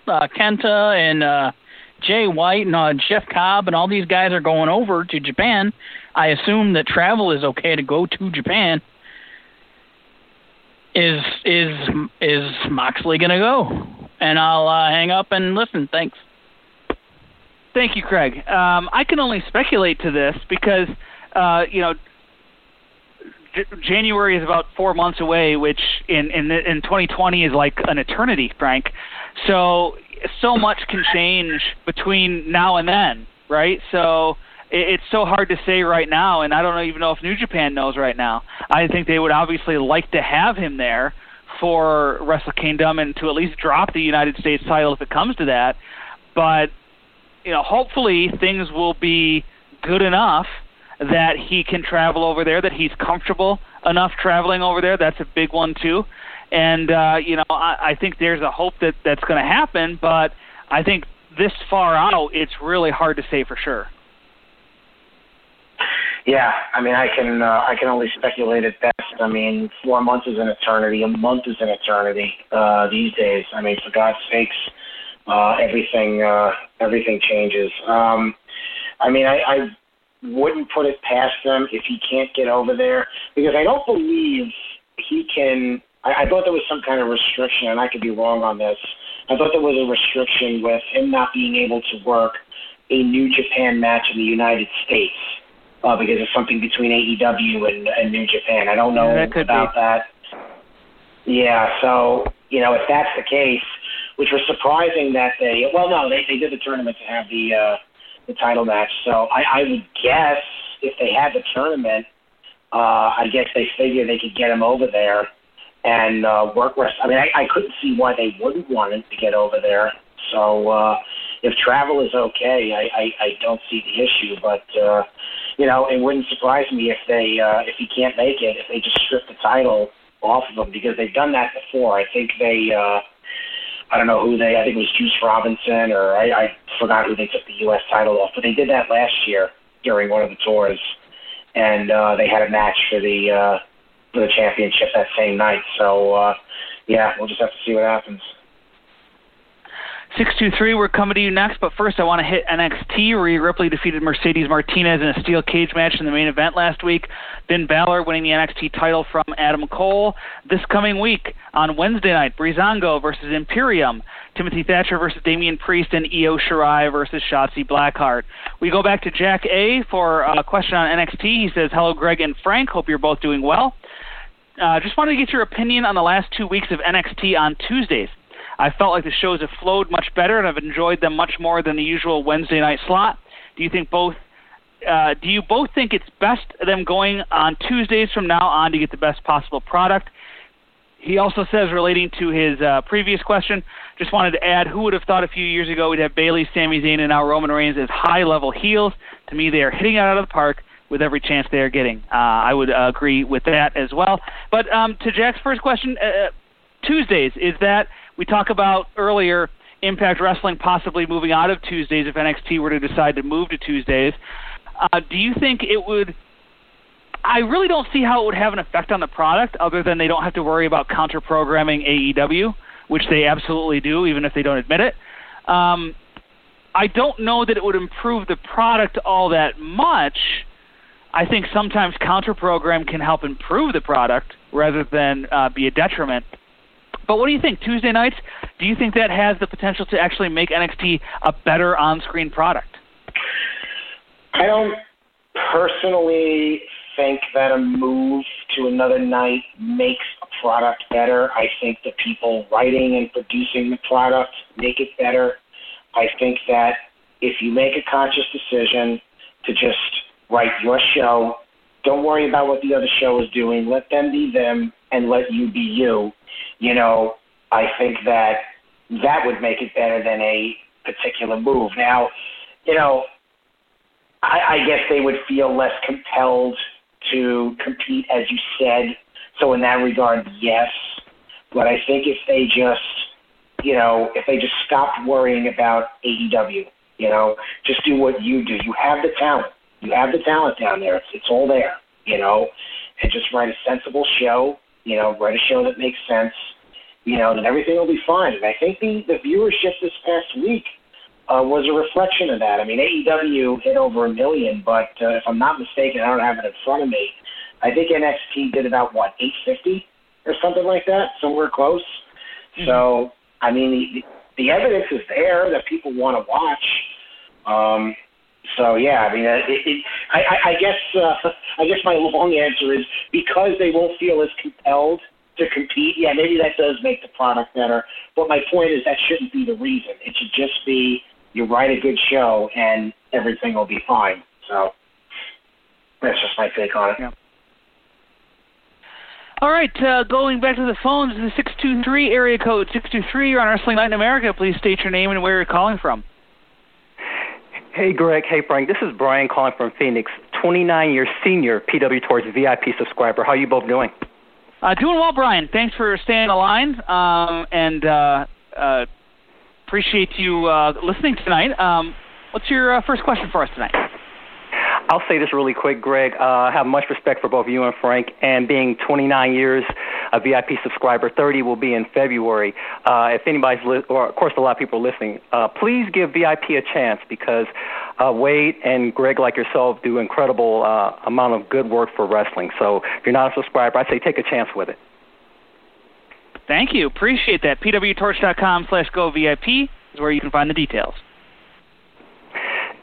[SPEAKER 15] uh, Kenta and uh, Jay White and uh, Jeff Cobb and all these guys are going over to Japan. I assume that travel is okay to go to Japan. Is is is Moxley gonna go? And I'll uh, hang up and listen. Thanks.
[SPEAKER 3] Thank you, Craig. Um, I can only speculate to this because, uh, you know, J- January is about four months away, which in, in in 2020 is like an eternity, Frank. So so much can change between now and then, right? So it, it's so hard to say right now, and I don't even know if New Japan knows right now. I think they would obviously like to have him there for Wrestle Kingdom and to at least drop the United States title if it comes to that. But you know, hopefully things will be good enough that he can travel over there, that he's comfortable enough traveling over there. That's a big one too. And uh, you know, I, I think there's a hope that that's going to happen, but I think this far out, it's really hard to say for sure.
[SPEAKER 4] Yeah, I mean, I can uh, I can only speculate at best. I mean, four months is an eternity. A month is an eternity uh, these days. I mean, for God's sakes, uh, everything uh, everything changes. Um, I mean, I, I wouldn't put it past them if he can't get over there because I don't believe he can. I, I thought there was some kind of restriction, and I could be wrong on this. I thought there was a restriction with him not being able to work a New Japan match in the United States uh, because it's something between AEW and, and New Japan. I don't know
[SPEAKER 3] Yeah, that
[SPEAKER 4] about
[SPEAKER 3] be.
[SPEAKER 4] that. Yeah, so you know, if that's the case, which was surprising that they. Well, no, they they did the tournament to have the uh, the title match. So I, I would guess if they had the tournament, uh, I guess they figured they could get him over there and uh, work rest. I mean, I, I couldn't see why they wouldn't want him to get over there. So uh, if travel is okay, I, I, I don't see the issue. But uh, you know, it wouldn't surprise me if they uh, if he can't make it, if they just strip the title off of him because they've done that before. I think they. Uh, I don't know who they. I think it was Juice Robinson, or I, I forgot who they took the U.S. title off. But they did that last year during one of the tours, and uh, they had a match for the uh, for the championship that same night. So uh, yeah, we'll just have to see what happens.
[SPEAKER 3] 623, we're coming to you next, but first I want to hit NXT. Rhea Ripley defeated Mercedes Martinez in a steel cage match in the main event last week. Finn Balor winning the NXT title from Adam Cole. This coming week on Wednesday night, Breezango versus Imperium. Timothy Thatcher versus Damian Priest and Io Shirai versus Shotzi Blackheart. We go back to Jack A for a question on NXT. He says, Hello, Greg and Frank. Hope you're both doing well. Uh, just wanted to get your opinion on the last two weeks of NXT on Tuesdays. I felt like the shows have flowed much better, and I've enjoyed them much more than the usual Wednesday night slot. Do you think both? Uh, do you both think it's best them going on Tuesdays from now on to get the best possible product? He also says, relating to his uh, previous question, just wanted to add, who would have thought a few years ago we'd have Bayley, Sami Zayn, and now Roman Reigns as high-level heels? To me, they are hitting it out of the park with every chance they are getting. Uh, I would uh, agree with that as well. But um, to Jack's first question, uh, Tuesdays is that we talk about earlier Impact Wrestling possibly moving out of Tuesdays if NXT were to decide to move to Tuesdays. Uh, do you think it would? I really don't see how it would have an effect on the product, other than they don't have to worry about counter programming AEW, which they absolutely do, even if they don't admit it. Um, I don't know that it would improve the product all that much. I think sometimes counter program can help improve the product rather than uh, be a detriment. But what do you think? Tuesday nights, do you think that has the potential to actually make NXT a better on screen product?
[SPEAKER 4] I don't personally think that a move to another night makes a product better. I think the people writing and producing the product make it better. I think that if you make a conscious decision to just write your show, don't worry about what the other show is doing. Let them be them and let you be you you know, I think that that would make it better than a particular move. Now, you know, I, I guess they would feel less compelled to compete, as you said. So in that regard, yes. But I think if they just, you know, if they just stopped worrying about AEW, you know, just do what you do. You have the talent. You have the talent down there. It's, it's all there, you know, and just write a sensible show you know, write a show that makes sense, you know, then everything will be fine. And I think the, the viewership this past week uh, was a reflection of that. I mean, AEW hit over a million, but uh, if I'm not mistaken, I don't have it in front of me. I think NXT did about what 850 or something like that, somewhere close. Mm-hmm. So, I mean, the, the evidence is there that people want to watch. Um, so yeah, I mean, uh, it, it, I, I, guess uh, [LAUGHS] I guess my long answer is because they won't feel as compelled to compete. Yeah, maybe that does make the product better. But my point is that shouldn't be the reason. It should just be you write a good show and everything will be fine. So that's just my take on it.
[SPEAKER 3] Yeah. All right, uh, going back to the phones, the 623 area code 623. You're on Wrestling Night in America. Please state your name and where you're calling from.
[SPEAKER 17] Hey, Greg. Hey, Frank. This is Brian calling from Phoenix, 29 year senior PW Torch VIP subscriber. How are you both doing?
[SPEAKER 3] Uh, doing well, Brian. Thanks for staying on the line, um, and uh, uh, appreciate you uh, listening tonight. Um, what's your uh, first question for us tonight?
[SPEAKER 17] I'll say this really quick, Greg. Uh, I have much respect for both you and Frank, and being 29 years a VIP subscriber, 30 will be in February. Uh, if anybody's, li- or of course, a lot of people are listening, uh, please give VIP a chance because uh, Wade and Greg, like yourself, do incredible uh, amount of good work for wrestling. So if you're not a subscriber, I say take a chance with it.
[SPEAKER 3] Thank you. Appreciate that. pwtorch.com slash go VIP is where you can find the details.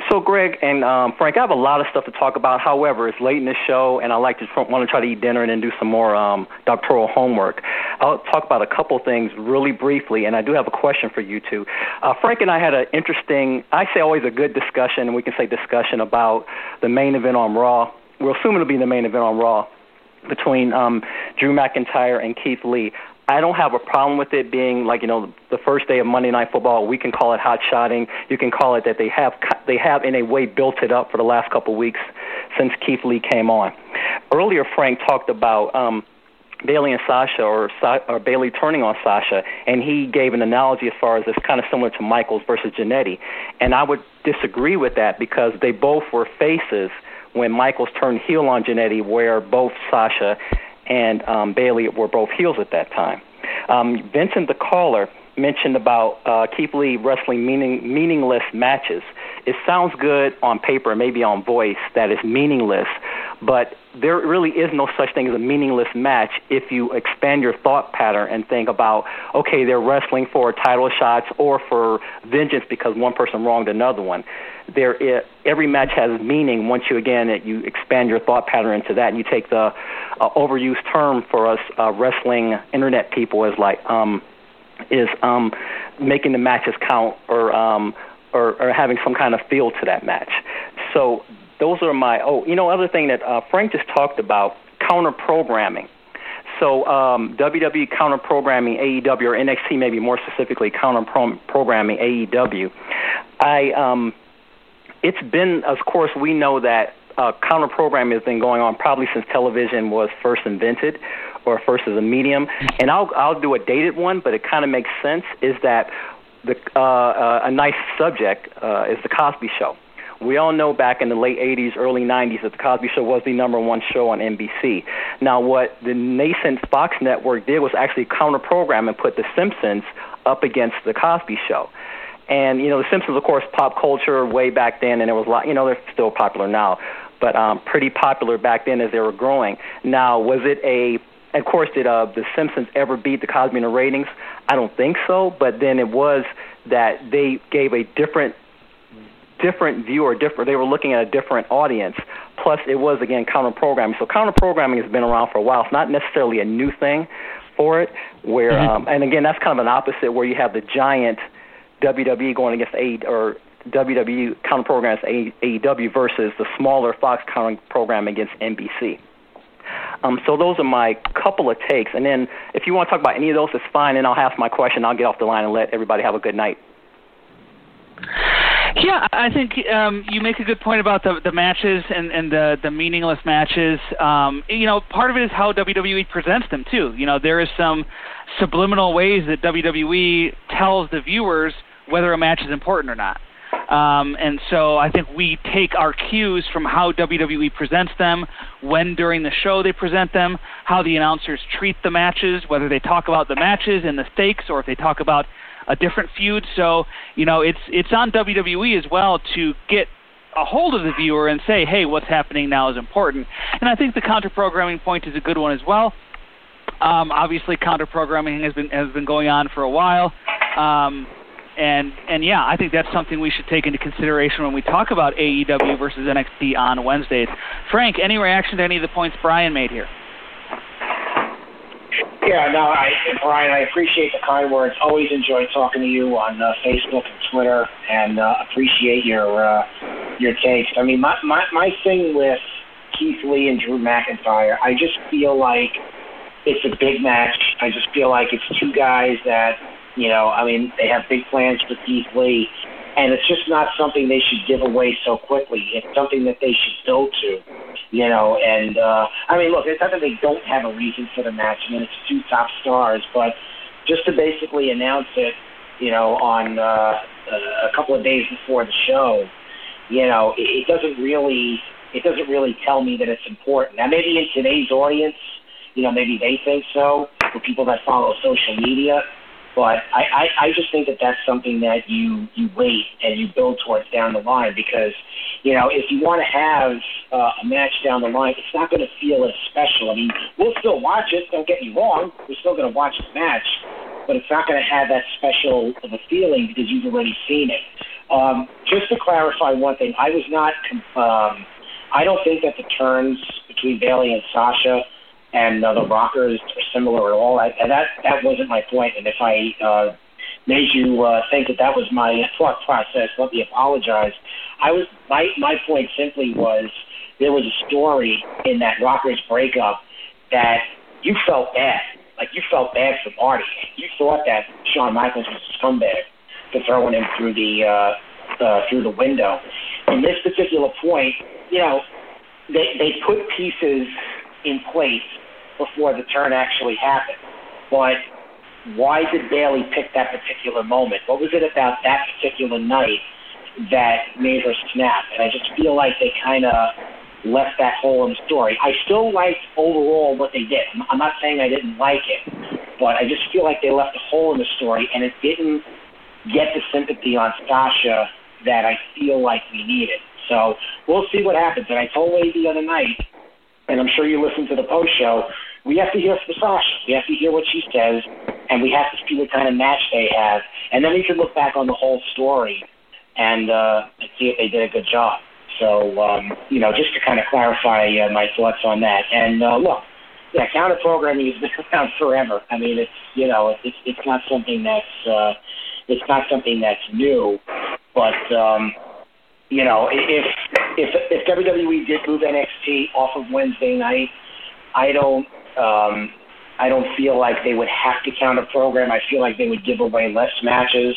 [SPEAKER 17] So, Greg and um, Frank, I have a lot of stuff to talk about. However, it's late in the show, and I like to want to try to eat dinner and then do some more um, doctoral homework. I'll talk about a couple things really briefly, and I do have a question for you two. Uh, Frank and I had an interesting, I say always a good discussion, and we can say discussion about the main event on Raw. We're assuming it'll be the main event on Raw between um, Drew McIntyre and Keith Lee. I don't have a problem with it being like you know the first day of Monday Night Football. We can call it hot shotting. You can call it that they have they have in a way built it up for the last couple of weeks since Keith Lee came on. Earlier, Frank talked about um, Bayley and Sasha, or, or Bayley turning on Sasha, and he gave an analogy as far as it's kind of similar to Michaels versus Jannetty, and I would disagree with that because they both were faces when Michaels turned heel on Jannetty, where both Sasha and um, Bayley were both heels at that time. Um, Vincent the caller mentioned about uh, Keith Lee wrestling meaning, meaningless matches. It sounds good on paper, maybe on voice, that is meaningless, but there really is no such thing as a meaningless match if you expand your thought pattern and think about, okay, they're wrestling for title shots or for vengeance because one person wronged another one. There, is, every match has meaning once you again you expand your thought pattern into that, and you take the uh, overused term for us uh, wrestling internet people is like um, is um, making the matches count or, um, or or having some kind of feel to that match. So those are my oh you know other thing that uh, Frank just talked about counter programming. So um, WWE counter programming AEW or NXT maybe more specifically counter programming AEW. I um, it's been of course we know that uh, counter programming has been going on probably since television was first invented or first as a medium. And I'll I'll do a dated one, but it kind of makes sense. Is that the uh, uh, a nice subject uh, is the Cosby Show. We all know back in the late 80s, early 90s that the Cosby Show was the number one show on NBC. Now, what the nascent Fox network did was actually counter program and put The Simpsons up against the Cosby Show. And you know, The Simpsons, of course, pop culture way back then, and it was a lot. You know, they're still popular now, but um, pretty popular back then as they were growing. Now, was it a of course, did uh, The Simpsons ever beat The Cosby in the ratings? I don't think so. But then it was that they gave a different different view or different they were looking at a different audience plus it was again counter programming so counter programming has been around for a while it's not necessarily a new thing for it where mm-hmm. um and again that's kind of an opposite where you have the giant WWE going against A or WWE counter program against AEW versus the smaller Fox counter program against NBC. Um, so those are my couple of takes. And then if you want to talk about any of those, it's fine. And I'll ask my question. I'll get off the line and let everybody have a good night.
[SPEAKER 3] Yeah, I think um, you make a good point about the the matches and and the the meaningless matches. Um, you know, part of it is how WWE presents them too. You know, there is some subliminal ways that WWE tells the viewers whether a match is important or not. Um, and so I think we take our cues from how WWE presents them, when during the show they present them, how the announcers treat the matches, whether they talk about the matches and the stakes or if they talk about a different feud. So, you know, it's it's on WWE as well to get a hold of the viewer and say, hey, what's happening now is important. And I think the counter programming point is a good one as well. Um, obviously, counter programming has been has been going on for a while. Um, and and yeah, I think that's something we should take into consideration when we talk about AEW versus NXT on Wednesdays. Frank, any reaction to any of the points Brian made here?
[SPEAKER 4] Yeah, no, I, Brian, I appreciate the kind words. Always enjoy talking to you on uh, Facebook and Twitter, and uh, appreciate your uh, your takes. I mean, my, my my thing with Keith Lee and Drew McIntyre, I just feel like it's a big match. I just feel like it's two guys that you know, I mean, they have big plans for Keith Lee, and it's just not something they should give away so quickly. It's something that they should build to, you know. And uh, I mean, look, it's not that they don't have a reason for the match. I mean, it's two top stars, but just to basically announce it, you know, on uh, a couple of days before the show, you know, it, it doesn't really it doesn't really tell me that it's important. Now, maybe in today's audience, you know, maybe they think so. For people that follow social media, but I, I, I just think that that's something that you you wait and you build towards down the line because you know if you want to have uh, a match down the line, it's not going to feel as special. I mean, we'll still watch it. Don't get me wrong. We're still going to watch the match, but it's not going to have that special of a feeling because you've already seen it. Um, just to clarify one thing, I was not. Um, I don't think that the turns between Bayley and Sasha and uh, the Rockers are similar at all. I, and that that wasn't my point. And if I uh, made you uh, think that that was my thought process, let me apologize. I was my my point simply was there was a story in that Rockers breakup that you felt bad, like you felt bad for Marty. You thought that Shawn Michaels was a scumbag for throwing him through the uh, uh, through the window. In this particular point, you know, they they put pieces in place before the turn actually happened. But why did Bayley pick that particular moment? What was it about that particular night that made her snap? And I just feel like they kind of left that hole in the story. I still liked overall what they did. I'm not saying I didn't like it, but I just feel like they left a hole in the story and it didn't get the sympathy on Sasha that I feel like we needed. So we'll see what happens. And I told Wade the other night, and I'm sure you listen to the post show, we have to hear from Sasha. We have to hear what she says, and we have to see what kind of match they have. And then we can look back on the whole story and, uh, and see if they did a good job. So, um, you know, just to kind of clarify uh, my thoughts on that. And uh, look, yeah, counter programming has [LAUGHS] been around forever. I mean, it's you know, it's it's not something that's uh, it's not something that's new, but um, you know, if if if WWE did move NXT off of Wednesday night, I don't um, I don't feel like they would have to counter program. I feel like they would give away less matches,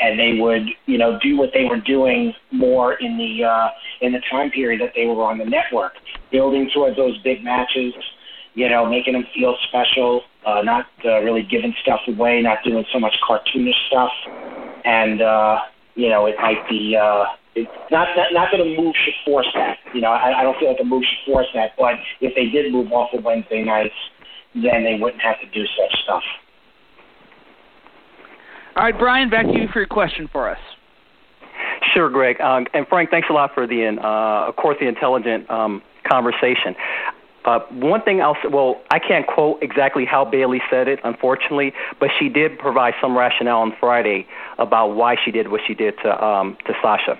[SPEAKER 4] and they would you know do what they were doing more in the uh, in the time period that they were on the network, building towards those big matches. You know, making them feel special, uh, not uh, really giving stuff away, not doing so much cartoonish stuff, and uh, you know, it might be. Uh, it's not not, not that a move should force that. You know, I, I don't feel like a move should force that. But if they did move off of Wednesday nights, then they wouldn't have to do such stuff.
[SPEAKER 3] All right, Brian, back to you for your question for us.
[SPEAKER 17] Sure, Greg. Um, and Frank, thanks a lot for the, uh, of course, the intelligent um, conversation. Uh, one thing else, well, I can't quote exactly how Bayley said it, unfortunately, but she did provide some rationale on Friday about why she did what she did to um, to Sasha.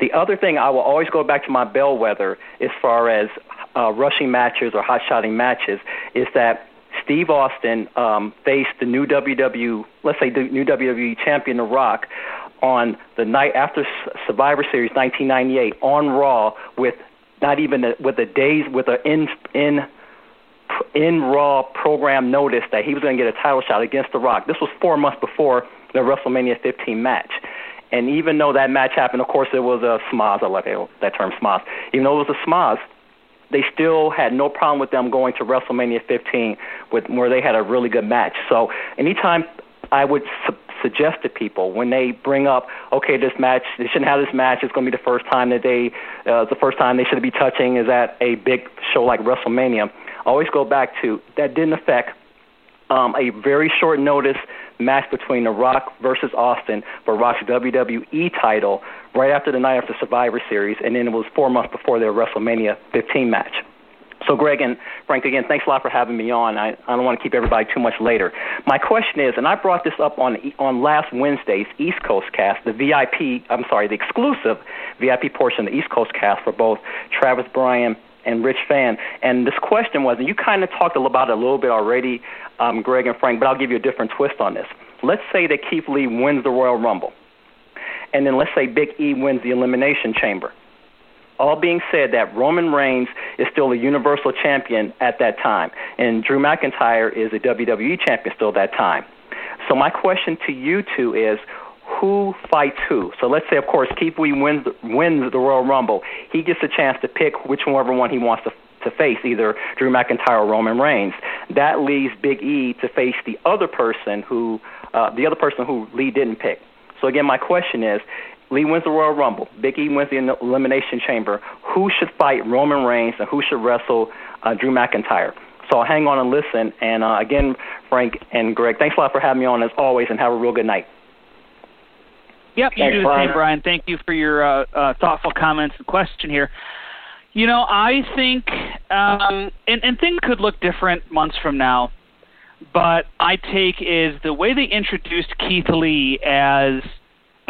[SPEAKER 17] The other thing, I will always go back to my bellwether as far as uh, rushing matches or hot shotting matches, is that Steve Austin um, faced the new WWE, let's say the new WWE champion, The Rock, on the night after Survivor Series 1998 on Raw with not even a, with a days with an in in in Raw program notice that he was going to get a title shot against The Rock. This was four months before the WrestleMania 15 match. And even though that match happened, of course, it was a smaz. I like that term, smaz. Even though it was a smaz, they still had no problem with them going to WrestleMania 15 with where they had a really good match. So anytime I would suggest to people when they bring up, okay, this match, they shouldn't have this match. It's going to be the first time that they, uh, the first time they should be touching is at a big show like WrestleMania. I always go back to that didn't affect um, a very short notice match between The Rock versus Austin for Rock's WWE title right after the night after Survivor Series, and then it was four months before their WrestleMania 15 match. So, Greg and Frank, again, thanks a lot for having me on. I, I don't want to keep everybody too much later. My question is, and I brought this up on on last Wednesday's East Coast cast, the VIP, I'm sorry, the exclusive VIP portion of the East Coast cast for both Travis Bryan and Rich Fann. And this question was, and you kind of talked about it a little bit already, um, Greg and Frank, but I'll give you a different twist on this. Let's say that Keith Lee wins the Royal Rumble, and then let's say Big E wins the Elimination Chamber all being said, that Roman Reigns is still a Universal Champion at that time, and Drew McIntyre is a WWE Champion still at that time. So my question to you two is, who fights who? So let's say, of course, Keith Lee wins wins the Royal Rumble. He gets a chance to pick whichever one he wants to to face, either Drew McIntyre or Roman Reigns. That leaves Big E to face the other person who uh, the other person who Lee didn't pick. So again, my question is, Lee wins the Royal Rumble. Big E wins the Elimination Chamber. Who should fight Roman Reigns and who should wrestle uh, Drew McIntyre? So I'll hang on and listen. And uh, again, Frank and Greg, thanks a lot for having me on as always, and have a real good night.
[SPEAKER 3] Yep, you
[SPEAKER 4] Thanks,
[SPEAKER 3] do the
[SPEAKER 4] Brian.
[SPEAKER 3] same, Brian. Thank you for your uh, uh, thoughtful comments and question here. You know, I think, um, and, and things could look different months from now, but I take is the way they introduced Keith Lee as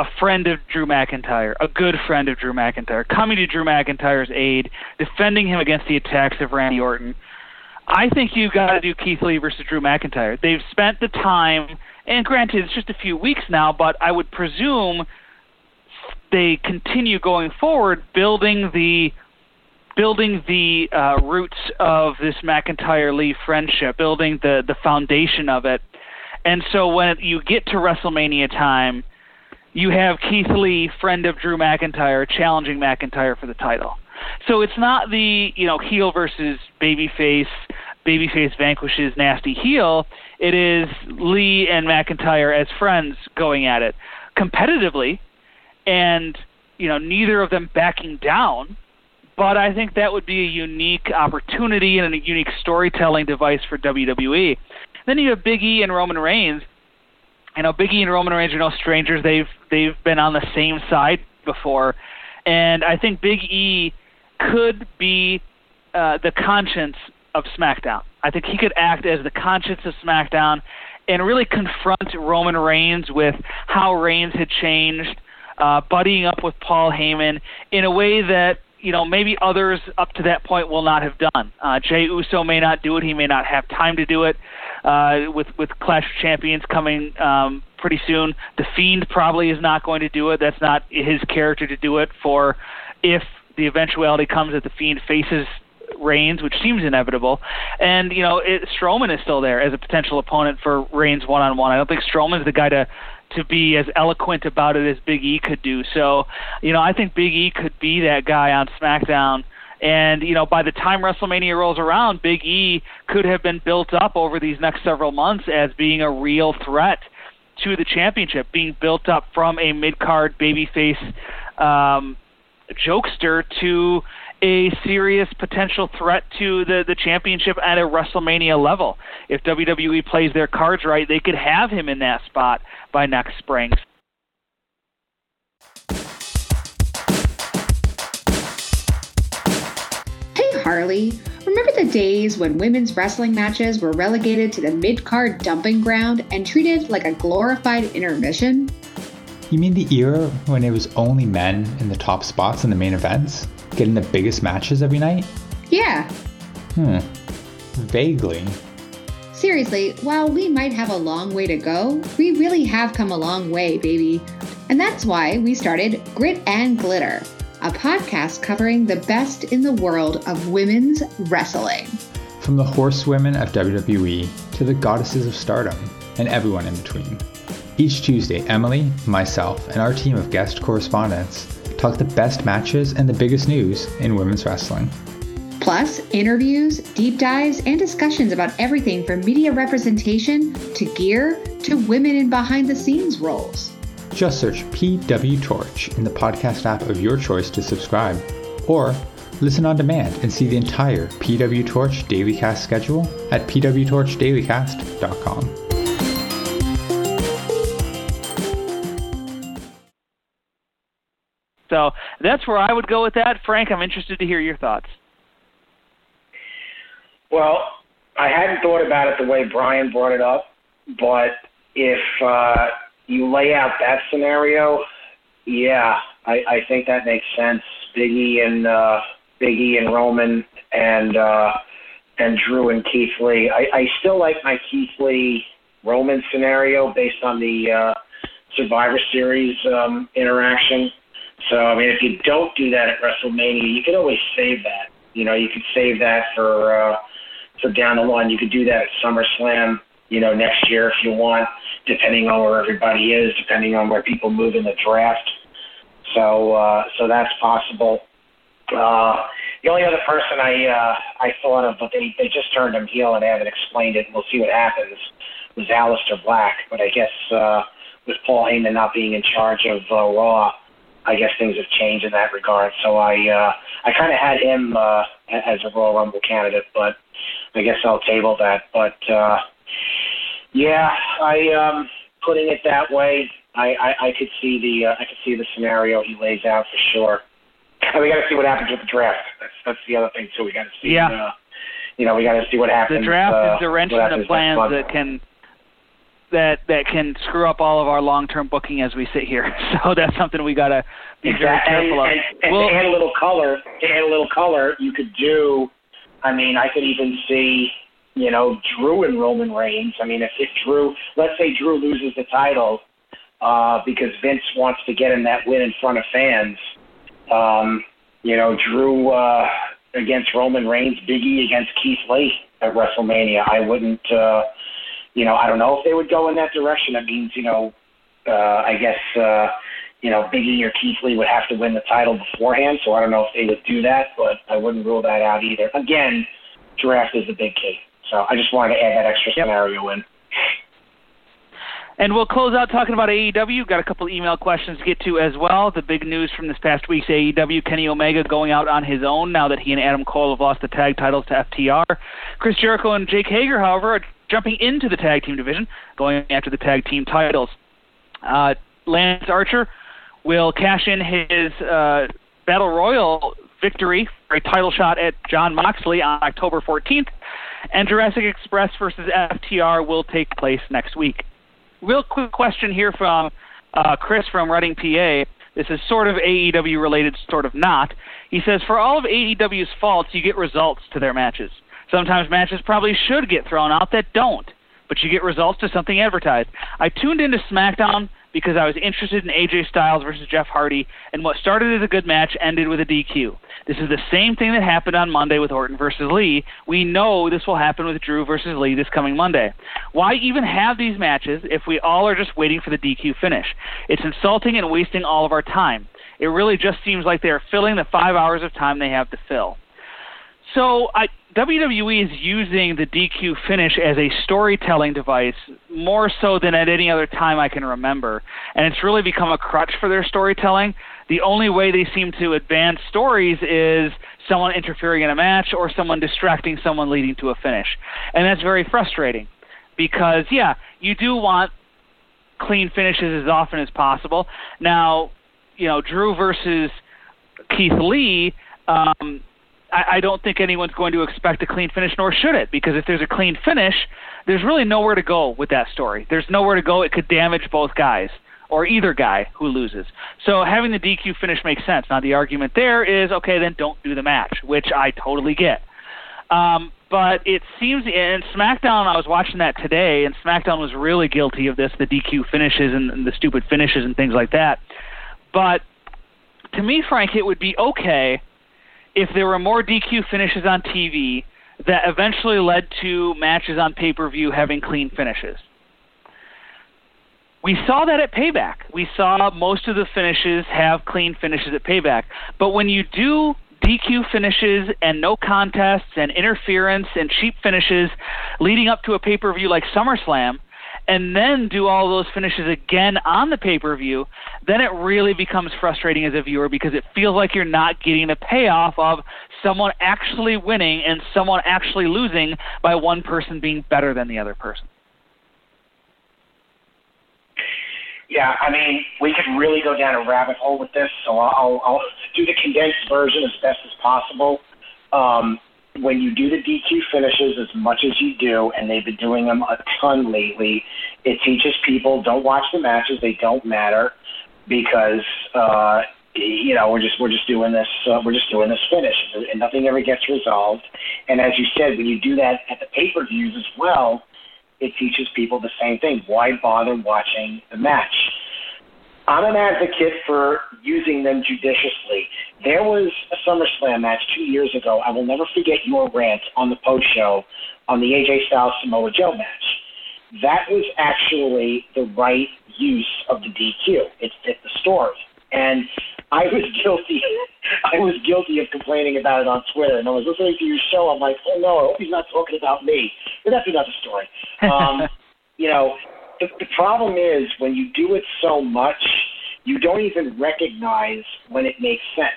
[SPEAKER 3] a friend of Drew McIntyre, a good friend of Drew McIntyre, coming to Drew McIntyre's aid, defending him against the attacks of Randy Orton. I think you got to do Keith Lee versus Drew McIntyre. They've spent the time, and granted, it's just a few weeks now, but I would presume they continue going forward, building the building the uh, roots of this McIntyre Lee friendship, building the the foundation of it. And so when you get to WrestleMania time, you have Keith Lee, friend of Drew McIntyre, challenging McIntyre for the title. So it's not the you know heel versus babyface, babyface vanquishes nasty heel. It is Lee and McIntyre as friends going at it competitively, and you know neither of them backing down but I think that would be a unique opportunity and a unique storytelling device for WWE. Then you have Big E and Roman Reigns. You know, Big E and Roman Reigns are no strangers. They've they've been on the same side before, and I think Big E could be uh, the conscience of SmackDown. I think he could act as the conscience of SmackDown and really confront Roman Reigns with how Reigns had changed, uh, buddying up with Paul Heyman in a way that you know, maybe others up to that point will not have done. Uh, Jey Uso may not do it. He may not have time to do it. Uh, with with Clash of Champions coming um, pretty soon, The Fiend probably is not going to do it. That's not his character to do it. For if the eventuality comes that The Fiend faces Reigns, which seems inevitable, and you know it, Strowman is still there as a potential opponent for Reigns one on one. I don't think Strowman's the guy to to be as eloquent about it as Big E could do. So, you know, I think Big E could be that guy on SmackDown. And, you know, by the time WrestleMania rolls around, Big E could have been built up over these next several months as being a real threat to the championship, being built up from a mid card babyface um, jokester to a serious potential threat to the, the championship at a WrestleMania level. If WWE plays their cards right, they could have him in that spot by next spring.
[SPEAKER 18] Hey Harley, remember the days when women's wrestling matches were relegated to the mid card dumping ground and treated like a glorified intermission?
[SPEAKER 19] You mean the era when it was only men in the top spots in the main events, getting the biggest matches every night?
[SPEAKER 18] Yeah.
[SPEAKER 19] Hmm. Vaguely.
[SPEAKER 18] Seriously, while we might have a long way to go, we really have come a long way, baby. And that's why we started Grit and Glitter, a podcast covering the best in the world of women's wrestling.
[SPEAKER 19] From the horsewomen of WWE to the goddesses of stardom and everyone in between. Each Tuesday, Emily, myself, and our team of guest correspondents talk the best matches and the biggest news in women's wrestling.
[SPEAKER 18] Plus, interviews, deep dives, and discussions about everything from media representation to gear to women in behind the scenes roles.
[SPEAKER 19] Just search PW Torch in the podcast app of your choice to subscribe, or listen on demand and see the entire PW Torch Daily Cast schedule at pwtorchdailycast.com.
[SPEAKER 3] So that's where I would go with that. Frank, I'm interested to hear your thoughts.
[SPEAKER 4] Well, I hadn't thought about it the way Brian brought it up, but if uh, you lay out that scenario, yeah, I, I think that makes sense. Biggie and uh, Biggie and Roman and uh, and Drew and Keith Lee. I, I still like my Keith Lee Roman scenario based on the uh, Survivor Series um, interaction. So I mean, if you don't do that at WrestleMania, you can always save that. You know, you could save that for uh, for down the line. You could do that at SummerSlam. You know, next year if you want, depending on where everybody is, depending on where people move in the draft. So uh, so that's possible. Uh, the only other person I uh, I thought of, but they they just turned him heel and haven't explained it. We'll see what happens. Was Aleister Black, but I guess uh, with Paul Heyman not being in charge of uh, Raw, I guess things have changed in that regard. So I uh, I kind of had him uh, as a Royal Rumble candidate, but I guess I'll table that. But uh, yeah, I um, putting it that way, I, I, I could see the uh, I could see the scenario he lays out for sure. And we got to see what happens with the draft. That's that's the other thing too. We got to see.
[SPEAKER 3] Yeah.
[SPEAKER 4] Uh, you know, we got to see what happens.
[SPEAKER 3] The draft
[SPEAKER 4] uh,
[SPEAKER 3] is wrenching
[SPEAKER 4] what
[SPEAKER 3] the plans that can that that can screw up all of our long-term booking as we sit here. [LAUGHS] So that's something we got to be very
[SPEAKER 4] Exactly.
[SPEAKER 3] careful
[SPEAKER 4] and,
[SPEAKER 3] of.
[SPEAKER 4] And, and
[SPEAKER 3] Well-
[SPEAKER 4] to add a little color, to add a little color, you could do. I mean, I could even see you know, Drew and Roman Reigns. I mean, if, if Drew, let's say Drew loses the title uh, because Vince wants to get him that win in front of fans, um, you know, Drew uh, against Roman Reigns, Biggie against Keith Lee at WrestleMania. I wouldn't, uh, you know, I don't know if they would go in that direction. That means, you know, uh, I guess, uh, you know, Biggie or Keith Lee would have to win the title beforehand. So I don't know if they would do that, but I wouldn't rule that out either. Again, draft is a big key. So I just wanted to add that extra scenario in.
[SPEAKER 3] And we'll close out talking about AEW. Got a couple email questions to get to as well. The big news from this past week's AEW: Kenny Omega going out on his own now that he and Adam Cole have lost the tag titles to FTR. Chris Jericho and Jake Hager, however, are jumping into the tag team division, going after the tag team titles. Uh, Lance Archer will cash in his uh, Battle Royal victory for a title shot at Jon Moxley on October 14th, and Jurassic Express versus FTR will take place next week. Real quick question here from uh, Chris from Reading, PA. This is sort of AEW related, sort of not. He says, For all of AEW's faults, you get results to their matches. Sometimes matches probably should get thrown out that don't, but you get results to something advertised. I tuned into SmackDown because I was interested in AJ Styles versus Jeff Hardy, and what started as a good match ended with a DQ. This is the same thing that happened on Monday with Orton versus Lee. We know this will happen with Drew versus Lee this coming Monday. Why even have these matches if we all are just waiting for the DQ finish? It's insulting and wasting all of our time. It really just seems like they are filling the five hours of time they have to fill. So I, WWE is using the DQ finish as a storytelling device more so than at any other time I can remember, and it's really become a crutch for their storytelling. The only way they seem to advance stories is someone interfering in a match or someone distracting someone leading to a finish, and that's very frustrating because yeah, you do want clean finishes as often as possible. Now, you know, Drew versus Keith Lee. Um, I, I don't think anyone's going to expect a clean finish, nor should it, because if there's a clean finish, there's really nowhere to go with that story. There's nowhere to go. It could damage both guys or either guy who loses. So having the DQ finish makes sense. Now the argument there is, okay, then don't do the match, which I totally get. Um, but it seems in SmackDown, I was watching that today, and SmackDown was really guilty of this, the DQ finishes and, and the stupid finishes and things like that. But to me, Frank, it would be okay if there were more DQ finishes on TV that eventually led to matches on pay per view having clean finishes. We saw that at Payback. We saw most of the finishes have clean finishes at Payback. But when you do DQ finishes and no contests and interference and cheap finishes leading up to a pay per view like SummerSlam, and then do all those finishes again on the pay per view, then it really becomes frustrating as a viewer because it feels like you're not getting the payoff of someone actually winning and someone actually losing by one person being better than the other person.
[SPEAKER 4] Yeah, I mean, we could really go down a rabbit hole with this, so I'll, I'll do the condensed version as best as possible. Um, when you do the DQ finishes as much as you do, and they've been doing them a ton lately, it teaches people don't watch the matches; they don't matter because uh, you know we're just we're just doing this uh, we're just doing this finish, and nothing ever gets resolved. And as you said, when you do that at the pay per views as well, it teaches people the same thing. Why bother watching the match? I'm an advocate for using them judiciously. There was a SummerSlam match two years ago. I will never forget your rant on the post show on the AJ Styles Samoa Joe match. That was actually the right use of the DQ. It fit the story. And I was [LAUGHS] guilty. I was guilty of complaining about it on Twitter, and I was listening to your show. I'm like, oh no, I hope he's not talking about me. But that's another story. [LAUGHS] Um, you know, the, the problem is when you do it so much, you don't even recognize when it makes sense.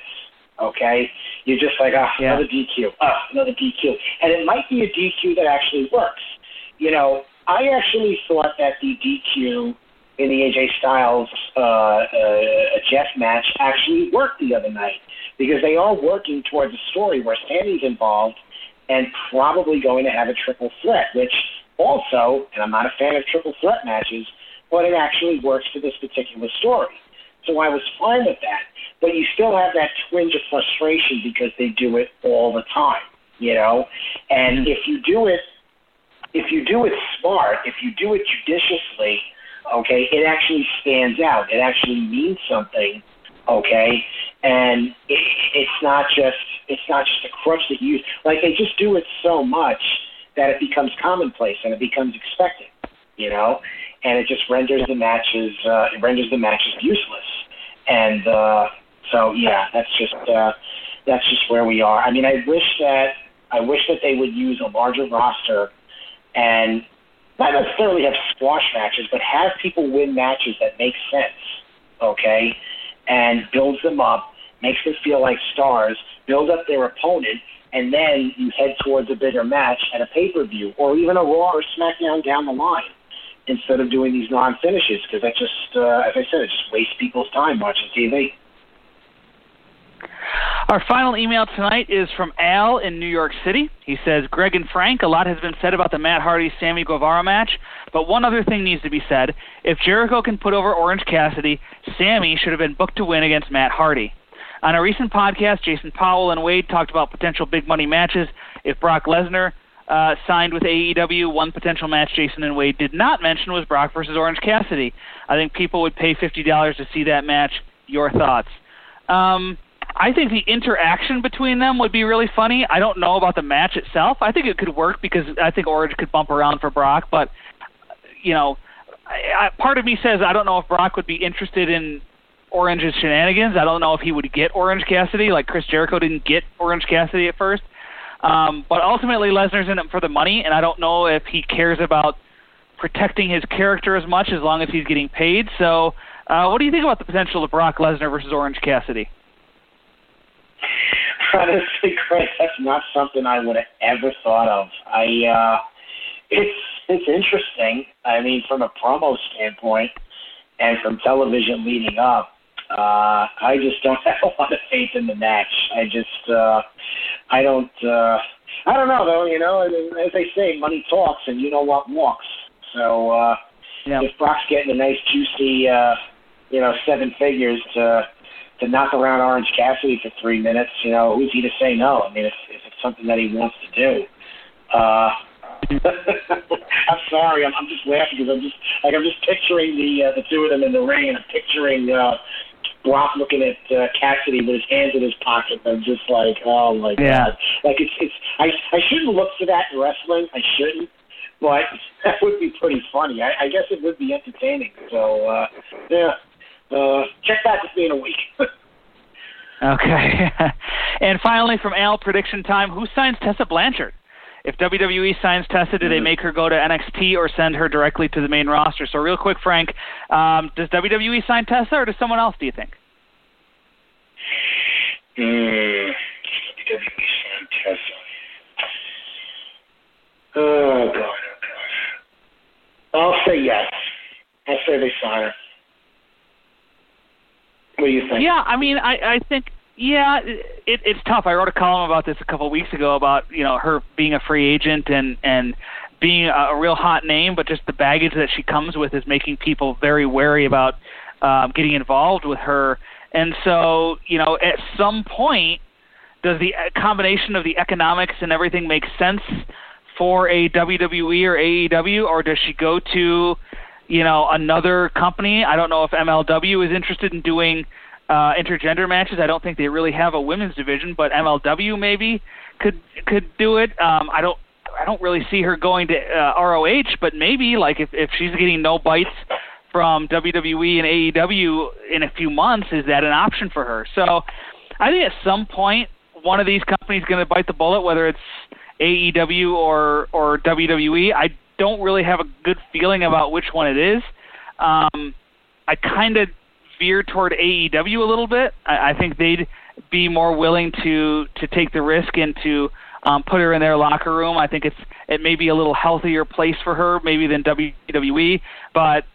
[SPEAKER 4] Okay, you're just like, ah, oh, yeah. another DQ, ah, oh, another DQ, and it might be a DQ that actually works. You know, I actually thought that the DQ in the AJ Styles uh, uh, Jeff match actually worked the other night because they are working towards a story where Sami's involved and probably going to have a triple threat, which also, and I'm not a fan of triple threat matches, but it actually works for this particular story. So I was fine with that. But you still have that twinge of frustration because they do it all the time, you know? And if you do it if you do it smart, if you do it judiciously, okay, it actually stands out. It actually means something, okay, and it, it's not just it's not just a crutch that you use. Like they just do it so much that it becomes commonplace and it becomes expected, you know, and it just renders the matches uh, it renders the matches useless. And uh, so yeah, that's just uh, that's just where we are. I mean, I wish that I wish that they would use a larger roster and not necessarily have squash matches, but have people win matches that make sense, okay, and builds them up, makes them feel like stars, build up their opponent, and then you head towards a bigger match at a pay per view or even a Raw or SmackDown down the line instead of doing these non finishes because that just, uh, as I said, it just wastes people's time watching TV.
[SPEAKER 3] Our final email tonight is from Al in New York City. He says, Greg and Frank, a lot has been said about the Matt Hardy Sammy Guevara match, but one other thing needs to be said. If Jericho can put over Orange Cassidy, Sammy should have been booked to win against Matt Hardy. On a recent podcast, Jason Powell and Wade talked about potential big money matches. If Brock Lesnar uh, signed with AEW, one potential match Jason and Wade did not mention was Brock versus Orange Cassidy. I think people would pay $50 to see that match. Your thoughts? Um, I think the interaction between them would be really funny. I don't know about the match itself. I think it could work because I think Orange could bump around for Brock, but you know, I, I, part of me says I don't know if Brock would be interested in Orange's shenanigans. I don't know if he would get Orange Cassidy like Chris Jericho didn't get Orange Cassidy at first. Um, but ultimately, Lesnar's in it for the money, and I don't know if he cares about protecting his character as much as long as he's getting paid. So, uh, what do you think about the potential of Brock Lesnar versus Orange Cassidy? [LAUGHS]
[SPEAKER 4] Honestly, Chris, that's not something I would have ever thought of. I, uh, it's it's interesting. I mean, from a promo standpoint, and from television leading up, uh, I just don't [LAUGHS] have a lot of faith in the match. I just, uh, I don't, uh, I don't know though. You know, as they say, money talks, and you know what walks. So uh, yeah. if Brock's getting a nice juicy, uh, you know, seven figures to to knock around Orange Cassidy for three minutes, you know, who's he to say no? I mean, if, if it's something that he wants to do. Uh, [LAUGHS] I'm sorry, I'm, I'm just laughing because I'm just like I'm just picturing the uh, the two of them in the ring, and I'm picturing uh, Brock looking at uh, Cassidy with his hands in his pocket. I'm just like, oh my
[SPEAKER 3] yeah.
[SPEAKER 4] god! Like it's it's I I shouldn't look for that in wrestling. I shouldn't, but [LAUGHS] that would be pretty funny. I, I guess it would be entertaining. So uh, yeah, uh, check back with me in a week. [LAUGHS]
[SPEAKER 3] okay. [LAUGHS] and finally, from Al, prediction time: Who signs Tessa Blanchard? If WWE signs Tessa, do they mm-hmm. make her go to NXT or send her directly to the main roster? So, real quick, Frank, um, does WWE sign Tessa or does someone else? Do you think?
[SPEAKER 4] Mm, WWE sign Tessa. Oh God, oh God. I'll say yes. I'll say they sign her. What do you think?
[SPEAKER 3] Yeah, I mean, I I think yeah, it, it's tough. I wrote a column about this a couple of weeks ago about you know her being a free agent and and being a, a real hot name, but just the baggage that she comes with is making people very wary about um, getting involved with her. And so, you know, at some point, does the combination of the economics and everything make sense for a WWE or AEW, or does she go to, you know, another company? I don't know if MLW is interested in doing uh, intergender matches. I don't think they really have a women's division, but MLW maybe could could do it. Um, I don't I don't really see her going to uh, ROH, but maybe like if if she's getting no bites from WWE and AEW in a few months, is that an option for her? So I think at some point one of these companies going to bite the bullet, whether it's AEW or or WWE. I don't really have a good feeling about which one it is. Um, I kind of veer toward AEW a little bit. I, I think they'd be more willing to to take the risk and to um, put her in their locker room. I think it's it may be a little healthier place for her maybe than WWE, but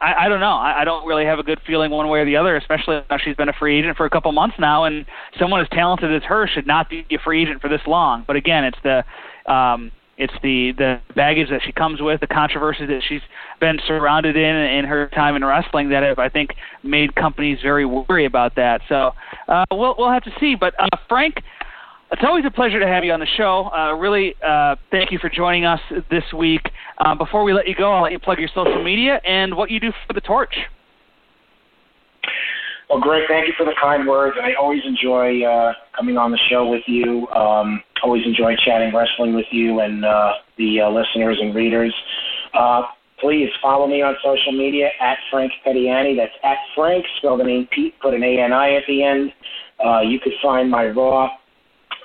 [SPEAKER 3] I, I don't know. I, I don't really have a good feeling one way or the other, especially now she's been a free agent for a couple months now, and someone as talented as her should not be a free agent for this long. But again, it's the um, it's the the baggage that she comes with, the controversy that she's been surrounded in in her time in wrestling that have I think made companies very worried about that. So uh, we'll we'll have to see. But uh, Frank, It's always a pleasure to have you on the show. Uh, really, uh, thank you for joining us this week. Uh, before we let you go, I'll let you plug your social media and what you do for the Torch.
[SPEAKER 4] Well, Greg, thank you for the kind words. I always enjoy uh, coming on the show with you. Um, always enjoy chatting wrestling with you and uh, the uh, listeners and readers. Uh, please follow me on social media at Frank Peteani. That's at Frank, spell the name Pete, put an A-N-I at the end. Uh, you could find my Raw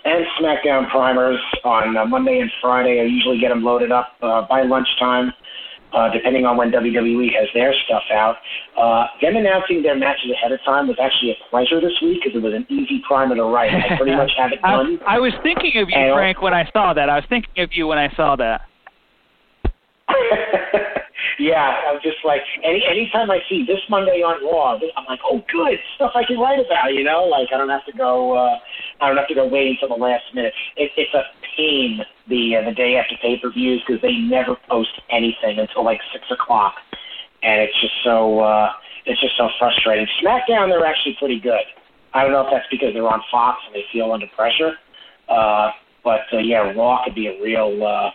[SPEAKER 4] and SmackDown primers on uh, Monday and Friday. I usually get them loaded up uh, by lunchtime, uh, depending on when WWE has their stuff out. Uh, them announcing their matches ahead of time was actually a pleasure this week because it was an easy primer to write. I pretty much have it [LAUGHS] done.
[SPEAKER 3] I, I was thinking of you,
[SPEAKER 4] And-
[SPEAKER 3] Frank, when I saw that. I was thinking of you when I saw that. [LAUGHS]
[SPEAKER 4] yeah, I'm just like any anytime I see this Monday on Raw, I'm like, oh, good stuff I can write about. You know, like I don't have to go. Uh, I don't have to go wait until the last minute. It, it's a pain the uh, the day after pay per views because they never post anything until like six o'clock, and it's just so uh, it's just so frustrating. SmackDown, they're actually pretty good. I don't know if that's because they're on Fox and they feel under pressure, uh, but uh, yeah, Raw could be a real. Uh,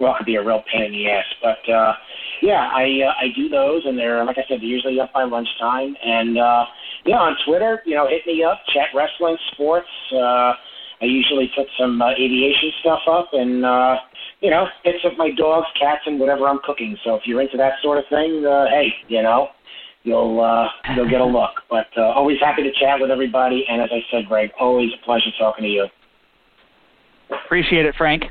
[SPEAKER 4] Raw could be a real pain in the ass. But uh, yeah, I uh, I do those, and they're like I said, they're usually up by lunchtime. And uh, yeah, on Twitter, you know, hit me up, chat wrestling, sports. Uh, I usually put some uh, aviation stuff up, and uh, you know, hits of my dogs, cats, and whatever I'm cooking. So if you're into that sort of thing, uh, hey, you know, you'll uh, you'll get a look. But uh, always happy to chat with everybody, and as I said, Greg, always a pleasure talking to you.
[SPEAKER 3] Appreciate it, Frank.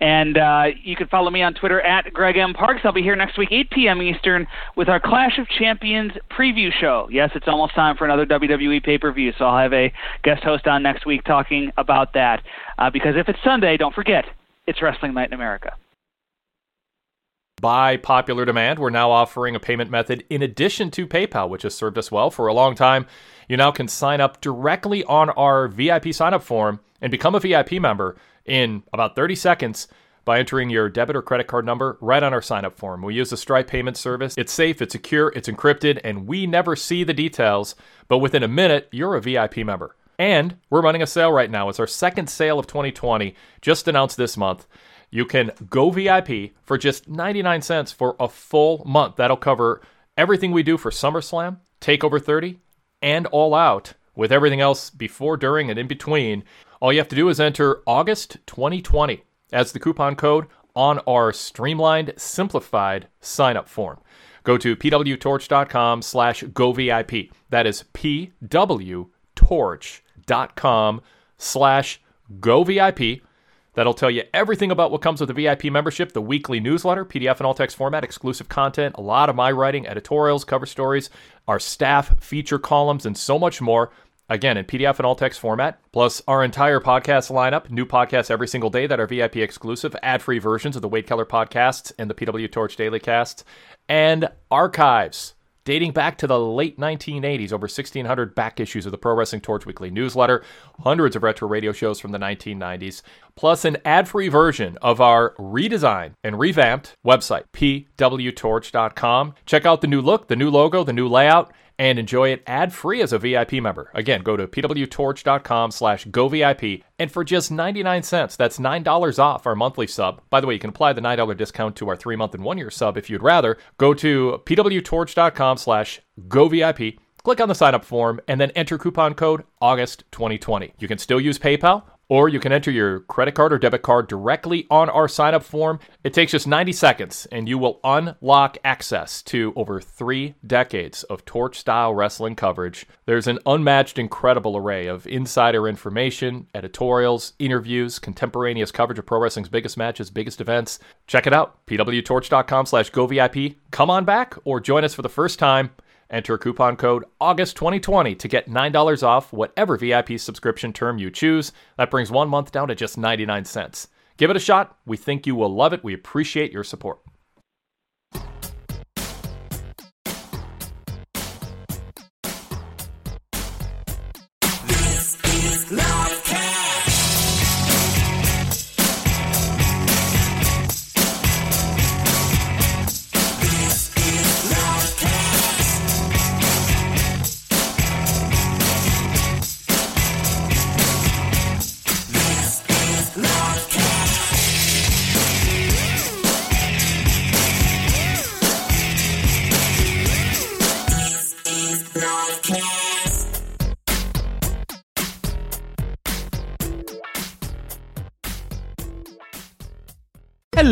[SPEAKER 3] And uh, you can follow me on Twitter at Greg M. Parks. I'll be here next week, 8 p.m. Eastern, with our Clash of Champions preview show. Yes, it's almost time for another WWE pay per view, so I'll have a guest host on next week talking about that. Uh, because if it's Sunday, don't forget, it's Wrestling Night in America.
[SPEAKER 2] By popular demand, we're now offering a payment method in addition to PayPal, which has served us well for a long time. You now can sign up directly on our VIP sign up form and become a VIP member in about 30 seconds by entering your debit or credit card number right on our sign up form. We use the Stripe payment service. It's safe, it's secure, it's encrypted, and we never see the details, but within a minute, you're a VIP member. And we're running a sale right now. It's our second sale of 2020, just announced this month. You can go VIP for just 99 cents for a full month. That'll cover everything we do for SummerSlam, TakeOver 30, and All Out, with everything else before, during, and in between. All you have to do is enter August 2020 as the coupon code on our streamlined, simplified sign up form. Go to pwtorch.com slash govip. That is pwtorch.com slash govip. That'll tell you everything about what comes with the VIP membership, the weekly newsletter, PDF and all text format, exclusive content, a lot of my writing, editorials, cover stories, our staff feature columns, and so much more. Again, in PDF and all text format, plus our entire podcast lineup, new podcasts every single day that are VIP exclusive, ad free versions of the Wade Keller podcasts and the PW Torch Daily Casts, and archives dating back to the late 1980s, over 1,600 back issues of the Pro Wrestling Torch Weekly newsletter, hundreds of retro radio shows from the 1990s, plus an ad free version of our redesigned and revamped website, pwtorch.com. Check out the new look, the new logo, the new layout, and enjoy it ad-free as a VIP member. Again, go to pwtorch.com slash govip, and for just 99 cents, that's $9 off our monthly sub. By the way, you can apply the $9 discount to our three-month and one-year sub if you'd rather. Go to pwtorch.com slash govip, click on the sign-up form, and then enter coupon code August 2020. You can still use PayPal, or you can enter your credit card or debit card directly on our sign up form. It takes just 90 seconds and you will unlock access to over three decades of torch style wrestling coverage. There's an unmatched, incredible array of insider information, editorials, interviews, contemporaneous coverage of pro wrestling's biggest matches, biggest events. Check it out, pwtorch.com slash govip. Come on back or join us for the first time. Enter coupon code AUGUST2020 to get $9 off whatever VIP subscription term you choose. That brings one month down to just 99 cents. Give it a shot. We think you will love it. We appreciate your support.